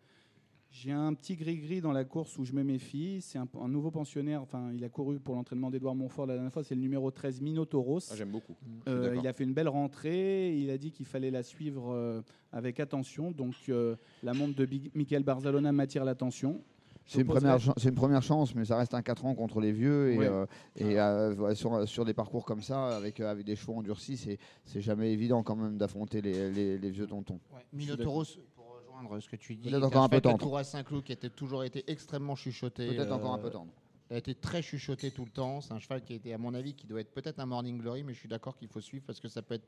J'ai un petit gris-gris dans la course où je me méfie. C'est un, un nouveau pensionnaire. Enfin, il a couru pour l'entraînement d'Edouard Montfort la dernière fois. C'est le numéro 13, Minotoros. Ah, J'aime beaucoup. Euh, il a fait une belle rentrée. Il a dit qu'il fallait la suivre euh, avec attention. Donc, euh, la montre de Big- Michael Barzalona m'attire l'attention. C'est une, première chan- c'est une première chance, mais ça reste un 4 ans contre les vieux. Et, Ouais. euh, et euh, ouais, sur, sur des parcours comme ça, avec, avec des chevaux endurcis, c'est c'est jamais évident quand même d'affronter les, les- les vieux tontons. Minotoros, pour rejoindre ce que tu dis, Peut-être encore un peu tendre. Tour à Saint-Cloud qui a toujours été extrêmement chuchoté. Peut-être encore un euh, peu tendre. Il a été très chuchoté tout le temps. C'est un cheval qui a été, à mon avis, qui doit être peut-être un Morning Glory, mais je suis d'accord qu'il faut suivre parce que ça peut être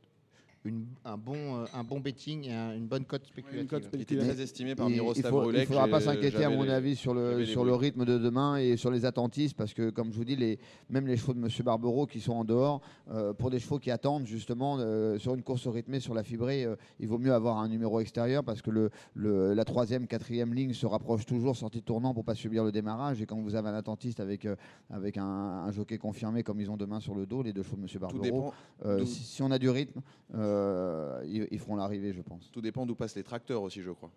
une- un, bon, euh, un bon betting et un- une bonne cote spéculative. cote Il était très estimé par Il- il ne faudra pas J'ai- s'inquiéter, à mon les- avis, sur le, sur le rythme de demain et sur les attentistes, parce que, comme je vous dis, les, même les chevaux de Monsieur Barbero qui sont en dehors, euh, pour des chevaux qui attendent, justement, euh, sur une course rythmée sur la fibrée, euh, il vaut mieux avoir un numéro extérieur, parce que le, le- la troisième, quatrième ligne se rapproche toujours, sortie de tournant, pour pas subir le démarrage. Et quand vous avez un attentiste avec, euh, avec un, un jockey confirmé, comme ils ont demain sur le dos, les deux chevaux de Tout Barbero, euh, si, si on a du rythme, euh, ils, ils feront l'arrivée, je pense. tout dépend d'où passent les tracteurs aussi, je crois.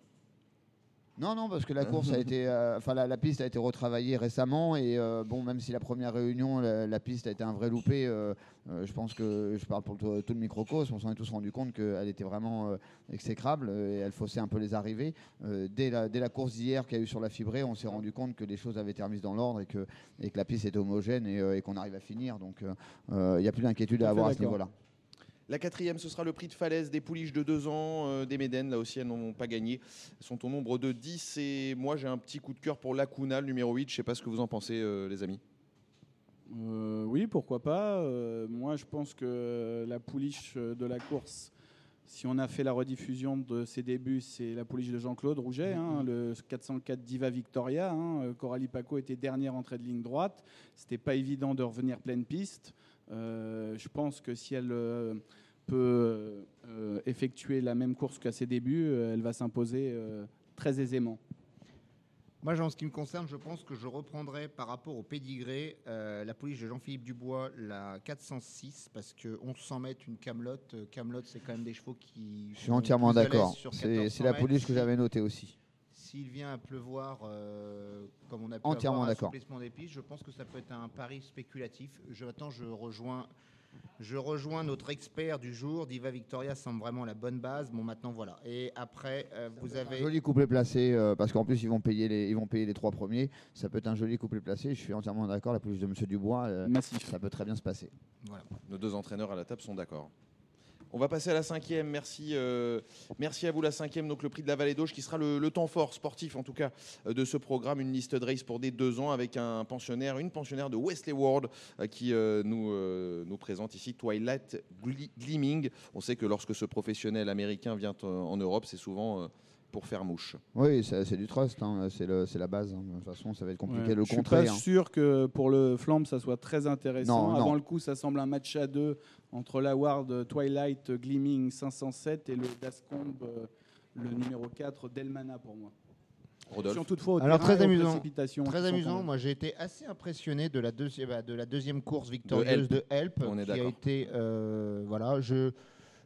Non, non, parce que la course a été, euh, enfin la, la piste a été retravaillée récemment et euh, bon, même si la première réunion, la, la piste a été un vrai loupé, euh, euh, je pense que je parle pour tout, tout le microcosme, on s'en est tous rendu compte qu'elle était vraiment euh, exécrable euh, et elle faussait un peu les arrivées. Euh, dès, la, dès la course d'hier qu'il y a eu sur la fibrée, on s'est rendu compte que les choses avaient été remises dans l'ordre et que, et que la piste était homogène et, euh, et qu'on arrive à finir. Donc il n'y a plus d'inquiétude à avoir à ce niveau-là. La quatrième, ce sera le prix de Falaise des pouliches de 2 ans, euh, des Médènes. Là aussi, elles n'ont pas gagné. Elles sont au nombre de 10. Et moi, j'ai un petit coup de cœur pour Lacuna, le numéro 8. Je ne sais pas ce que vous en pensez, euh, les amis. Euh, oui, pourquoi pas. Moi, je pense que la pouliche de la course, si on a fait la rediffusion de ses débuts, c'est la pouliche de Jean-Claude Rouget, hein, le 404 Diva Victoria. hein. Coralie Paco était dernière entrée de ligne droite. C'était pas évident de revenir pleine piste. Euh, je pense que si elle euh, peut euh, effectuer la même course qu'à ses débuts, euh, elle va s'imposer euh, très aisément. Moi, en ce qui me concerne, je pense que je reprendrai par rapport au pédigré euh, la police de Jean-Philippe Dubois, la 406, parce que 1100 mètres, une camelote. Camelote, c'est quand même des chevaux qui. Je suis entièrement d'accord. C'est la police que j'avais notée aussi. S'il vient à pleuvoir, euh, comme on a pu Entièrement avoir un d'accord. assouplissement des pistes, je pense que ça peut être un pari spéculatif. Je, attends, je rejoins, je rejoins notre expert du jour. Diva Victoria semble vraiment la bonne base. Bon, maintenant voilà. Et après, euh, vous avez. Joli couplet placé, euh, parce qu'en plus ils vont payer les, ils vont payer les trois premiers. Ça peut être un joli couplet placé. Je suis entièrement d'accord. La police de Monsieur Dubois, euh, Massif. ça peut très bien se passer. Voilà. Nos deux entraîneurs à la table sont d'accord. On va passer à la cinquième. Merci, euh, merci à vous la cinquième. Donc le prix de la Vallée d'Auge qui sera le, temps fort sportif en tout cas euh, de ce programme, une liste de race pour des deux ans avec un pensionnaire, une pensionnaire de Wesley Ward euh, qui nous, nous présente ici Twilight Gleaming. On sait que lorsque ce professionnel américain vient en Europe, c'est souvent pour faire mouche. Oui, c'est du trust. hein, C'est la base. hein. De toute façon, ça va être compliqué Ouais. de le Je suis contrer. pas hein. sûr que pour le flambe ça soit très intéressant. Non, Avant non. le coup, ça semble un match à deux entre l'Award Twilight Gleaming 507 et le Dascombe, euh, le numéro 4 Delmana pour moi. Rodolphe. Toutefois Alors très amusant, très amusant. Moi, j'ai été assez impressionné de la deuxième, bah, de la deuxième course victorieuse Help. de Help, On est qui a été, euh, voilà, je.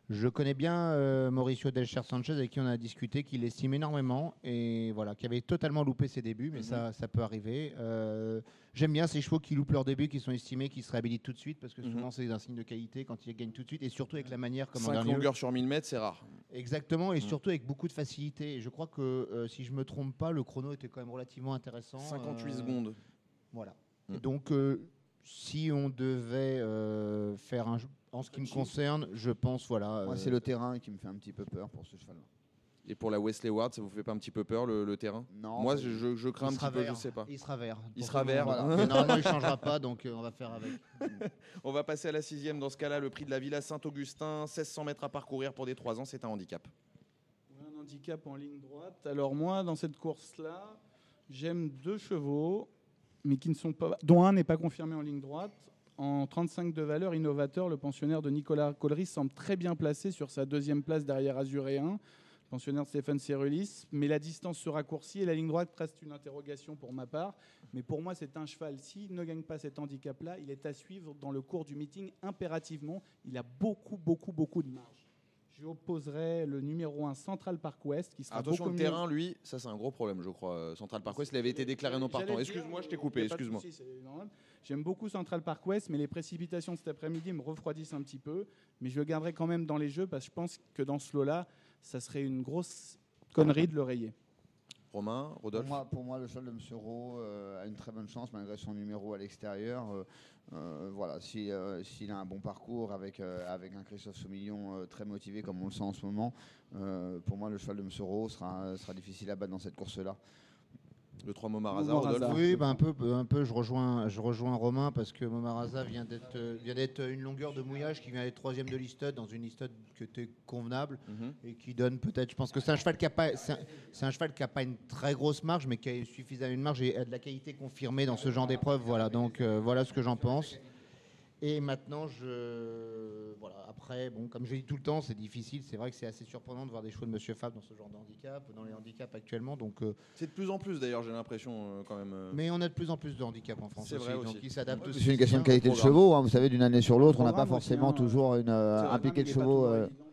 Je connais bien euh, Mauricio Delcher Sanchez avec qui on a discuté, qui l'estime énormément et voilà, qui avait totalement loupé ses débuts, mais Mhm. ça, ça peut arriver. Euh, J'aime bien ces chevaux qui loupent leurs débuts, qui sont estimés, qui se réhabilitent tout de suite, parce que Mhm. souvent c'est un signe de qualité quand ils gagnent tout de suite, et surtout avec la manière comme en 5 dernier lieu. longueurs sur 1000 mètres, c'est rare. Exactement, et Mm. surtout avec beaucoup de facilité. Et je crois que euh, si je me trompe pas, le chrono était quand même relativement intéressant. 58 euh, secondes. Voilà. Mm. Donc, si on devait euh, faire un, en ce qui me concerne, je pense voilà. Moi, euh, c'est le terrain qui me fait un petit peu peur pour ce cheval-là. Et pour la Wesley Ward, ça vous fait pas un petit peu peur le, le terrain? Non. Moi, je, du- je- je crains il un sera petit peu, vert. je sais pas. Il sera vert. Il sera vert. Voilà. Normalement, il changera pas, donc euh, on va faire avec. On va passer à la sixième dans ce cas-là, le prix de la Villa Saint-Augustin, 1600 mètres à parcourir pour des 3 ans, c'est un handicap. Un handicap en ligne droite. Alors moi, dans cette course-là, j'aime deux chevaux, mais qui ne sont pas, dont un n'est pas confirmé en ligne droite. En 35 de valeur, innovateur, le pensionnaire de Nicolas Collery semble très bien placé sur sa deuxième place derrière Azuréen, le pensionnaire de Stéphane Cerulis. Mais la distance se raccourcit et la ligne droite reste une interrogation pour ma part. Mais pour moi, c'est un cheval. S'il ne gagne pas cet handicap-là, il est à suivre dans le cours du meeting impérativement. Il a beaucoup, beaucoup, beaucoup de marge. Je opposerai le numéro 1 Central Park West qui sera Attention, beaucoup le mieux- terrain, lui, ça c'est un gros problème, je crois. Euh, Central Park West, il avait été déclaré non partant. Excuse-moi, je t'ai coupé, excuse-moi. J'aime beaucoup Central Park West, mais les précipitations de cet après-midi me refroidissent un petit peu. Mais je le garderai quand même dans les jeux parce que je pense que dans ce lot-là, ça serait une grosse connerie de le rayer. Romain, Pour Rodolphe moi, pour moi, le cheval de M. Rowe euh, a une très bonne chance malgré son numéro à l'extérieur. Euh, euh, voilà, si, euh, s'il a un bon parcours avec, euh, avec un Christophe Soumillon euh, très motivé comme on le sent en ce moment, euh, pour moi, le cheval de M. Rowe sera, sera difficile à battre dans cette course-là. Le 3 Momaraza, Momaraza. Rodolphe Oui, bah, un peu, un peu. Je rejoins, je rejoins Romain parce que Momaraza vient d'être, vient d'être une longueur de mouillage qui vient d'être troisième de listed dans une listed qui était convenable Mhm. et qui donne peut-être. Je pense que c'est un cheval qui a pas, c'est un, c'est un cheval qui a pas une très grosse marge, mais qui a suffisamment une marge et a de la qualité confirmée dans ce genre d'épreuve. Voilà, donc euh, voilà ce que j'en pense. Et maintenant, je voilà. Après, bon, comme je dis tout le temps, c'est difficile. C'est vrai que c'est assez surprenant de voir des chevaux de Monsieur Fab dans ce genre de handicap, dans les handicaps actuellement. Donc, euh, C'est de plus en plus d'ailleurs, j'ai l'impression euh, quand même. euh. mais on a de plus en plus de handicaps en France C'est aussi, vrai donc aussi. ils s'adaptent aussi. C'est une question de qualité de programme. chevaux. hein. Vous savez, d'une année sur l'autre, on n'a pas programme aussi, forcément hein. toujours une, euh, C'est vrai, un piquet il de est pas chevaux. toujours euh, évident.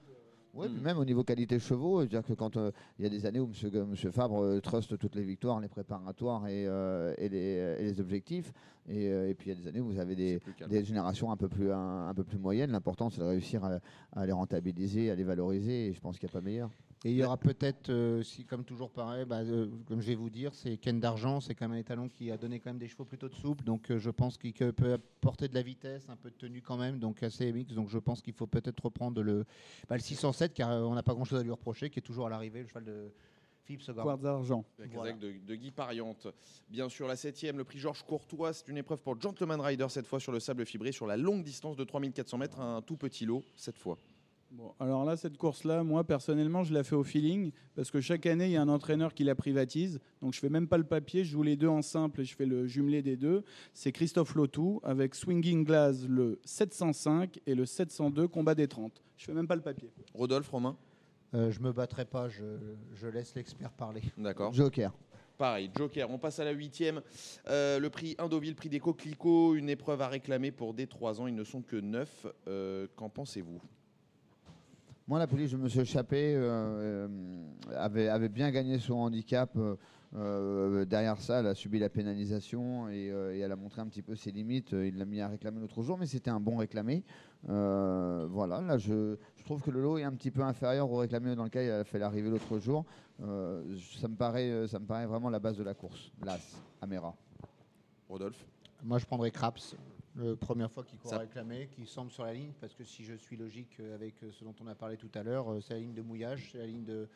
Puis Mm. même au niveau qualité chevaux, c'est-à-dire que quand euh, il y a des années où Monsieur, Monsieur Fabre euh, truste toutes les victoires, les préparatoires et, euh, et, les, et les objectifs, et, euh, et puis il y a des années où vous avez des, générations un peu plus, un, un peu plus moyennes. L'important, c'est de réussir à, à les rentabiliser, à les valoriser, et je pense qu'il n'y a pas meilleur. Et il y aura peut-être, euh, si comme toujours pareil, bah, euh, comme je vais vous dire, c'est Ken d'Argent, c'est quand même un étalon qui a donné quand même des chevaux plutôt de souple, donc euh, je pense qu'il que- peut apporter de la vitesse, un peu de tenue quand même, donc assez mix, donc je pense qu'il faut peut-être reprendre le, bah, le 607, car euh, on n'a pas grand-chose à lui reprocher, qui est toujours à l'arrivée, le cheval de Philippe d'argent. La Voilà. casaque de, de Guy Pariante. Bien sûr, la septième, le prix Georges Courtois, c'est une épreuve pour Gentleman Rider, cette fois sur le sable fibré, sur la longue distance de 3400 mètres, un tout petit lot, cette fois. Bon, alors là, cette course-là, moi personnellement, je la fais au feeling parce que chaque année, il y a un entraîneur qui la privatise. Donc je fais même pas le papier, je joue les deux en simple et je fais le jumelé des deux. C'est Christophe Lotou avec Swinging Glass le 705 et le 702 Combat des 30. Je fais même pas le papier. Rodolphe, Romain? Euh, je me battrai pas, je, je laisse l'expert parler. D'accord. Joker. Pareil, Joker. On passe à la huitième. Euh, le prix Indoville, prix des coquelicots, une épreuve à réclamer pour des 3 ans. Ils ne sont que 9. Qu'en pensez-vous? Moi, la police, je me suis échappé, euh, euh, avait, avait bien gagné son handicap. euh, euh, derrière ça, elle a subi la pénalisation et, euh, et elle a montré un petit peu ses limites. Il l'a mis à réclamer l'autre jour, mais c'était un bon réclamé. Euh, voilà, là, je, je trouve que le lot est un petit peu inférieur au réclamé dans lequel il a fait l'arrivée l'autre jour. Ça, me paraît, ça me paraît vraiment la base de la course. L'As, Amera. Rodolphe? Moi, je prendrais Craps. La première fois qu'il court Ça- à réclamer, qui semble sur la ligne, parce que si je suis logique euh, avec euh, ce dont on a parlé tout à l'heure, euh, c'est la ligne de mouillage, c'est la ligne de.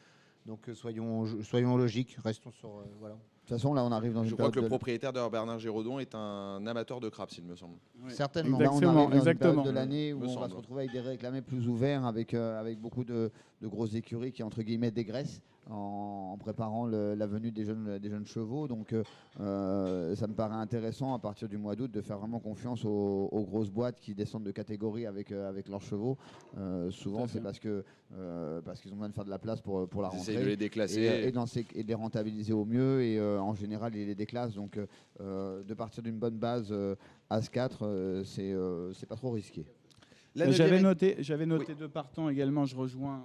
Donc soyons, soyons logiques, restons sur. euh, voilà. De toute façon, là, on arrive dans Je une crois période que le de- propriétaire de Bernard Géraudon est un amateur de craps, il me semble. Certainement. Là, on Exactement, arrive dans une exactement. période de l'année où Me on va se retrouver avec des réclamés plus ouverts, avec, euh, avec beaucoup de, de grosses écuries qui, entre guillemets, dégraissent en, en préparant le- la venue des jeunes, des jeunes chevaux. Donc, euh, euh, ça me paraît intéressant à partir du mois d'août de faire vraiment confiance aux, aux grosses boîtes qui descendent de catégorie avec, euh, avec leurs chevaux. Euh, souvent, c'est parce que euh, parce qu'ils ont besoin de faire de la place pour, pour la rentrée. de les déclasser. Et, et dans ces- et de les rentabiliser au mieux. Et euh, en général, ils les déclassent. Donc, de partir d'une bonne base euh, As-4, euh, c'est euh, c'est pas trop risqué. J'avais noté, j'avais noté deux partants également. Je rejoins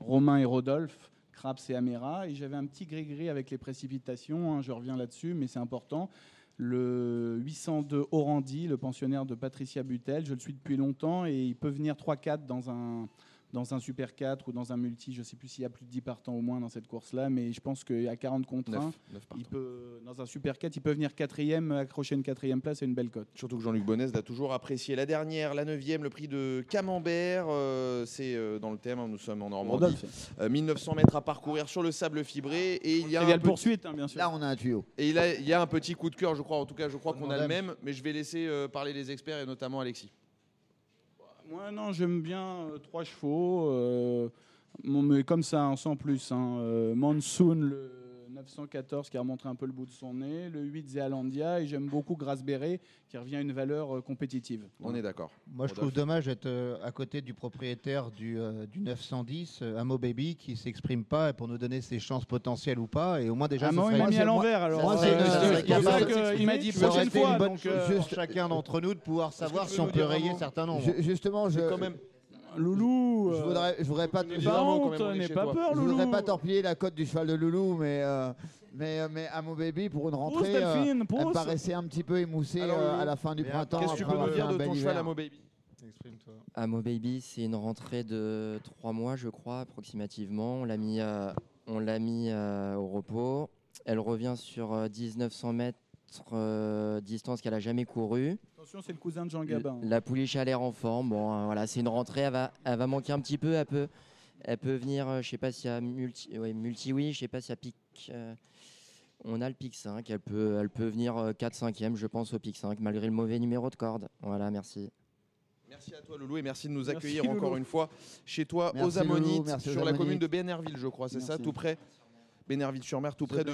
Romain et Rodolphe, Craps et Améra. Et j'avais un petit gris-gris avec les précipitations. hein, je reviens là-dessus, mais c'est important. Le 802 Orandi, le pensionnaire de Patricia Butel, je le suis depuis longtemps et il peut venir 3-4 dans un, dans un Super 4 ou dans un multi. Je ne sais plus s'il y a plus de 10 partants au moins dans cette course-là, mais je pense qu'à 40 contre 1, Neuf, neuf il partants. peut, dans un Super 4, il peut venir quatrième, accrocher une quatrième place et une belle cote. Surtout que Jean-Luc Bonnez l'a toujours apprécié. La dernière, la neuvième, le prix de Camembert. euh, c'est euh, dans le thème, hein, nous sommes en Normandie. Rodolphe. Euh, 1900 mètres à parcourir sur le sable fibré. Et il y a, un petit, poursuite, hein, bien sûr. Là, on a un tuyau. et il, a- il y a un petit coup de cœur, je crois. En tout cas, je crois qu'on a le même. Mais je vais laisser euh, parler les experts et notamment Alexis. Moi, non, j'aime bien euh, trois chevaux, euh, mais comme ça, hein, sans plus. Hein, euh, le 914, qui a remontré un peu le bout de son nez, le 8 Zealandia, et j'aime beaucoup Grasberry, qui revient à une valeur euh, compétitive. On est d'accord. Moi, je trouve dommage d'être euh, à côté du propriétaire du, euh, du 910, euh, Amo Baby, qui s'exprime pas pour nous donner ses chances potentielles ou pas. Et au moins, déjà, Ah, ça moi, il m'a mis à l'envers, alors. euh, qu'il m'a dit prochaine fois. une bonne donc, chose pour chacun d'entre nous de pouvoir savoir si on peut rayer certains nombres. Ju- justement, je, Mais quand même, Loulou, je euh, voudrais, je voudrais pas, n'aie je pas honte, n'aie pas toi. peur, je Loulou. voudrais pas torpiller la cote du cheval de Loulou, mais euh, mais mais à mon baby pour une rentrée, euh, Delphine, elle paraissait un petit peu émoussée Alors, euh, à la fin du mais printemps. qu'est-ce que tu après peux nous dire de ton cheval hiver. Amo Baby? Exprime-toi. Amo Baby, c'est une rentrée de trois mois, je crois, approximativement. On l'a mis, euh, on l'a mis euh, au repos. Elle revient sur euh, 1900 mètres, euh, distance qu'elle a jamais courue. Attention, c'est le cousin de Jean Gabin. La pouliche a l'air en forme. Bon, euh, voilà, c'est une rentrée. Elle va, elle va manquer un petit peu. Elle peut, elle peut venir. euh, je sais pas s'il y a multi, ouais, multi oui. Je sais pas s'il y a pic. euh, on a le pic 5. Elle peut, elle peut venir 4-5e, je pense, au pic 5, malgré le mauvais numéro de corde. Voilà, merci. Merci à toi Loulou et merci de nous accueillir encore une fois chez toi Merci, aux Ammonites Loulou, merci aux sur la commune de Bénerville je crois c'est ça tout près Bénerville-sur-Mer tout près de,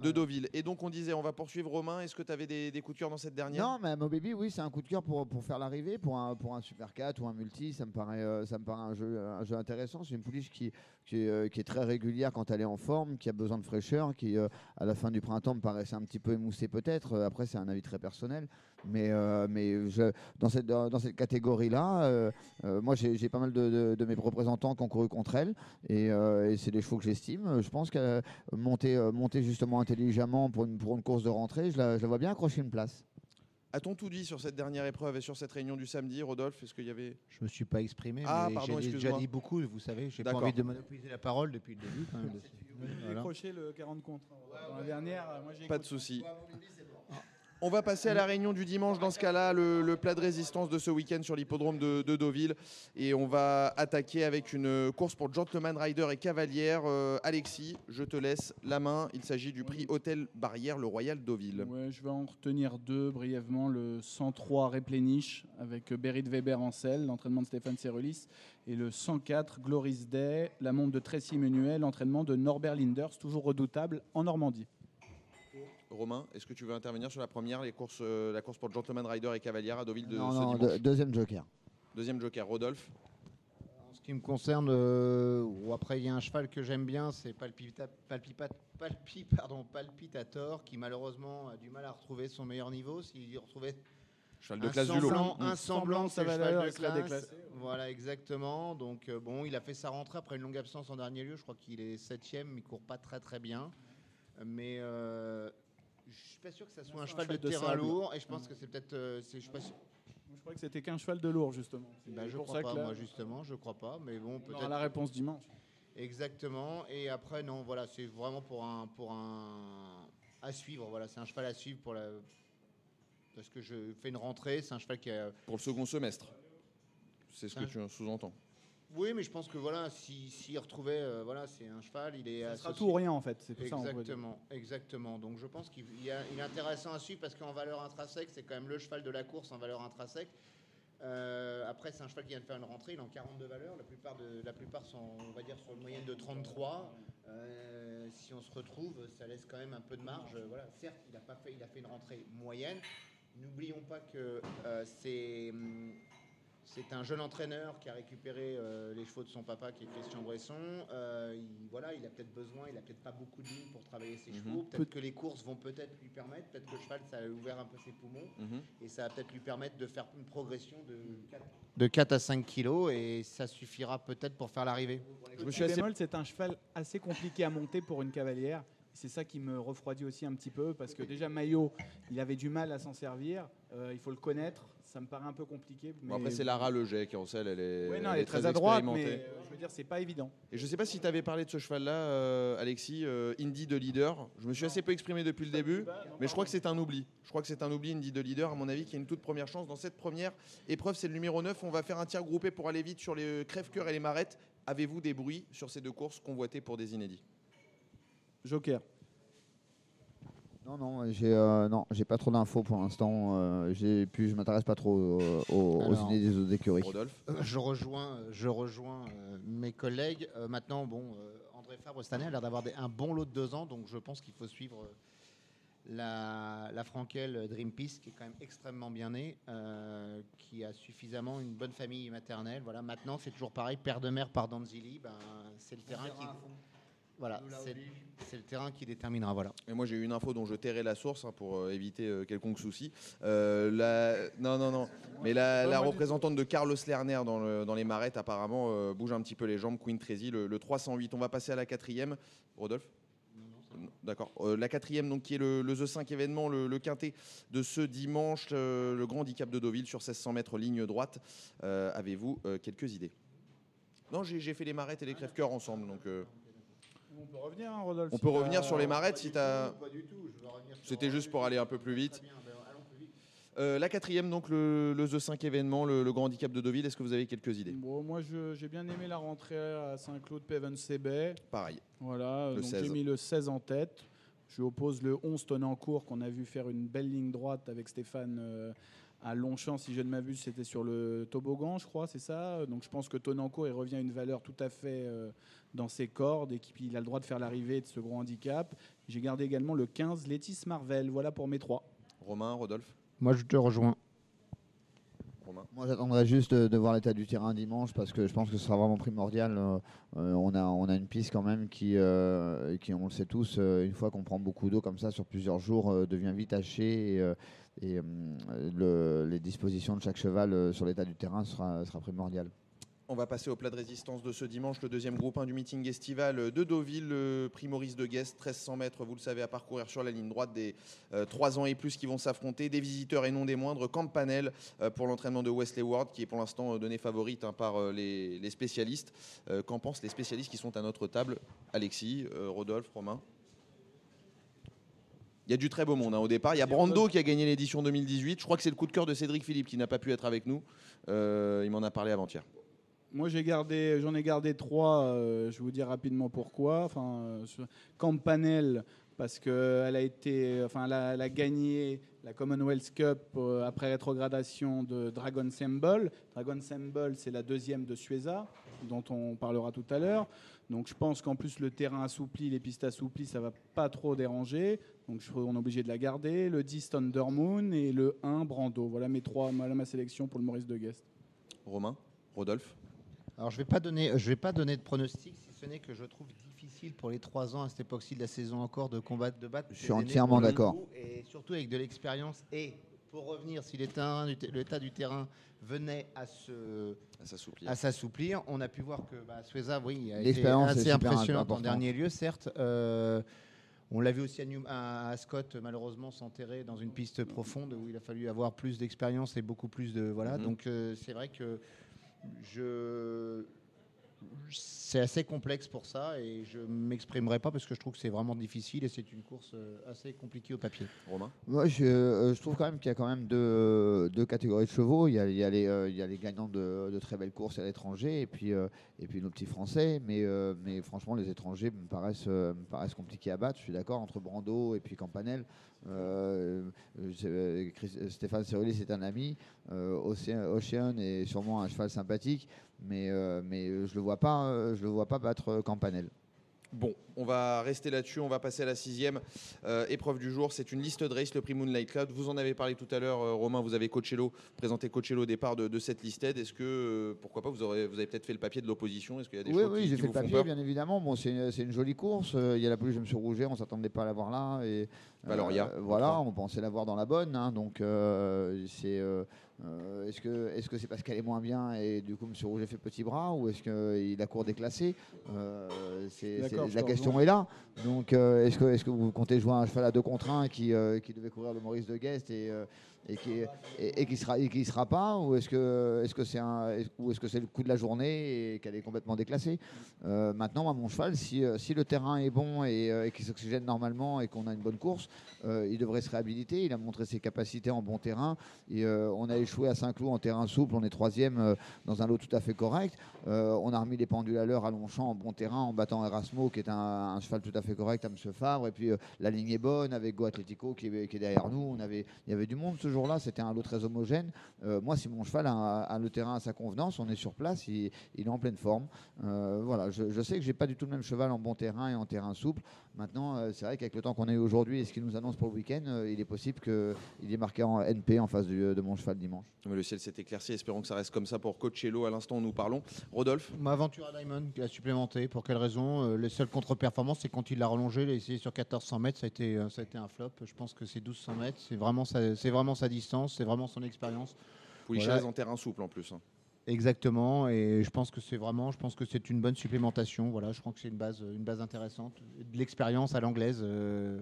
de Deauville et donc on disait on va poursuivre Romain est-ce que tu avais des, des coups de cœur dans cette dernière? Non, mais Mo Baby, oui, c'est un coup de cœur pour, pour faire l'arrivée, pour un, pour un Super 4 ou un multi. Ça me paraît, euh, ça me paraît un, jeu, un jeu intéressant. C'est une pouliche qui, qui, est, euh, qui est très régulière quand elle est en forme, qui a besoin de fraîcheur, qui, euh, à la fin du printemps, me paraissait un petit peu émoussée peut-être. Après, c'est un avis très personnel. Mais, mais je- dans cette, dans cette catégorie-là, moi, j'ai pas mal de, de- de mes représentants qui ont couru contre elle. Et, et c'est des chevaux que j'estime. Je pense qu'elle monter, euh, monter justement intelligemment pour une, pour une course de rentrée, je la, je la vois bien accrocher une place. A-t-on tout dit sur cette dernière épreuve et sur cette réunion du samedi Rodolphe? Est-ce qu'il y avait Je me suis pas exprimé, Ah, mais pardon, j'ai déjà dit beaucoup, vous savez. J'ai pas envie de monopoliser la parole depuis le début. quand même, Voilà. décroché le 40 contre. Dans la dernière, moi j'ai pas de souci On va passer à la réunion du dimanche. Dans ce cas-là, le, plat de résistance de ce week-end sur l'hippodrome de, de Deauville. Et on va attaquer avec une course pour Gentleman Rider et Cavalière. Euh, Alexis, je te laisse la main. Il s'agit du prix Hôtel Barrière, le Royal Deauville. Je vais en retenir deux brièvement. Le 103 Replenish avec Berit Weber en selle, l'entraînement de Stéphane Serelis. Et le 104 Gloris Day, la montre de Tracy Menuel, l'entraînement de Norbert Linders, toujours redoutable en Normandie. Romain, est-ce que tu veux intervenir sur la première, les courses, euh, la course pour Gentleman Rider et Cavalière à Deauville de Non, ce non, dimanche de- deuxième joker. Deuxième joker, Rodolphe. En ce qui me concerne, euh, ou après il y a un cheval que j'aime bien, c'est Palpita- Palpipa- Palpi, pardon, Palpitator, qui malheureusement a du mal à retrouver son meilleur niveau. S'il y retrouvait Cheval de un classe du lot. semblant, un semblant de sa ce cheval de l'a classe. Voilà, exactement. Donc euh, bon, il a fait sa rentrée après une longue absence en dernier lieu. Je crois qu'il est septième, il court pas très très bien. Mais euh, je suis pas sûr que ça soit un cheval de cheval de terrain sable. lourd. Et je pense que c'est peut-être, euh, c'est- je suis pas sûr. Je crois que c'était qu'un cheval de lourd, justement. C'est Bah, je crois pas, là, moi justement, je crois pas. Mais bon, peut-être. la réponse dimanche. Exactement. Et après, non, voilà, c'est vraiment pour un, pour un à suivre. Voilà, c'est un cheval à suivre pour la. Parce que je fais une rentrée, c'est un cheval qui a. Pour le second semestre. C'est ce que Ça- tu sous-entends. Oui, mais je pense que voilà, si s'il retrouvait, euh, voilà, c'est un cheval, il est. Ça sera tout ou rien, en fait. C'est tout ça. Exactement, exactement. Donc je pense qu'il il est intéressant à suivre parce qu'en valeur intrinsèque, c'est quand même le cheval de la course en valeur intrinsèque. Euh, après, c'est un cheval qui vient de faire une rentrée, il est en 42 valeurs. La plupart, de, la plupart sont, on va dire, sur une moyenne de 33. Euh, si on se retrouve, ça laisse quand même un peu de marge. Voilà. Certes, il a, pas fait, il a fait une rentrée moyenne. N'oublions pas que c'est. C'est un jeune entraîneur qui a récupéré euh, les chevaux de son papa, qui est Christian Bresson. Euh, il, voilà, il a peut-être besoin, il a peut-être pas beaucoup de lignes pour travailler ses Mhm. chevaux. Peut-être que les courses vont peut-être lui permettre, peut-être que le cheval, ça a ouvert un peu ses poumons. Mhm. Et ça va peut-être lui permettre de faire une progression de 4, de 4 à 5 kilos. Et ça suffira peut-être pour faire l'arrivée. Je me suis assez c'est un cheval assez compliqué à monter pour une cavalière. C'est ça qui me refroidit aussi un petit peu parce que déjà Maillot, il avait du mal à s'en servir. Euh, il faut le connaître. Ça me paraît un peu compliqué. Bon, après, c'est Lara Leget qui en selle, elle est, Oui, non, elle elle est très, à droite, mais expérimentée. euh, je veux dire, c'est pas évident. Et je sais pas si tu avais parlé de ce cheval-là, euh, Alexis, euh, Indy de leader. Je me suis assez peu exprimé depuis le début, mais je crois que c'est un oubli. Je crois que c'est un oubli, Indy de leader, à mon avis, qui a une toute première chance dans cette première épreuve. C'est le numéro 9. On va faire un tir groupé pour aller vite sur les crève-cœur et les marettes. Avez-vous des bruits sur ces deux courses convoitées pour des inédits? Joker. Non, non, j'ai euh, non, j'ai pas trop d'infos pour l'instant. euh, j'ai puis je m'intéresse pas trop euh, aux, aux Alors, idées des autres écuries. Rodolphe Euh, Je rejoins, je rejoins euh, mes collègues. Euh, maintenant, bon, euh, André Fabre cette année a l'air d'avoir un bon lot de deux ans, donc je pense qu'il faut suivre la, la Frankel Dream Peace, qui est quand même extrêmement bien née, euh, qui a suffisamment une bonne famille maternelle. Voilà. Maintenant, c'est toujours pareil, père de mère par Danzili, ben, c'est le terrain qui, voilà, c'est le terrain qui déterminera. Voilà. Et moi, j'ai eu une info dont je tairai la source hein, pour euh, éviter euh, quelconque souci. Euh, la... Non, non, non. Mais la, la représentante de Carlos Lerner dans, le- dans les marettes, apparemment, euh, bouge un petit peu les jambes. Queen Tracy, le, le 308. On va passer à la quatrième. Rodolphe? D'accord. Euh, la quatrième, donc, qui est le, le The 5 événement, le, le quintet de ce dimanche, euh, le grand handicap de Deauville sur 1600 mètres ligne droite. Euh, Avez-vous euh, quelques idées? Non, j'ai j'ai fait les marettes et les crève-cœurs ensemble. Donc, euh, On peut revenir, hein, Rodolphe. on si peut t'as- revenir sur les marettes si tu as. Pas du tout. Je veux revenir sur- C'était juste pour aller un peu plus vite. Bien, ben, allons plus vite. Euh, la quatrième, donc le, le The 5 événement, le, le grand handicap de Deauville. Est-ce que vous avez quelques idées? Bon, moi, je- j'ai bien aimé la rentrée à Saint-Claude Peven-Sebay. Pareil. Voilà, Le donc 16. j'ai mis le 16 en tête. Je oppose le 11 Tonancourt qu'on a vu faire une belle ligne droite avec Stéphane euh, à Longchamp, si je ne m'abuse, c'était sur le toboggan, je crois, c'est ça. Donc je pense que Tonancourt, il revient à une valeur tout à fait euh, dans ses cordes et qu'il a le droit de faire l'arrivée de ce gros handicap. J'ai gardé également le 15 Létis Marvel. Voilà pour mes trois. Romain, Rodolphe? Moi, je te rejoins. Romain? Moi, j'attendrai juste de, de voir l'état du terrain dimanche parce que je pense que ce sera vraiment primordial. Euh, euh, on, a, on a une piste quand même qui, euh, qui on le sait tous, euh, une fois qu'on prend beaucoup d'eau comme ça sur plusieurs jours, euh, devient vite hachée et, euh, et, le- les dispositions de chaque cheval euh, sur l'état du terrain sera, primordial. On va passer au plat de résistance de ce dimanche, le deuxième groupe 1 du meeting estival de Deauville, le prix Maurice de Guest, 1300 mètres, vous le savez, à parcourir sur la ligne droite des 3 ans et plus qui vont s'affronter, des visiteurs et non des moindres, Campanel euh, pour l'entraînement de Wesley Ward, qui est pour l'instant euh, donné favorite hein, par euh, les, spécialistes. Euh, Qu'en pensent les spécialistes qui sont à notre table? Alexis, euh, Rodolphe, Romain? Il y a du très beau monde hein, au départ. Il y a Brando qui a gagné l'édition 2018. Je crois que c'est le coup de cœur de Cédric Philippe qui n'a pas pu être avec nous. Euh, il m'en a parlé avant-hier. Moi, j'ai gardé, j'en ai gardé trois. euh, je vous dire rapidement pourquoi. Enfin, euh, Campanelle, parce qu'elle a été, enfin, elle a, elle a gagné la Commonwealth Cup euh, après rétrogradation de Dragon Symbol. Dragon Symbol, c'est la deuxième de Sueza, dont on parlera tout à l'heure. Donc, je pense qu'en plus le terrain assoupli, les pistes assouplies, ça va pas trop déranger. Donc, je- on est obligé de la garder. Le 10 Thunder Moon et le 1 Brando. Voilà mes trois, voilà ma sélection pour le Maurice de Guest. Romain, Rodolphe? Alors je vais pas donner, je vais pas donner de pronostic, si que je trouve difficile pour les trois ans à cette époque-ci de la saison encore de combattre, de battre. Je suis entièrement d'accord. Et surtout avec de l'expérience et pour revenir, si l'état du terrain venait à se À s'assouplir. on a pu voir que bah, Sueza, oui, a été assez impressionnante en dernier lieu, certes. Euh, on l'a vu aussi à, New- à- à Scott, malheureusement, s'enterrer dans une piste profonde où il a fallu avoir plus d'expérience et beaucoup plus de. Voilà. Mhm. Donc, euh, c'est vrai que je. C'est assez complexe pour ça et je m'exprimerai pas parce que je trouve que c'est vraiment difficile et c'est une course euh, assez compliquée au papier. Romain. Moi, je, euh, je trouve quand même qu'il y a quand même deux, deux catégories de chevaux. Il y a, il y a les, euh, il y a les gagnants de, de très belles courses à l'étranger et puis, et puis nos petits Français. Mais, mais franchement, les étrangers me paraissent, me paraissent compliqués à battre. Je suis d'accord entre Brando et puis Campanelle. Euh, Stéphane Cerulli, c'est un ami. Euh, Ocean est sûrement un cheval sympathique, mais, euh, mais je le vois pas, euh, je le vois pas battre euh, Campanelle. Bon, on va rester là-dessus. On va passer à la sixième euh, épreuve du jour. C'est une liste de race, le prix Moonlight Cloud. Vous en avez parlé tout à l'heure, euh, Romain. Vous avez Coachello, présenté Coachello au départ de, de cette listed. Est-ce que, euh, pourquoi pas, vous, aurez, vous avez peut-être fait le papier de l'opposition? Est-ce qu'il y a des oui, choses oui, qui, j'ai qui fait le papier, bien évidemment. Bon, c'est une, c'est une jolie course. Il y a la peluche de Monsieur Rouget, on s'attendait pas à la voir là. Et, Valoria, voilà, on pensait la voir dans la bonne. hein, donc, c'est. Euh, est-ce que est-ce que c'est parce qu'elle est moins bien et du coup Monsieur Rouget fait petit bras ou est-ce qu'il a court déclassé? Euh, c'est- La question est là. Donc euh, est-ce que est-ce que vous comptez jouer un cheval à deux contre un qui qui devait courir le Maurice de Guest et et qui et, et qui sera sera pas ou est-ce que est-ce que c'est un ou est-ce que c'est le coup de la journée et qu'elle est complètement déclassée? Euh, maintenant mon cheval si, euh, si le terrain est bon et, euh, et qu'il s'oxygène normalement et qu'on a une bonne course il devrait se réhabiliter. Il a montré ses capacités en bon terrain. Et on a échoué à Saint-Cloud en terrain souple. On est troisième dans un lot tout à fait correct. On a remis les pendules à l'heure à Longchamp en bon terrain en battant Erasmo qui est un, cheval tout à fait correct à M. Favre. Et puis la ligne est bonne avec Go Atletico qui est, derrière nous. On avait il y avait du monde ce jour-là c'était un lot très homogène. Euh, moi si mon cheval a, le terrain à sa convenance on est sur place il, est en pleine forme. Euh, voilà je sais que j'ai pas du tout le même cheval en bon terrain et en terrain souple maintenant euh, c'est vrai qu'avec le temps qu'on a eu aujourd'hui et ce qu'il nous annonce pour le week-end euh, il est possible qu'il est marqué en NP en face du- de mon cheval dimanche Mais Le ciel s'est éclairci. Espérons que ça reste comme ça pour Coachello. À l'instant, où nous parlons. Rodolphe. Ma aventure à Diamond qui a supplémenté. Pour quelle raison Euh, Les seules contre-performances, c'est quand il l'a rallongé, il a essayé sur 1400 mètres, ça a été, euh, ça a été un flop. Je pense que c'est 1200 mètres. C'est vraiment, sa- c'est vraiment sa distance, c'est vraiment son expérience. Poulichez Voilà. en terrain souple en plus. hein. Exactement, et je pense que c'est vraiment, je pense que c'est une bonne supplémentation. Voilà, je crois que c'est une base, une base intéressante, de l'expérience à l'anglaise. euh,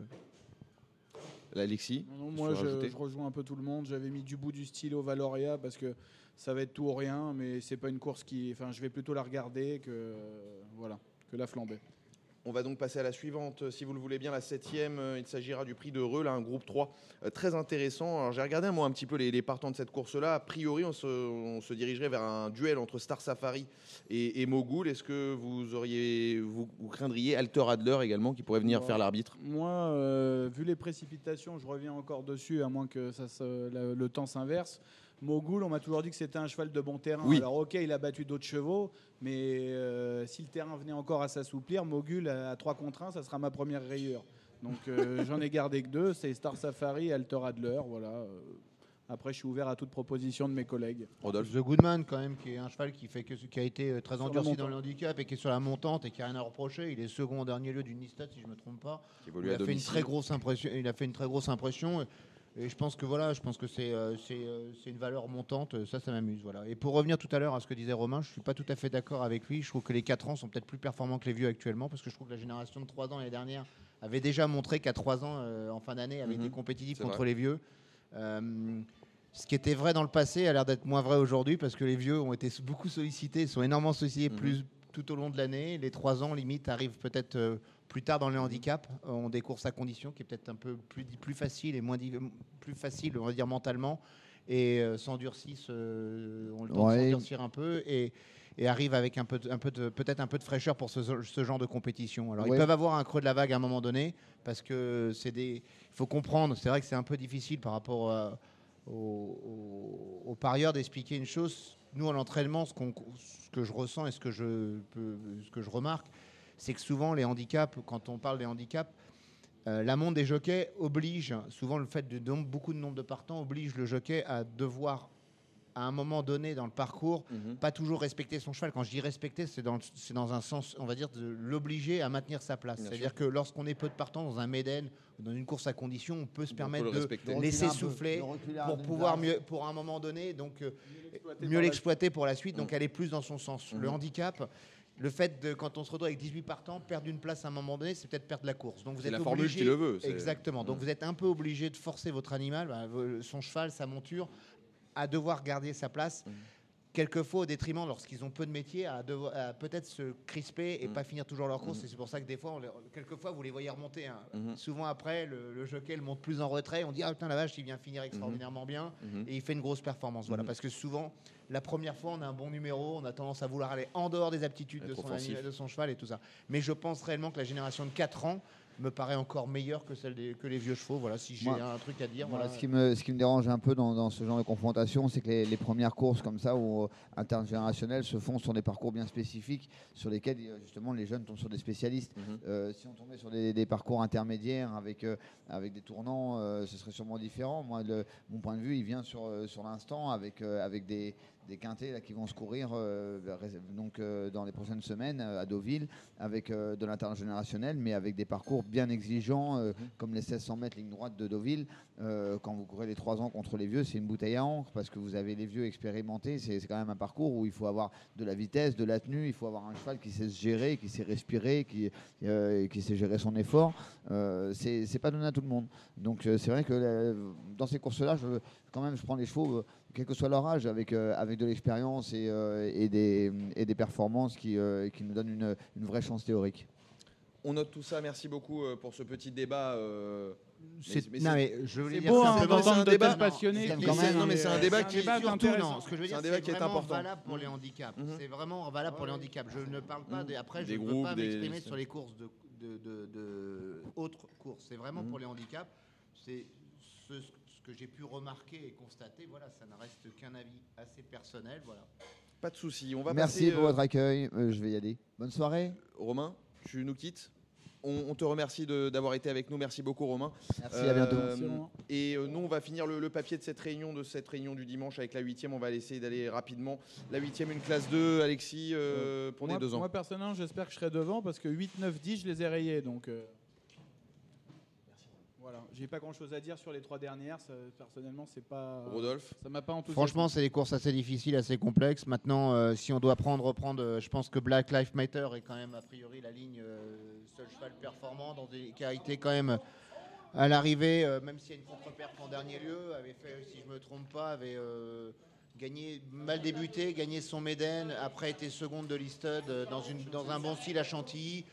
Alexis. Non, non, tu moi, je rejoins un peu tout le monde. J'avais mis du bout du stylo Valoria parce que ça va être tout ou rien, mais c'est pas une course qui. Enfin, je vais plutôt la regarder que voilà que la flamber. On va donc passer à la suivante, si vous le voulez bien, la septième. euh, Il s'agira du prix de Reux, là, un groupe 3 euh, très intéressant. Alors j'ai regardé moi un petit peu les, les partants de cette course-là. A priori, on se, on se dirigerait vers un duel entre Star Safari et, et Mogul. Est-ce que vous auriez, vous, vous craindriez Alter Adler également qui pourrait venir faire l'arbitre? Moi, euh, vu les précipitations, je reviens encore dessus, à moins que ça se- la- le temps s'inverse. Mogul, on m'a toujours dit que c'était un cheval de bon terrain. Oui. Alors ok, il a battu d'autres chevaux, mais euh, si le terrain venait encore à s'assouplir, Mogul à 3 contre 1, ça sera ma première rayure. Donc euh, j'en ai gardé que deux, c'est Star Safari et Alter Adler. Voilà. euh. Après, je suis ouvert à toute proposition de mes collègues. Rodolphe The Goodman, quand même, qui est un cheval qui, fait que, qui a été très Sur endurci dans le handicap et qui est sur la montante et qui a rien à reprocher. Il est second en dernier lieu d'une listade, si je me trompe pas. qui évolue Il à a fait une domicile. très grosse impression. Il a fait une très grosse impression. Et, je pense que voilà, je pense que c'est euh, c'est euh, c'est une valeur montante. Ça, ça m'amuse. Voilà. Et pour revenir tout à l'heure à ce que disait Romain, je suis pas tout à fait d'accord avec lui. Je trouve que les 4 ans sont peut-être plus performants que les vieux actuellement parce que je trouve que la génération de 3 ans l'année dernière avait déjà montré qu'à 3 ans euh, en fin d'année avait Mhm. été compétitif C'est contre vrai. les vieux. Ce qui était vrai dans le passé a l'air d'être moins vrai aujourd'hui parce que les vieux ont été beaucoup sollicités, sont énormément sollicités Mhm. plus tout au long de l'année. Les trois ans, limite, arrivent peut-être plus tard dans les handicaps. Euh, On des courses à condition qui est peut-être un peu plus, plus facile et moins plus facile, on va dire, mentalement. Et euh, s'endurcissent, euh, ont le temps Ouais. de s'endurcir un peu. Et, et arrivent avec un peu, de- un peu de, peut-être un peu de fraîcheur pour ce, ce genre de compétition. Alors, Ouais. ils peuvent avoir un creux de la vague à un moment donné, parce que c'est des. Il faut comprendre, c'est vrai que c'est un peu difficile par rapport à- aux, aux- aux parieurs d'expliquer une chose. Nous, à l'entraînement, ce, qu'on- ce que je ressens et ce que je, ce que je remarque, c'est que souvent, les handicaps, quand on parle des handicaps, euh, la montre des jockeys oblige, souvent le fait de beaucoup de nombre de partants oblige le jockey à devoir, à un moment donné dans le parcours, Mhm. pas toujours respecter son cheval. Quand je dis respecter, c'est dans, le- c'est dans un sens, on va dire, de l'obliger à maintenir sa place. Bien C'est-à-dire que lorsqu'on est peu de partants dans un Méden ou dans une course à condition, on peut se On permettre peut le de respecter. laisser peu, souffler pour pouvoir mieux, pour un moment donné, donc euh, l'exploiter mieux l'exploiter pour la suite, donc Mhm. aller plus dans son sens. Le Mhm. handicap, le fait de, quand on se retrouve avec 18 partants, perdre une place à un moment donné, c'est peut-être perdre la course. Donc vous êtes la formule obligé- qui le veut, Exactement. Donc Mhm. vous êtes un peu obligé de forcer votre animal, bah, son cheval, sa monture, à devoir garder sa place. Mhm. Quelquefois au détriment, lorsqu'ils ont peu de métier, à, peut-être se crisper et Mhm. pas finir toujours leur course. Et c'est pour ça que des fois, on les- quelquefois, vous les voyez remonter. hein. Mhm. Souvent après, le, le jockey le monte plus en retrait. On dit ah putain la vache, il vient finir extraordinairement bien Mhm. et il fait une grosse performance. Voilà, parce que souvent, la première fois, on a un bon numéro, on a tendance à vouloir aller en dehors des aptitudes de son, offensif. animal- de son cheval et tout ça. Mais je pense réellement que la génération de 4 ans me paraît encore meilleure que celle des, que les vieux chevaux. Voilà, si j'ai un truc à dire. Voilà, voilà. ce, qui me, ce qui me dérange un peu dans, dans ce genre de confrontation, c'est que les, les premières courses comme ça, ou intergénérationnelles, se font sur des parcours bien spécifiques, sur lesquels euh, justement les jeunes tombent sur des spécialistes. Mhm. Euh, si on tombait sur des, des parcours intermédiaires avec, euh, avec des tournants, euh, ce serait sûrement différent. Moi, le- mon point de vue, il vient sur, euh, sur l'instant avec, euh, avec des, des quintés là, qui vont se courir euh, donc, euh, dans les prochaines semaines euh, à Deauville avec de l'intergénérationnel, mais avec des parcours bien exigeants, euh, comme les 1600 mètres ligne droite de Deauville. Quand vous courez les 3 ans contre les vieux, c'est une bouteille à encre parce que vous avez les vieux expérimentés. C'est quand même un parcours où il faut avoir de la vitesse, de la tenue, il faut avoir un cheval qui sait se gérer, qui sait respirer, qui, qui sait gérer son effort. C'est pas donné à tout le monde. Donc c'est vrai que dans ces courses-là, quand même, je prends les chevaux, quel que soit leur âge, avec, euh, avec de l'expérience et, euh, et, des, et des performances qui, euh, qui nous donnent une, une vraie chance théorique. On note tout ça. Merci beaucoup pour ce petit débat. C'est- mais non, c'est- mais je voulais dire beau c'est un peu- c'est un débat- même- non, mais c'est un débat qui- Surtout, intéressant. non, ce que je veux C'est dire, un débat c'est qui est vraiment important. valable pour les handicaps. Mhm. C'est vraiment valable pour les handicaps. Je ne parle pas Mhm. des. Après, je ne veux groupes, pas des- m'exprimer sur les courses de, de, de- de autres courses. C'est vraiment Mhm. pour les handicaps. C'est ce, ce que j'ai pu remarquer et constater. Voilà, ça ne reste qu'un avis assez personnel. Voilà. Pas de souci. On va Merci passer, pour euh, votre accueil. Euh, je vais y aller. Bonne soirée. Romain, tu nous quittes. On, on te remercie de- d'avoir été avec nous. Merci beaucoup, Romain. Merci, à bientôt. Euh, Merci, et euh, nous, on va finir le, le papier de cette réunion, de cette réunion du dimanche avec la huitième. On va essayer d'aller rapidement. La huitième, une classe 2, Alexis, euh, pour moi, les deux ans. Moi, personnellement, j'espère que je serai devant parce que 8, 9, 10, je les ai rayés. Donc, euh, voilà. J'ai pas grand chose à dire sur les trois dernières. ça, personnellement, c'est pas. Rodolphe Ça m'a pas enthousiasmé. Franchement, c'est des courses assez difficiles, assez complexes. Maintenant, euh, si on doit prendre, reprendre, euh, je pense que Black Lives Matter est quand même a priori la ligne euh, seul cheval performant dans des, qui a été quand même à l'arrivée, euh, même s'il y a une contre-perf en dernier lieu, avait fait, si je me trompe pas, avait euh, gagné, mal débuté, gagné son Méden, après été seconde de Listed euh, dans, une, dans un bon style à Chantilly.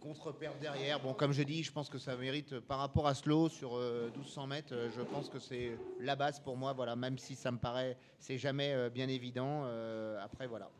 Contre-perf derrière. Bon, comme je dis, je pense que ça mérite, euh, par rapport à Slow sur euh, 1200 mètres, euh, je pense que c'est la base pour moi. Voilà, même si ça me paraît, c'est jamais euh, bien évident. euh, après, voilà.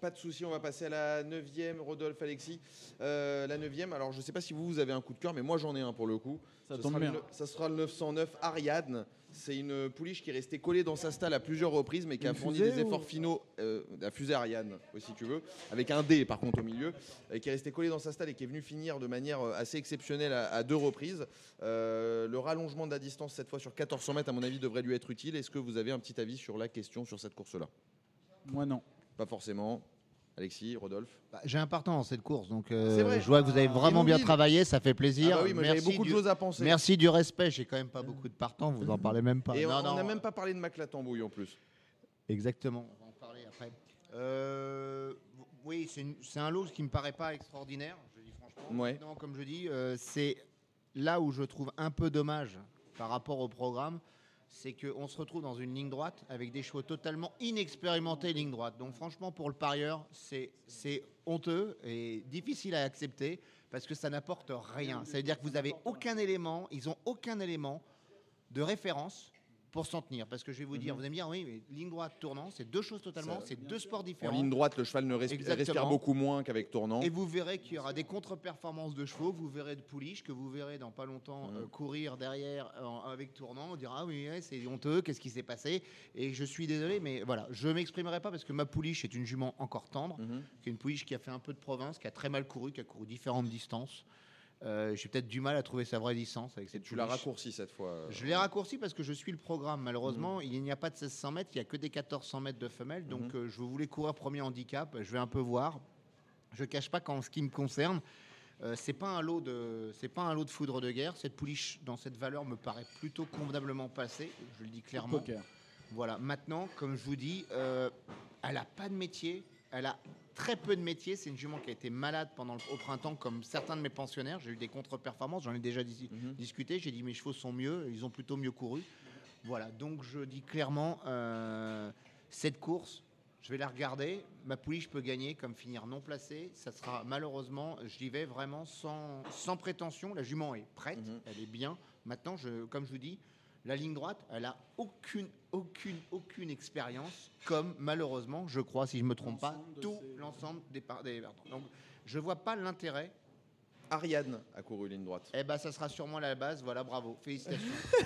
Pas de souci, on va passer à la neuvième, Rodolphe, Alexis. Euh, la neuvième, alors je ne sais pas si vous, vous avez un coup de cœur, mais moi j'en ai un pour le coup. Ça Ce tombe sera bien. le- ça sera le 909 Ariadne. C'est une pouliche qui est restée collée dans sa stalle à plusieurs reprises, mais qui a Une fourni des ou- efforts finaux. euh, la fusée Ariadne, aussi, si tu veux, avec un D par contre au milieu, et qui est restée collée dans sa stalle et qui est venue finir de manière euh, assez exceptionnelle à, à deux reprises. Euh, le rallongement de la distance, cette fois sur 1400 mètres, à mon avis, devrait lui être utile. Est-ce que vous avez un petit avis sur la question sur cette course-là? Moi, non. Pas forcément. Alexis, Rodolphe Bah, J'ai un partant dans cette course, donc euh, C'est vrai. je vois que vous avez Ah, vraiment bien travaillé, ça fait plaisir. Ah bah oui, moi j'avais Merci beaucoup de du- choses à penser. Merci du respect, j'ai quand même pas beaucoup de partants, vous en parlez même pas. Et Non, on n'a même pas parlé de Maclatambouille en plus. Exactement, on va en parler après. Euh, oui, c'est un lot qui me paraît pas extraordinaire, je dis franchement. Ouais. Comme je dis, euh, c'est là où je trouve un peu dommage par rapport au programme, c'est qu'on se retrouve dans une ligne droite avec des chevaux totalement inexpérimentés ligne droite. Donc franchement, pour le parieur, c'est honteux et difficile à accepter parce que ça n'apporte rien. Ça veut dire que vous n'avez aucun élément, ils ont aucun élément de référence pour s'en tenir. Parce que je vais vous dire, vous allez me dire, oui, mais ligne droite, tournant, c'est deux choses totalement, c'est deux sports En différents. ligne droite, le cheval ne respi- respire beaucoup moins qu'avec tournant. Et vous verrez qu'il y aura des contre-performances de chevaux, vous verrez de pouliches, que vous verrez dans pas longtemps Mhm. euh, courir derrière euh, avec tournant. On dira ah oui, ouais, c'est honteux, qu'est-ce qui s'est passé? Et je suis désolé, mais voilà, je m'exprimerai pas parce que ma pouliche est une jument encore tendre, Mhm. qui est une pouliche qui a fait un peu de province, qui a très mal couru, qui a couru différentes distances. Euh, J'ai peut-être du mal à trouver sa vraie distance avec cette Tu l'as raccourci cette fois. euh, Je l'ai raccourci parce que je suis le programme. Malheureusement, il n'y a pas de 1600 mètres, il n'y a que des 1400 mètres de femelles. Donc, euh, je voulais courir premier handicap. Je vais un peu voir. Je cache pas qu'en ce qui me concerne, euh, c'est pas un lot de, c'est pas un lot de foudre de guerre. Cette pouliche dans cette valeur me paraît plutôt convenablement passée. Je le dis clairement. Poker. Voilà. Maintenant, comme je vous dis, euh, elle a pas de métier. Elle a très peu de métier. C'est une jument qui a été malade pendant le, au printemps, comme certains de mes pensionnaires. J'ai eu des contre-performances. J'en ai déjà dis- Mhm. discuté. J'ai dit mes chevaux sont mieux. Ils ont plutôt mieux couru. Voilà. Donc je dis clairement, euh, cette course, je vais la regarder. Ma pouliche peut gagner comme finir non placée. Ça sera malheureusement, j'y vais vraiment sans, sans prétention. La jument est prête. Mhm. Elle est bien. Maintenant, je, comme je vous dis, la ligne droite, elle a aucune, aucune, aucune expérience, comme malheureusement, je crois, si je me trompe pas, tout l'ensemble des, par- des. Donc, je vois pas l'intérêt. Ariane a couru ligne droite. Eh ben, ça sera sûrement la base. Voilà, bravo, félicitations.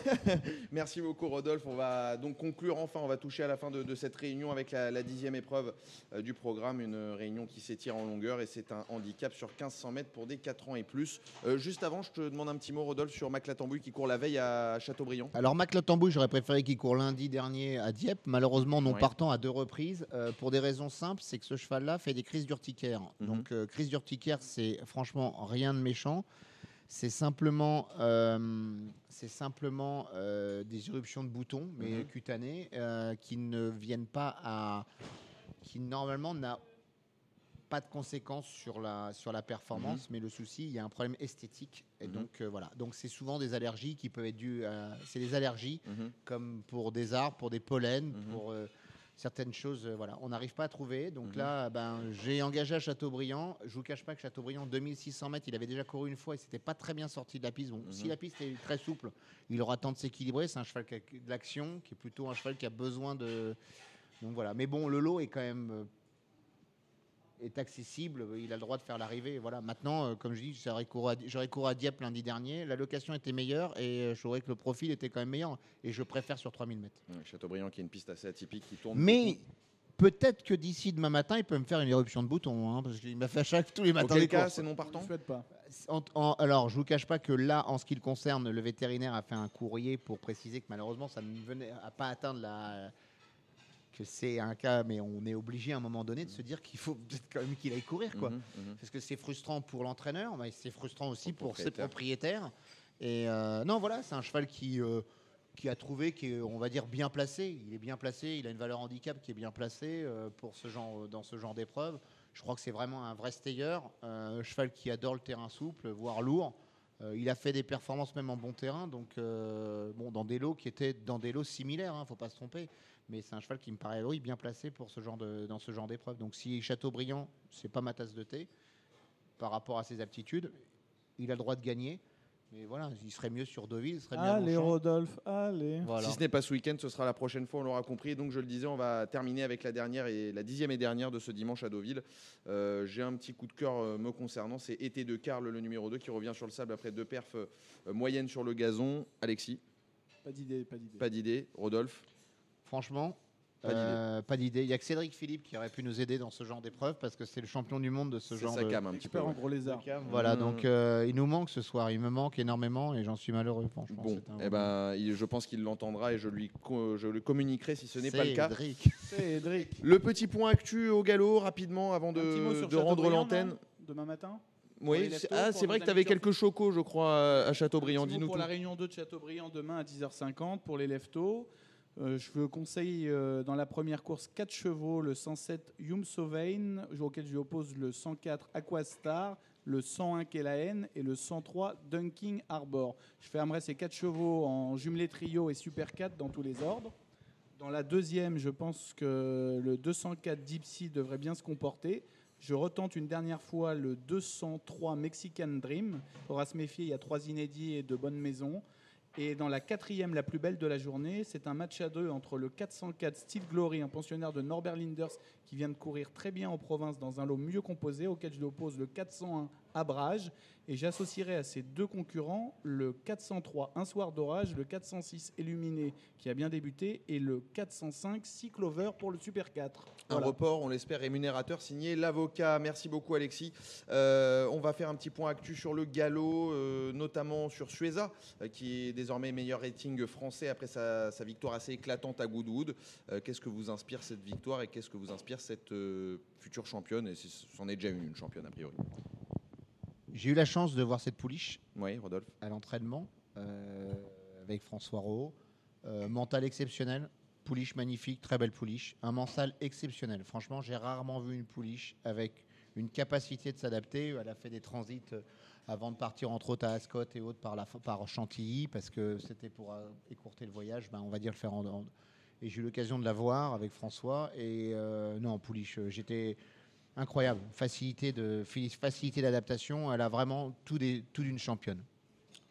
Merci beaucoup Rodolphe. On va donc conclure enfin, on va toucher à la fin de, de cette réunion avec la, la dixième épreuve euh, du programme, une réunion qui s'étire en longueur et c'est un handicap sur 1500 mètres pour des 4 ans et plus. Euh, juste avant, je te demande un petit mot Rodolphe sur Maclatambouille qui court la veille à Châteaubriand. Alors, Mac Tambouille, j'aurais préféré qu'il court lundi dernier à Dieppe. Malheureusement, non Ouais. partant à deux reprises. euh, pour des raisons simples, c'est que ce cheval-là fait des crises d'urticaire. Mhm. Donc, euh, crise d'urticaire, c'est franchement rien de méchant. C'est simplement, euh, c'est simplement euh, des éruptions de boutons, mais Mhm. cutanées, euh, qui ne viennent pas à. qui normalement n'a pas de conséquences sur la, sur la performance, mais le souci, il y a un problème esthétique. Et Mhm. donc, voilà. Donc, c'est souvent des allergies qui peuvent être dues. C'est des allergies, Mhm. comme pour des arbres, pour des pollens, Mhm. pour. Certaines choses, euh, voilà, on n'arrive pas à trouver. Donc Mhm. là, ben, j'ai engagé à Châteaubriand. Je vous cache pas que Châteaubriand, 2600 mètres, il avait déjà couru une fois et c'était pas très bien sorti de la piste. Bon, Mhm. si la piste est très souple, il aura temps de s'équilibrer. C'est un cheval qui a de l'action, qui est plutôt un cheval qui a besoin de. Donc voilà. Mais bon, le lot est quand même euh, est accessible. Il a le droit de faire l'arrivée. Voilà. Maintenant, euh, comme je dis, j'aurais couru, à, j'aurais couru à Dieppe lundi dernier. La location était meilleure et euh, je trouvais que le profil était quand même meilleur. Et je préfère sur 3000 mètres. Châteaubriand qui est une piste assez atypique qui tourne. Mais peut-être que d'ici demain matin, il peut me faire une éruption de boutons, hein, parce qu'il m'a fait à chaque tous les matins. Auquel les cas, c'est non Je partant pas. En- en- alors, je vous cache pas que là, en ce qui le concerne, le vétérinaire a fait un courrier pour préciser que malheureusement, ça ne venait à pas atteindre la que c'est un cas, mais on est obligé à un moment donné de se dire qu'il faut peut-être quand même qu'il aille courir, quoi. Mhm, mhm. Parce que c'est frustrant pour l'entraîneur, mais c'est frustrant aussi Pour ses propriétaire. propriétaires. Et euh, non, voilà, c'est un cheval qui, euh, qui a trouvé, qui est, on va dire, bien placé. Il est bien placé, il a une valeur handicap qui est bien placée euh, pour ce genre, dans ce genre d'épreuve. Je crois que c'est vraiment un vrai stayeur, euh, un cheval qui adore le terrain souple, voire lourd. Euh, il a fait des performances même en bon terrain, donc euh, bon, dans des lots qui étaient dans des lots similaires, ne faut pas se tromper. Mais c'est un cheval qui me paraît oui, bien placé pour ce genre de, dans ce genre d'épreuve. Donc si Châteaubriand, c'est pas ma tasse de thé par rapport à ses aptitudes, il a le droit de gagner. Mais voilà, il serait mieux sur Deauville, il serait mieux à Allez. Rodolphe, allez. Voilà. Si ce n'est pas ce week-end, ce sera la prochaine fois, on l'aura compris. Donc je le disais, on va terminer avec la dernière et la dixième et dernière de ce dimanche à Deauville. Euh, J'ai un petit coup de cœur euh, me concernant, c'est Été de Carle, le numéro 2, qui revient sur le sable après deux perfs euh, moyennes sur le gazon. Alexis, Pas d'idée, pas d'idée. pas d'idée. Rodolphe, Franchement, Pas d'idée. euh. Il y a que Cédric Philippe qui aurait pu nous aider dans ce genre d'épreuve parce que c'est le champion du monde de ce genre sa de. cam un petit peu. Expert en ouais. gros lézard. Voilà, Mmh. donc euh, il nous manque ce soir. Il me manque énormément et j'en suis malheureux. Franchement, Bon, c'est un- eh ben, il- je pense qu'il l'entendra et je lui co- je le communiquerai si ce n'est pas le cas. Cédric. Cédric. Le petit point actu au galop, rapidement, avant Un petit mot de, sur de rendre Châteaubriand, l'antenne. non Demain matin Oui, les c'est- leftos, ah, pour c'est vrai nos que tu avais amis quelques chocos, je crois, à Châteaubriand. Un petit mot Dis-nous pour tout. la réunion 2 de Châteaubriand demain à 10h50 pour les leftos. Euh, je vous conseille euh, dans la première course 4 chevaux, le 107 Yum Sovein, auquel je lui oppose le 104 Aquastar, le 101 Kelaen et le 103 Dunking Harbor. Je fermerai ces quatre chevaux en jumelé trio et super 4 dans tous les ordres. Dans la deuxième, je pense que le 204 Dipsy devrait bien se comporter. Je retente une dernière fois le 203 Mexican Dream. Il faudra se méfier, il y a trois inédits et de bonnes maisons. Et dans la quatrième, la plus belle de la journée, c'est un match à deux entre le 404 Steve Glory, un pensionnaire de Norbert Linders qui vient de courir très bien en province dans un lot mieux composé, auquel je oppose le 401 Abrage. Et j'associerai à ces deux concurrents le 403 Un soir d'orage, le 406 Illuminé qui a bien débuté et le 405 Cyclover pour le Super 4. Un report, on l'espère, rémunérateur signé l'avocat. Merci beaucoup Alexis. Euh, on va faire un petit point actu sur le galop, euh, notamment sur Sueza, euh, qui est désormais meilleur rating français après sa, sa victoire assez éclatante à Goodwood. Qu'est-ce que vous inspire cette victoire et qu'est-ce que vous inspire cette future championne? Et c'en est déjà une, une championne a priori. J'ai eu la chance de voir cette pouliche Oui, Rodolphe. à l'entraînement euh, avec François Rowe. Euh, mental exceptionnel, pouliche magnifique, très belle pouliche. Un mental exceptionnel. Franchement, j'ai rarement vu une pouliche avec une capacité de s'adapter. Elle a fait des transits euh, avant de partir entre autres à Ascot et autres par, la, par Chantilly parce que c'était pour écourter le voyage. Ben, on va dire le faire en, en- Et j'ai eu l'occasion de la voir avec François. Et euh, non, pouliche, j'étais incroyable. Facilité de facilité d'adaptation. Elle a vraiment tout des- tout d'une championne.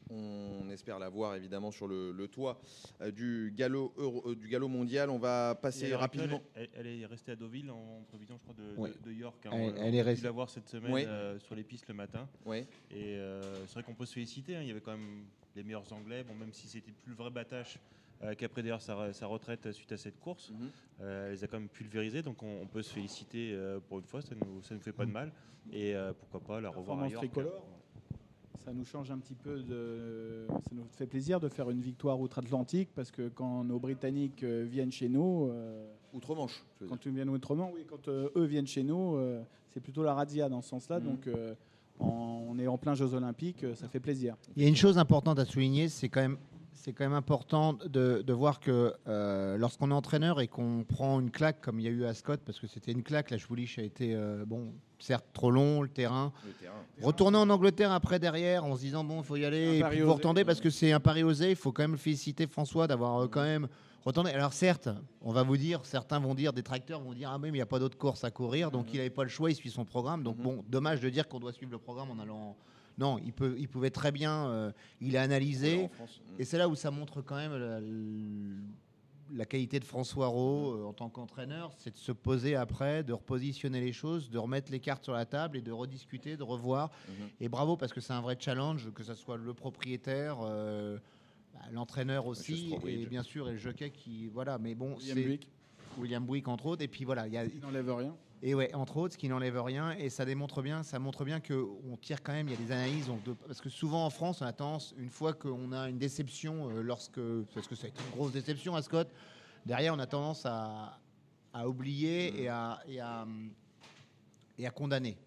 On espère la voir évidemment sur le, le toit euh, du, galop euro- euh, du galop mondial. On va passer rapidement. Elle, elle est restée à Deauville en prévision, je crois, de, Ouais. de- de York. hein. Elle- On- elle on est a pu restée- la voir cette semaine Ouais. euh, sur les pistes le matin. Ouais. Et euh, c'est vrai qu'on peut se féliciter. hein. Il y avait quand même les meilleurs Anglais. Bon, même si c'était plus le vrai euh, qu'après d'ailleurs sa, re- sa retraite suite à cette course, Mhm. euh, elle les a quand même pulvérisés. Donc on, on peut se féliciter euh, pour une fois. Ça nous, ça nous fait pas de mal. Et euh, pourquoi pas la revoir York. tricolore. Ça nous change un petit peu de. Ça nous fait plaisir de faire une victoire outre-Atlantique parce que quand nos Britanniques euh, viennent chez nous. euh, Outre-Manche. Quand ils viennent outre-Manche, oui, quand euh, eux viennent chez nous, euh, c'est plutôt la razzia dans ce sens-là. Mhm. Donc euh, en- on est en plein Jeux Olympiques, euh, ça fait plaisir. Il y a une chose importante à souligner, c'est quand même, c'est quand même important de, de voir que euh, lorsqu'on est entraîneur et qu'on prend une claque comme il y a eu à Scott, parce que c'était une claque, la Chouliche a été, euh, bon, certes trop long, le terrain. Le terrain. Retourner en Angleterre après derrière en se disant bon, il faut y Un aller, et puis vous osé. retendez parce que c'est un pari osé. Il faut quand même féliciter François d'avoir euh, quand même retourné. Alors certes, on va vous dire, certains vont dire, des tracteurs vont dire ah mais il n'y a pas d'autre course à courir, donc il n'avait pas le choix, il suit son programme. Donc bon, dommage de dire qu'on doit suivre le programme en allant. Non, il peut, il pouvait très bien. euh, il a analysé. France. Et c'est là où ça montre quand même la, la qualité de François Rowe euh, en tant qu'entraîneur, c'est de se poser après, de repositionner les choses, de remettre les cartes sur la table et de rediscuter, de revoir. Mhm. Et bravo parce que c'est un vrai challenge, que ce soit le propriétaire, euh, bah, l'entraîneur aussi, Monsieur Strawbridge. et bien sûr et le jockey qui voilà. Mais bon, William Buick, William Buick entre autres. Et puis voilà, il y a, qui n'enlève rien. Et ouais, entre autres, ce qui n'enlève rien, et ça démontre bien, ça montre bien que on tire quand même. Il y a des analyses, donc de- parce que souvent en France, on a tendance, une fois qu'on a une déception, euh, lorsque parce que ça a été une grosse déception à Scott, derrière, on a tendance à, à oublier et à, et à et à condamner.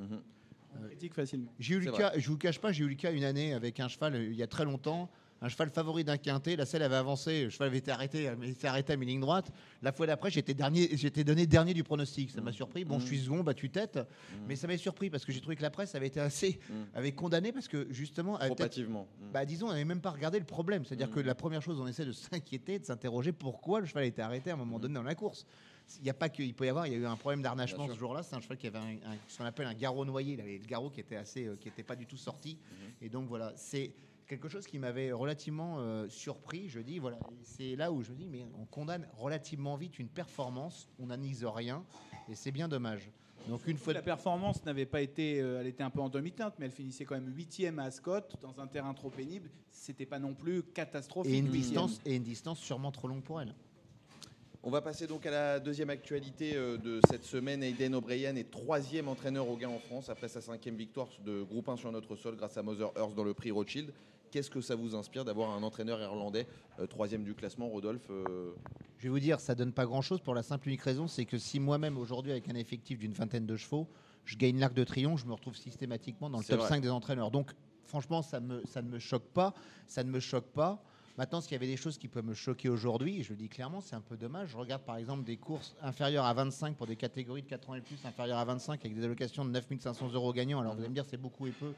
On critique facilement. J'ai eu le cas, je vous cache pas, j'ai eu le cas une année avec un cheval euh, il y a très longtemps. Un cheval favori d'un quintet, la selle avait avancé, le cheval avait été arrêté, avait été arrêté à mi ligne droite. La fois d'après, j'étais dernier, j'étais donné dernier du pronostic. Ça m'a surpris. Bon, je suis second, battu tête, mais ça m'a surpris parce que j'ai trouvé que la presse avait été assez, Mm. avait condamné parce que justement. Mm. bah, disons, on n'avait même pas regardé le problème. C'est-à-dire Mm. que la première chose, on essaie de s'inquiéter, de s'interroger pourquoi le cheval a été arrêté à un moment donné dans la course? Il n'y a pas que, il peut y avoir, il y a eu un problème d'harnachement Bien ce jour-là. C'est un cheval qui avait un, un- ce qu'on appelle un garrot noyé. Il avait le garrot qui était assez, euh, qui était pas du tout sorti. Mm-hmm. Et donc voilà, c'est quelque chose qui m'avait relativement euh, surpris. Je dis voilà, c'est là où je me dis mais on condamne relativement vite une performance, on n'analyse rien et c'est bien dommage. Donc une fois La performance n'avait pas été, euh, elle était un peu en demi-teinte, mais elle finissait quand même huitième à Ascot dans un terrain trop pénible. C'était pas non plus catastrophique. et une huitième. distance et une distance sûrement trop longue pour elle. On va passer donc à la deuxième actualité euh, de cette semaine. Aiden O'Brien est troisième entraîneur au gain en France après sa cinquième victoire de groupe 1 sur notre sol grâce à Mother Earth dans le prix Rothschild. Qu'est-ce que ça vous inspire d'avoir un entraîneur irlandais euh, troisième du classement, Rodolphe euh, Je vais vous dire, ça donne pas grand-chose pour la simple et unique raison, c'est que si moi-même aujourd'hui avec un effectif d'une vingtaine de chevaux, je gagne l'arc de triomphe, je me retrouve systématiquement dans le top vrai. 5 des entraîneurs. Donc franchement, ça, me, ça ne me choque pas, ça ne me choque pas. Maintenant, s'il y avait des choses qui peuvent me choquer aujourd'hui, et je le dis clairement, c'est un peu dommage. Je regarde par exemple des courses inférieures à 25 pour des catégories de 4 ans et plus, inférieures à 25 avec des allocations de 9500 euros gagnants. Alors vous allez me dire, c'est beaucoup et peu.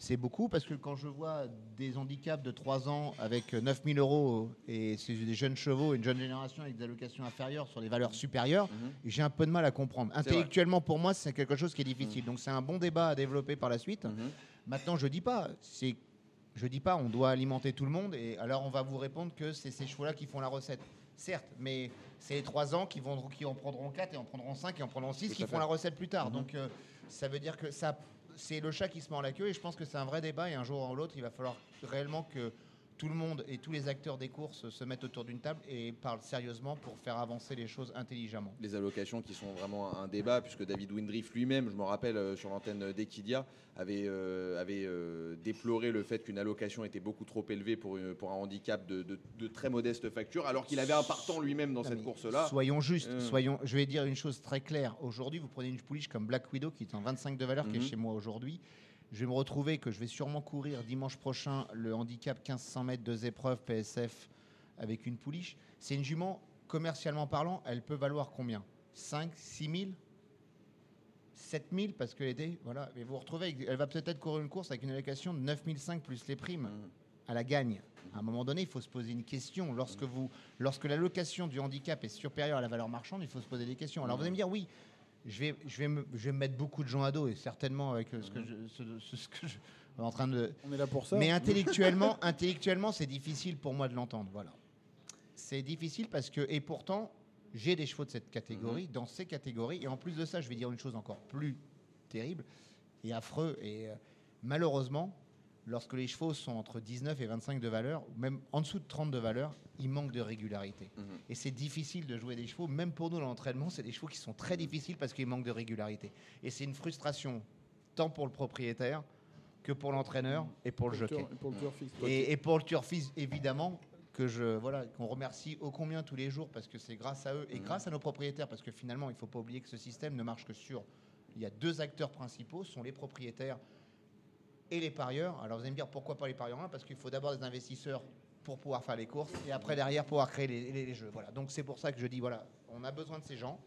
C'est beaucoup parce que quand je vois des handicaps de 3 ans avec 9000 euros et c'est des jeunes chevaux, une jeune génération avec des allocations inférieures sur des valeurs supérieures, j'ai un peu de mal à comprendre. Intellectuellement, pour moi, c'est quelque chose qui est difficile. Donc c'est un bon débat à développer par la suite. Maintenant, je dis pas, c'est, je dis pas, on doit alimenter tout le monde et alors on va vous répondre que c'est ces chevaux-là qui font la recette. Certes, mais c'est les 3 ans qui, vont, qui en prendront 4 et en prendront 5 et en prendront 6 Tout qui font la recette plus tard. Mhm. Donc euh, ça veut dire que ça, c'est le chat qui se mord la queue et je pense que c'est un vrai débat et un jour ou l'autre, il va falloir réellement que tout le monde et tous les acteurs des courses se mettent autour d'une table et parlent sérieusement pour faire avancer les choses intelligemment. les allocations qui sont vraiment un débat, puisque David Windriff lui-même, je me rappelle euh, sur l'antenne d'Equidia, avait, euh, avait euh, déploré le fait qu'une allocation était beaucoup trop élevée pour, une- pour un handicap de, de- de très modeste facture, alors qu'il avait un partant lui-même dans Non, cette course-là. Soyons justes, Euh. soyons. Je vais dire une chose très claire. Aujourd'hui, vous prenez une pouliche comme Black Widow qui est en 25 de valeur, qui est Mhm. chez moi aujourd'hui. Je vais me retrouver que je vais sûrement courir dimanche prochain le handicap 1500 mètres deux épreuves PSF avec une pouliche. C'est une jument, commercialement parlant, elle peut valoir combien? 5, 6 000 7 000 parce que l'été, voilà. Et vous vous retrouvez, avec- elle va peut-être courir une course avec une allocation de 9 500 plus les primes à la gagne. À un moment donné, il faut se poser une question. Lorsque, vous, lorsque l'allocation du handicap est supérieure à la valeur marchande, il faut se poser des questions. Alors vous allez me dire, oui, je vais, je vais, me, je vais me mettre beaucoup de gens à dos, et certainement avec euh, ce que je, ce- ce- ce que je suis en train de... On est là pour ça. Mais intellectuellement, intellectuellement c'est difficile pour moi de l'entendre. Voilà. C'est difficile parce que, et pourtant, j'ai des chevaux de cette catégorie, dans ces catégories. Et en plus de ça, je vais dire une chose encore plus terrible et affreux. Et euh, malheureusement, lorsque les chevaux sont entre 19 et 25 de valeur, ou même en dessous de 30 de valeur, il manque de régularité. Et c'est difficile de jouer des chevaux, même pour nous dans l'entraînement, c'est des chevaux qui sont très difficiles parce qu'ils manquent de régularité. Et c'est une frustration tant pour le propriétaire que pour l'entraîneur et pour le Pour le jockey. et pour le turfiste. Et, et pour le turfiste, évidemment, que je voilà, qu'on remercie ô combien tous les jours parce que c'est grâce à eux et grâce à nos propriétaires parce que finalement, il ne faut pas oublier que ce système ne marche que sur. Il y a deux acteurs principaux, sont les propriétaires et les parieurs. Alors vous allez me dire pourquoi pas les parieurs là Parce qu'il faut d'abord des investisseurs pour pouvoir faire les courses et après derrière pouvoir créer les, les- les jeux. Voilà. Donc c'est pour ça que je dis voilà, on a besoin de ces gens.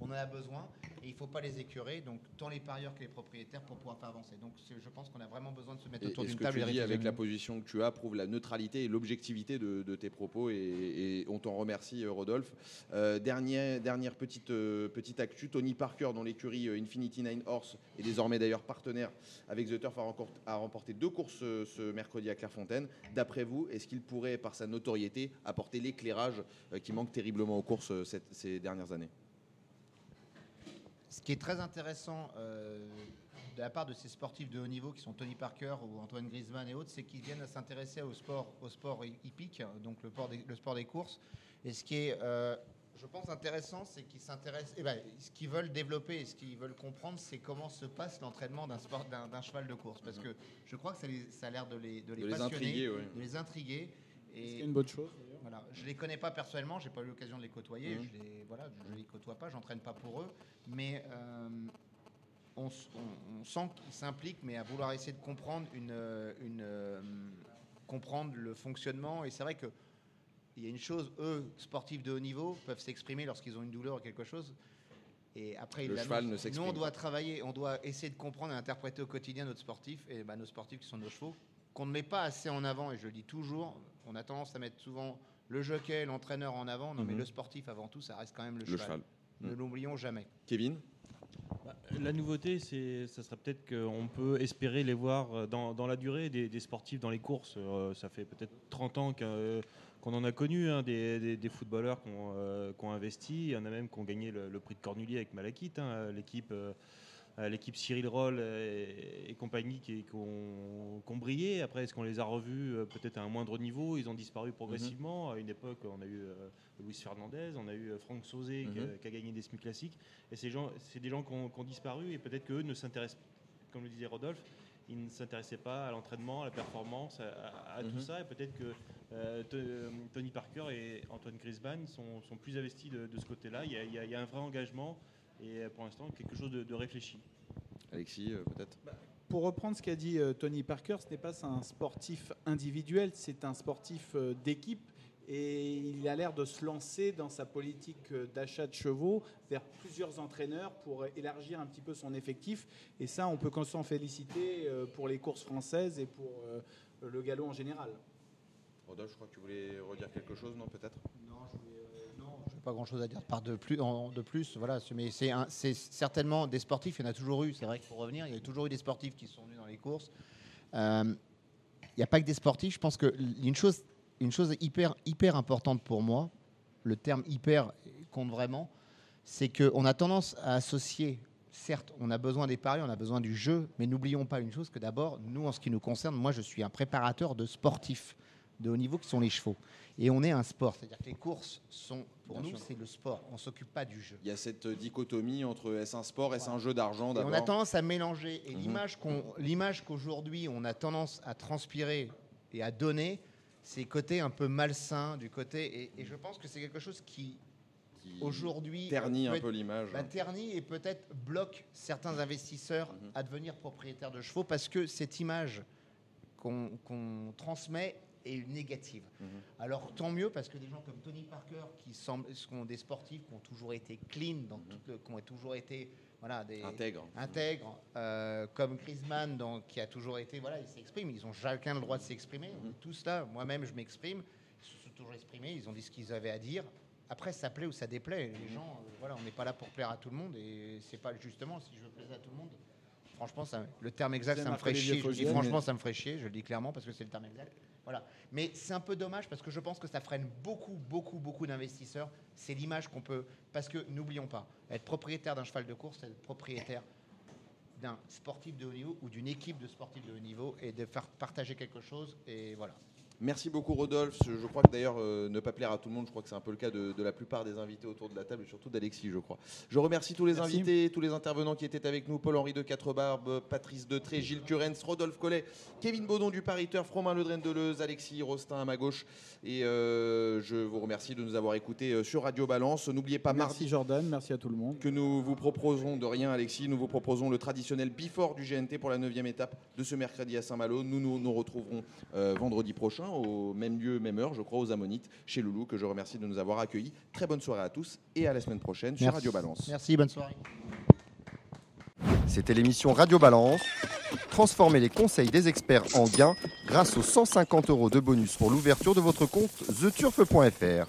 On en a besoin et il ne faut pas les écœurer, donc tant les parieurs que les propriétaires pour pouvoir faire avancer. Donc je pense qu'on a vraiment besoin de se mettre Et, autour d'une table. tu dis avec la position que tu as prouve la neutralité et l'objectivité de, de tes propos et, et on t'en remercie euh, Rodolphe. Euh, dernier- dernière petite, euh, petite actu, Tony Parker dont l'écurie Infinity Nine Horse est désormais d'ailleurs partenaire avec The Turf a, remporté deux courses ce mercredi à Clairefontaine. D'après vous, est-ce qu'il pourrait par sa notoriété apporter l'éclairage qui manque terriblement aux courses cette- ces dernières années? Ce qui est très intéressant euh, de la part de ces sportifs de haut niveau qui sont Tony Parker ou Antoine Griezmann et autres, c'est qu'ils viennent à s'intéresser au sport, au sport hi- hippique, donc le, sport des, le sport des courses. Et ce qui est, euh, je pense, intéressant, c'est qu'ils s'intéressent. eh ben, ce qu'ils veulent développer et ce qu'ils veulent comprendre, c'est comment se passe l'entraînement d'un sport, d'un, d'un cheval de course. Parce que je crois que ça, les- ça a l'air de les, de les De les passionner, intriguer, ouais. de les intriguer. C'est Et une bonne chose? Voilà, je les connais pas personnellement, j'ai pas eu l'occasion de les côtoyer, Mhm. je les voilà, je les côtoie pas, j'entraîne pas pour eux, mais euh, on, s- on- on sent qu'ils s'impliquent, mais à vouloir essayer de comprendre une, euh, une euh, comprendre le fonctionnement. Et c'est vrai que il y a une chose, eux, sportifs de haut niveau, peuvent s'exprimer lorsqu'ils ont une douleur ou quelque chose. Et après, Le cheval ne Nous, s'exprime on doit travailler, on doit essayer de comprendre et interpréter au quotidien notre sportif, et bah, nos sportifs qui sont nos chevaux, qu'on ne met pas assez en avant, et je le dis toujours, on a tendance à mettre souvent le jockey, l'entraîneur en avant, non mais Mhm. le sportif avant tout, ça reste quand même le, Le cheval. cheval. Ne Mhm. l'oublions jamais. Kevin Bah, La nouveauté, c'est, ça serait peut-être qu'on peut espérer les voir dans, dans la durée des, des sportifs dans les courses. Euh, ça fait peut-être 30 ans qu'on en a connu hein, des, des- des footballeurs qui ont, euh, qui ont investi. Il y en a même qui ont gagné le, le prix de Cornulier avec Malakite, hein, l'équipe. euh, L'équipe Cyril Roll et, et compagnie qui, qui ont, qui ont brillé. Après, est-ce qu'on les a revus euh, peut-être à un moindre niveau? Ils ont disparu progressivement. À une époque, on a eu euh, Luis Fernandez, on a eu euh, Franck Sauzé qui, a- Mhm. qui a gagné des SMU classiques. Et ces gens, c'est des gens qui ont, qui ont disparu et peut-être qu'eux ne s'intéressent, comme le disait Rodolphe, ils ne s'intéressaient pas à l'entraînement, à la performance, à, à- à tout Mhm. ça. Et peut-être que euh, euh, Tony Parker et Antoine Griezmann sont, sont plus investis de, de ce côté-là. Il y a un vrai engagement et euh, pour l'instant quelque chose de, de réfléchi. Alexis, euh, peut-être Pour reprendre ce qu'a dit euh, Tony Parker, ce n'est pas un sportif individuel, c'est un sportif d'équipe. Et il a l'air de se lancer dans sa politique d'achat de chevaux vers plusieurs entraîneurs pour élargir un petit peu son effectif. Et ça, on peut qu'en s'en féliciter pour les courses françaises et pour le galop en général. Rodolphe, je crois que tu voulais redire quelque chose, non Peut-être? Pas grand-chose à dire par de plus. en- de plus voilà, mais c'est certainement des sportifs, il y en a toujours eu. C'est vrai qu'il faut revenir, il y a toujours eu des sportifs qui sont venus dans les courses. Euh, Il n'y a pas que des sportifs. Je pense que une chose, une chose hyper, hyper importante pour moi, le terme hyper compte vraiment, c'est qu'on a tendance à associer. Certes, on a besoin des paris, on a besoin du jeu, mais n'oublions pas une chose que d'abord, nous, en ce qui nous concerne, moi, je suis un préparateur de sportifs de haut niveau qui sont les chevaux. Et on est un sport, c'est-à-dire que les courses sont, pour Bien nous, c'est le sport. On s'occupe pas du jeu. Il y a cette euh, dichotomie entre est-ce un sport, est-ce un jeu d'argent on a tendance à mélanger. Et Mhm. l'image qu'on, l'image qu'aujourd'hui on a tendance à transpirer et à donner, c'est le côté un peu malsain du côté. Et, et je pense que c'est quelque chose qui, Qui aujourd'hui, ternit un peu l'image. bah, ternit et peut-être bloque certains investisseurs Mhm. à devenir propriétaires de chevaux parce que cette image qu'on, qu'on transmet négative. Mhm. Alors tant mieux parce que des gens comme Tony Parker qui semblent, sont des sportifs qui ont toujours été clean, dans tout le- qui ont toujours été voilà, des, Intègre. intègres, euh, comme Griezmann donc, qui a toujours été, voilà, ils s'expriment, ils ont chacun le droit de s'exprimer. Mhm. Tout cela, moi-même je m'exprime, ils se sont toujours exprimés, ils ont dit ce qu'ils avaient à dire. Après, ça plaît ou ça déplaît. Les gens, euh, voilà, on n'est pas là pour plaire à tout le monde et c'est pas justement si je veux plaire à tout le monde. Franchement, ça- le terme exact, ça me ferait chier. Je dis franchement, ça me ferait chier. Je le dis clairement parce que c'est le terme exact. Voilà. Mais c'est un peu dommage parce que je pense que ça freine beaucoup, beaucoup, beaucoup d'investisseurs. C'est l'image qu'on peut. Parce que n'oublions pas, être propriétaire d'un cheval de course, c'est être propriétaire d'un sportif de haut niveau ou d'une équipe de sportifs de haut niveau et de faire partager quelque chose. Et voilà. Merci beaucoup Rodolphe. Je crois que d'ailleurs euh, ne pas plaire à tout le monde, je crois que c'est un peu le cas de, de la plupart des invités autour de la table et surtout d'Alexis, je crois. Je remercie tous les Merci. invités, tous les intervenants qui étaient avec nous Paul-Henri de Quatrebarbe, Patrice Detré, Gilles Curens, Rodolphe Collet, Kevin Baudon du Pariteur, Fromain Ledren Deleuze, Alexis Rostin à ma gauche. Et euh, je vous remercie de nous avoir écoutés euh, sur Radio Balance. N'oubliez pas mardi Merci Jordan, merci à tout le monde. que nous vous proposerons de rien, Alexis. Nous vous proposons le traditionnel before du GNT pour la 9 étape de ce mercredi à Saint-Malo. Nous nous, nous retrouverons euh, vendredi prochain au même lieu, même heure, je crois, aux Ammonites, chez Loulou, que je remercie de nous avoir accueillis. Très bonne soirée à tous et à la semaine prochaine sur. Radio Balance. Merci, bonne soirée. C'était l'émission Radio Balance. Transformez les conseils des experts en gains grâce aux 150 euros de bonus pour l'ouverture de votre compte theturf.fr.